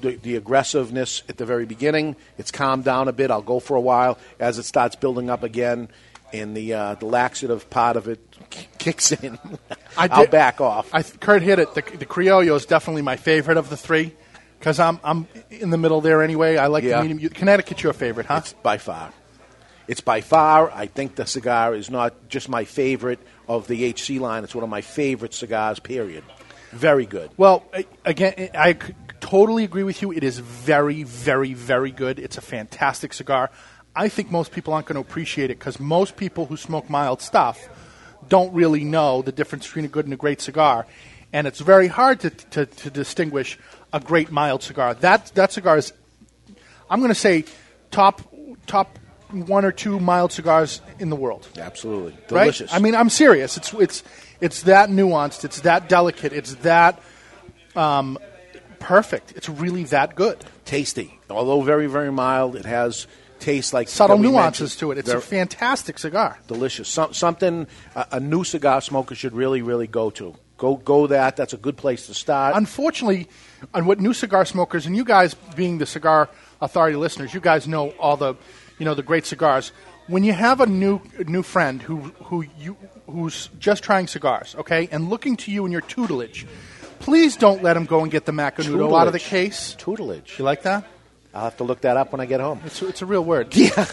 the the aggressiveness at the very beginning. It's calmed down a bit. I'll go for a while as it starts building up again, and the uh, the laxative part of it k- kicks in. I I'll did- back off. I Kurt hit it. The, the Criollo is definitely my favorite of the three because I'm I'm in the middle there anyway. I like Yeah. the medium. Connecticut's your favorite, huh? It's by far. It's by far. I think the cigar is not just my favorite of the HC line. It's one of my favorite cigars. Period. Very good. Well, again, I totally agree with you. It is very, very, very good. It's a fantastic cigar. I think most people aren't going to appreciate it because most people who smoke mild stuff don't really know the difference between a good and a great cigar, and it's very hard to, to, to distinguish a great mild cigar. That that cigar is, I'm going to say, top top one or two mild cigars in the world. Absolutely Right? delicious. I mean, I'm serious. It's it's it's that nuanced. It's that delicate. It's that um, perfect. It's really that good. tasty. Although very, very mild, it has taste like Subtle nuances to it. It's Very a fantastic cigar. delicious. Some, something a, a new cigar smoker should really, really go to. Go, go that. That's a good place to start. Unfortunately, on what new cigar smokers and you guys being the cigar authority listeners, you guys know all the, you know, the great cigars. When you have a new new friend who who you who's just trying cigars, okay, and looking to you in your tutelage, please don't let him go and get the Macanudo out of the case. Tutelage. You like that? I'll have to look that up when I get home. It's, it's a real word. Yeah.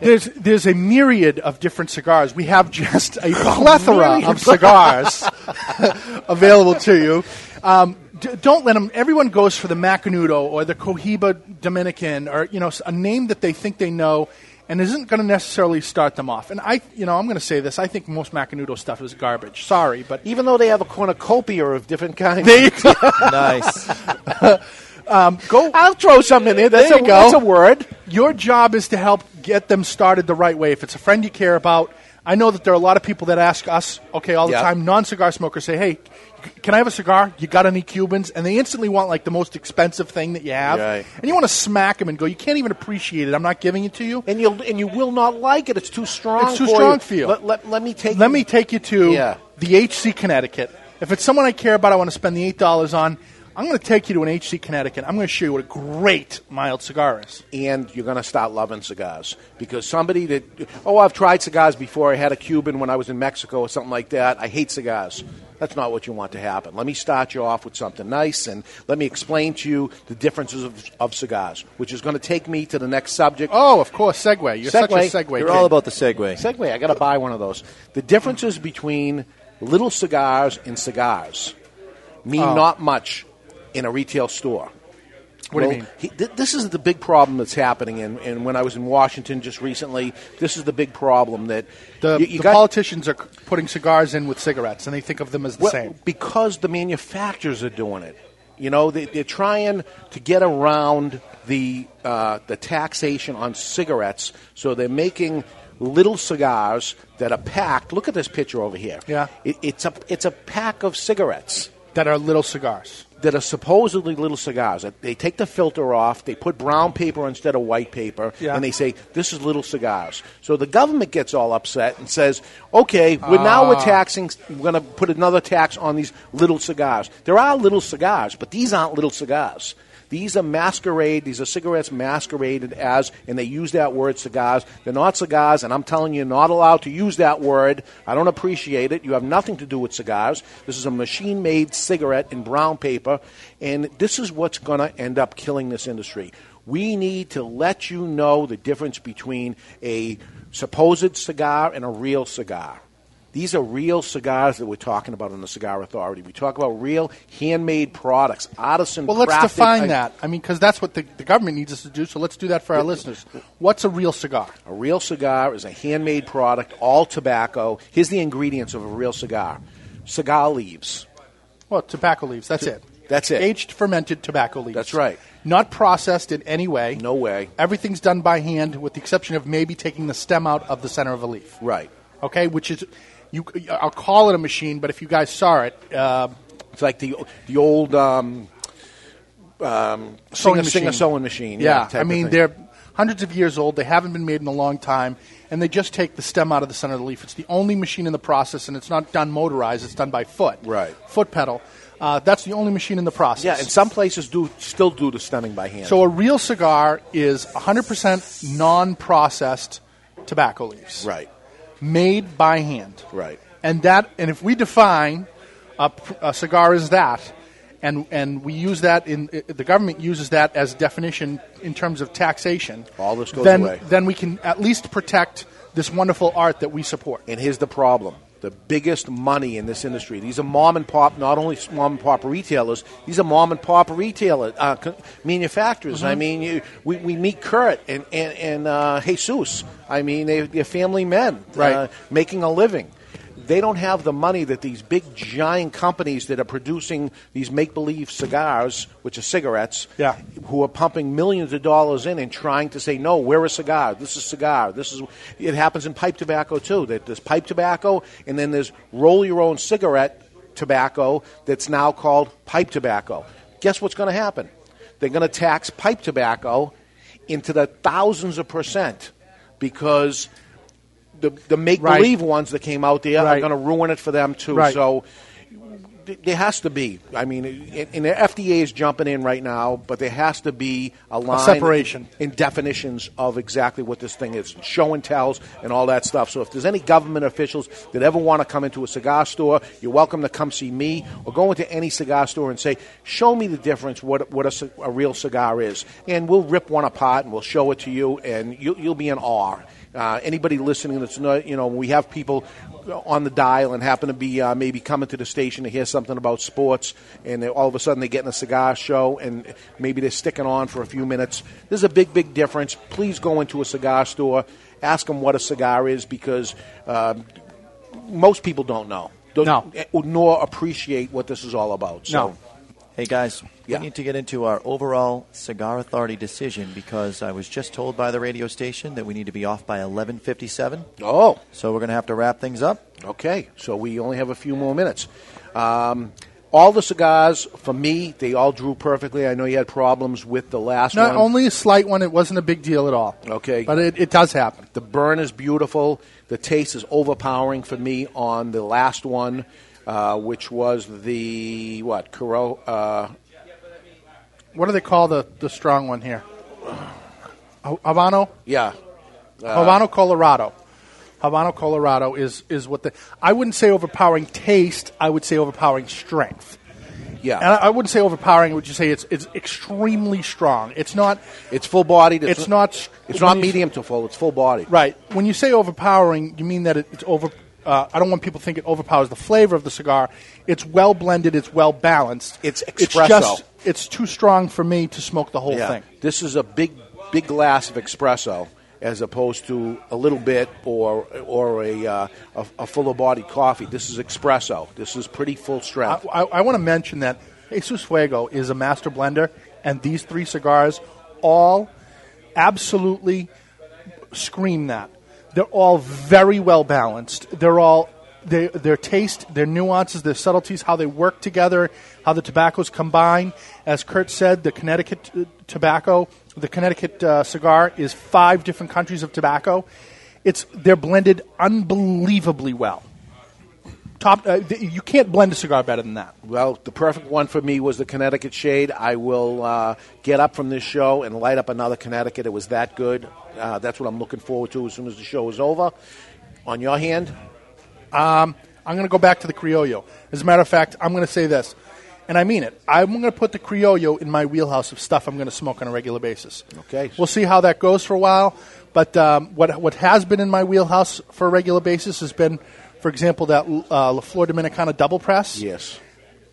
there's there's a myriad of different cigars. We have just a plethora of cigars available to you. Um, d- don't let them. Everyone goes for the Macanudo or the Cohiba Dominican or you know a name that they think they know. And isn't going to necessarily start them off. And I, you know, I'm going to say this. I think most Macanudo stuff is garbage. Sorry, but Even though they have a cornucopia of different kinds. There you go. nice. um, go. I'll throw something in there. That's, There a, you go. that's a word. Your job is to help get them started the right way. If it's a friend you care about, I know that there are a lot of people that ask us, okay, all the Yeah. time, non cigar smokers say, hey, c- can I have a cigar? You got any Cubans? And they instantly want like the most expensive thing that you have. Right. And you want to smack them and go, you can't even appreciate it. I'm not giving it to you. And you'll and you will not like it. It's too strong. It's too for strong you. for you. Let, let, let me take. Let me take you to Yeah. the HC Connecticut. If it's someone I care about, I want to spend the $8 on, I'm going to take you to an HC Connecticut. I'm going to show you what a great mild cigar is. and you're going to start loving cigars because somebody that oh I've tried cigars before I had a Cuban when I was in Mexico or something like that I hate cigars that's not what you want to happen let me start you off with something nice and let me explain to you the differences of, of cigars which is going to take me to the next subject Oh, of course, Segway. You're such a Segway. You're king. all about the segue. Segway I got to buy one of those the differences between little cigars and cigars mean Oh. not much in a retail store What do you mean? he- th- this is the big problem that's happening, and, and when I was in Washington just recently, this is the big problem that The, you, you the got- politicians are putting cigars in with cigarettes, and they think of them as the well, same. because the manufacturers are doing it. You know, they, they're trying to get around the uh, the taxation on cigarettes, so they're making little cigars that are packed. Look at this picture over here. Yeah. it, it's a it's a pack of cigarettes. That are little cigars. that are supposedly little cigars. They take the filter off, they put brown paper instead of white paper, Yeah. and they say, this is little cigars. So the government gets all upset and says, okay, we're now we're Ah. taxing, we're going to put another tax on these little cigars. There are little cigars, but these aren't little cigars. These are masquerade. These are cigarettes masqueraded as, and they use that word cigars. They're not cigars, and I'm telling you, you're not allowed to use that word. I don't appreciate it. You have nothing to do with cigars. This is a machine made cigarette in brown paper, and this is what's going to end up killing this industry. We need to let you know the difference between a supposed cigar and a real cigar. These are real cigars that we're talking about in the Cigar Authority. We talk about real handmade products, artisan. Well, let's define I- that. I mean, because that's what the, the government needs us to do. So let's do that for our listeners. What's a real cigar? A real cigar is a handmade product, all tobacco. Here's the ingredients of a real cigar: cigar leaves. Well, tobacco leaves. That's it. That's it. Aged fermented tobacco leaves. That's right. Not processed in any way. No way. Everything's done by hand, with the exception of maybe taking the stem out of the center of a leaf. Right. Okay, which is you. I'll call it a machine, but if you guys saw it, uh, It's like the the old um, um, sewing singer, singer machine. sewing machine. Yeah, type I mean they're hundreds of years old. They haven't been made in a long time, and they just take the stem out of the center of the leaf. It's the only machine in the process, and it's not done motorized. It's done by foot. Right. Foot pedal. Uh, that's the only machine in the process. yeah, and some places do still do the stemming by hand. So a real cigar is 100% non-processed tobacco leaves, right, made by hand. right. And that, and if we define a, a cigar as that, and and we use that in the government uses that as definition in terms of taxation. All this goes then, away. Then we can at least protect this wonderful art that we support. And here's the problem. The biggest money in this industry. These are mom and pop, not only mom and pop retailers. These are mom and pop retailer uh, manufacturers. Mm-hmm. I mean, you, we, we meet Kurt and and, and uh, Jesus. I mean, they, they're family men, Right. uh, making a living. They don't have the money that these big giant companies that are producing these make believe cigars, which are cigarettes, Yeah. who are pumping millions of dollars in and trying to say, no, we're a cigar. This is cigar. This is. It happens in pipe tobacco too. That there's pipe tobacco, and then there's roll your own cigarette tobacco that's now called pipe tobacco. Guess what's going to happen? They're going to tax pipe tobacco into the thousands of percent because the the make believe ones that came out there are going to ruin it for them too. Right. So there has to be. I mean, and the FDA is jumping in right now, but there has to be a line separation. in definitions of exactly what this thing is, show and tells, and all that stuff. So if there's any government officials that ever want to come into a cigar store, you're welcome to come see me or go into any cigar store and say, "Show me the difference. What what a, a real cigar is," and we'll rip one apart and we'll show it to you, and you, you'll be in awe. Uh, anybody listening that's not, you know, we have people on the dial and happen to be uh, maybe coming to the station to hear something about sports, and all of a sudden they get in a cigar show, and maybe they're sticking on for a few minutes. There's a big, big difference. Please go into a cigar store, ask them what a cigar is, because uh, most people don't know, don't, No. nor appreciate what this is all about. So. No. Hey guys, Yeah. we need to get into our overall Cigar Authority decision because I was just told by the radio station that we need to be off by 11:57. Oh, So we're going to have to wrap things up. Okay, so we only have a few more minutes. Um, all the cigars, for me, they all drew perfectly. I know you had problems with the last one. Not one. only a slight one; it wasn't a big deal at all. Okay. but it, it does happen. the burn is beautiful. The taste is overpowering for me on the last one, uh, which was the what? Coro, uh, What do they call the the strong one here? Ha- Habano. yeah, Habano Colorado. Habano Colorado is is what the I wouldn't say overpowering taste. I would say overpowering strength. yeah. And I, I wouldn't say overpowering. I would just say it's it's extremely strong. It's not. it's full bodied. It's not. It's not medium to full. It's full bodied. Right. When you say overpowering, you mean that it, it's over. Uh, I don't want people to think it overpowers the flavor of the cigar. It's well blended. It's well balanced. It's espresso. It's just. It's too strong for me to smoke the whole Yeah. thing. This is a big, big glass of espresso, as opposed to a little bit or or a uh, a, a fuller bodied coffee. This is espresso. This is pretty full I, strength. I, I want to mention that Jesus Fuego is a master blender, and these three cigars all absolutely scream that. They're all very well balanced. They're all their, their taste, their nuances, their subtleties, how they work together, how the tobaccos combine. As Kurt said, the Connecticut uh, tobacco, the Connecticut uh, cigar is five different countries of tobacco. It's they're blended unbelievably well. Top, uh, th- you can't blend a cigar better than that. Well, the perfect one for me was the Connecticut Shade. I will uh, get up from this show and light up another Connecticut. It was that good. Uh, that's what I'm looking forward to as soon as the show is over. On your hand, Um, I'm going to go back to the Criollo. As a matter of fact, I'm going to say this, and I mean it. I'm going to put the Criollo in my wheelhouse of stuff I'm going to smoke on a regular basis. Okay. We'll see how that goes for a while. But um, what what has been in my wheelhouse for a regular basis has been, for example, that uh, La Flor Dominicana double press. yes,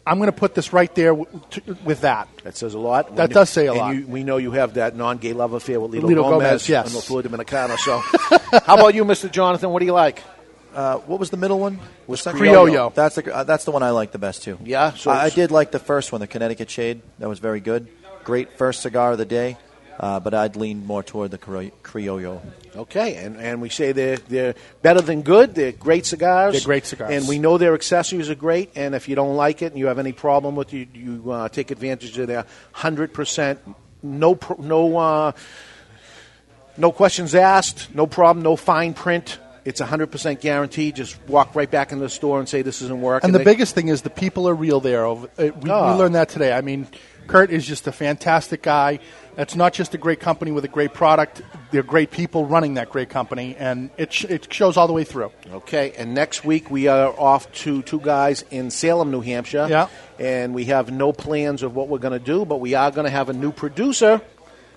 I'm going to put this right there w- t- with that. that says a lot. That does say a and lot. You, we know you have that non-gay love affair with Lito, Lito Gomez, Gomez, yes. and the Flor Dominicana. So, how about you, Mr. Jonathan? What do you like? Uh, what was the middle one? Was The second- Criollo. That's the uh, that's the one I like the best too. Yeah, so I, I did like the first one, the Connecticut Shade. That was very good. Great first cigar of the day. Uh, but I'd lean more toward the Crio- Criollo. Okay, and, and we say they're they're better than good. They're great cigars. They're great cigars. and we know their accessories are great. And if you don't like it and you have any problem with it, you, you uh, take advantage of their hundred percent no no uh, no questions asked, no problem, no fine print. It's hundred percent guaranteed. Just walk right back into the store and say this isn't working. And the They- biggest thing is the people are real there. Over- uh, We, Ah. we learned that today. I mean, Kurt is just a fantastic guy. It's not just a great company with a great product. They're great people running that great company, and it, sh- it shows all the way through. Okay, and next week we are off to two guys in Salem, New Hampshire. Yeah. And we have no plans of what we're going to do, but we are going to have a new producer.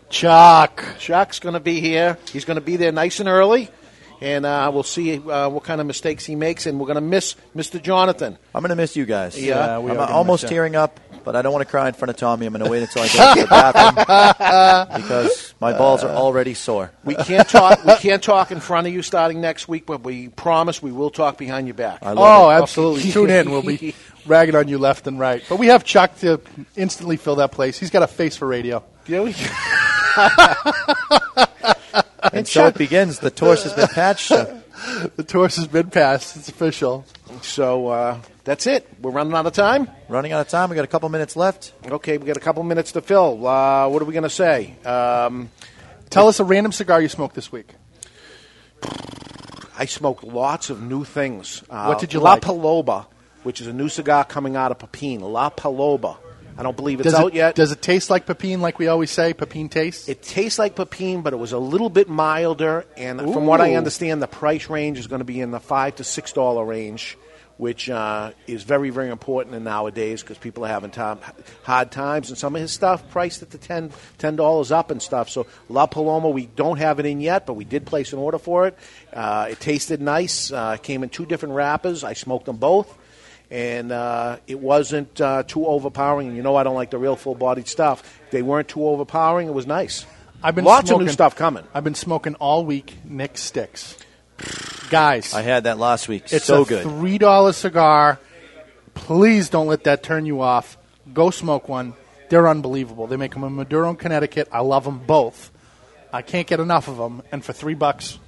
Chuck. Chuck's going to be here. He's going to be there nice and early. And uh, we'll see uh, what kind of mistakes he makes, and we're going to miss Mr. Jonathan. I'm going to miss you guys. Yeah, we I'm are almost tearing up, but I don't want to cry in front of Tommy. I'm going to wait until I get to the bathroom because my balls are already sore. We can't talk. we can't talk in front of you starting next week, but we promise we will talk behind your back. I love Oh, it. absolutely. Tune in. We'll be ragging on you left and right. But we have Chuck to instantly fill that place. He's got a face for radio. Yeah, we- And so it begins. The torch has been patched. The torch has been passed. It's official. so uh, that's it. We're running out of time. Running out of time. We got a couple minutes left. Okay, we got a couple minutes to fill. Uh, what are we going to say? Um, Tell us a random cigar you smoked this week. I smoked lots of new things. Uh, What did you La like? Paloma, which is a new cigar coming out of Pepin. La Paloma. I don't believe it's Does out it, yet. Does it taste like Pepin, like we always say? Pepin taste? It tastes like Pepin, but it was a little bit milder. And from what I understand, the price range is going to be in the five to six dollar range, which uh, is very, very important in nowadays because people are having time, hard times. And some of his stuff priced at the ten ten dollars up and stuff. So La Paloma, we don't have it in yet, but we did place an order for it. Uh, it tasted nice. Uh, came in two different wrappers. I smoked them both. And uh, it wasn't uh, too overpowering. And you know I don't like the real full-bodied stuff. They weren't too overpowering. It was nice. I've been lots smoking, of new stuff coming. I've been smoking all week. Nick Sticks, guys. I had that last week. it's so a good. three dollar cigar. Please don't let that turn you off. Go smoke one. They're unbelievable. They make them in Maduro, and Connecticut. I love them both. I can't get enough of them. And for three bucks,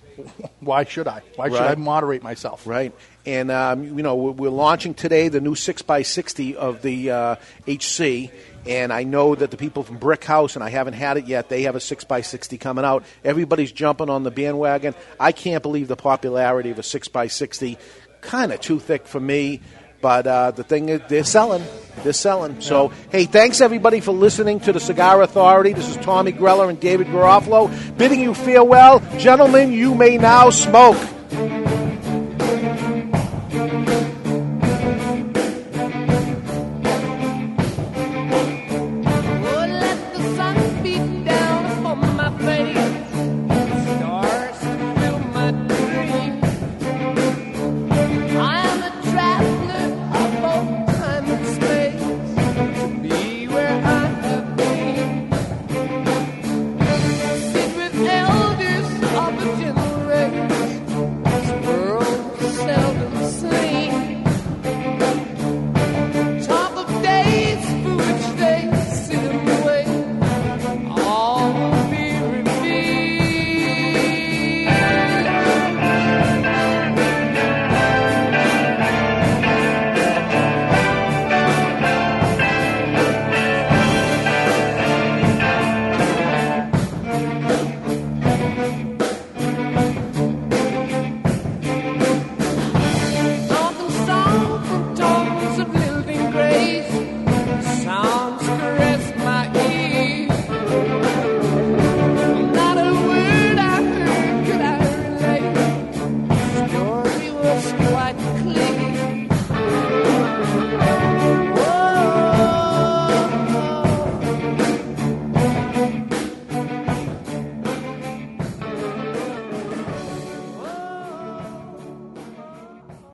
why should I? Why should I moderate myself? Right. And, um, you know, we're, we're launching today the new 6x60 of the uh, HC. And I know that the people from Brick House, and I haven't had it yet, they have a 6x60 coming out. Everybody's jumping on the bandwagon. I can't believe the popularity of a 6x60. Kind of too thick for me. But uh, the thing is, they're selling. They're selling. So, hey, thanks everybody for listening to the Cigar Authority. This is Tommy Grella and David Garofalo bidding you farewell. Gentlemen, you may now smoke.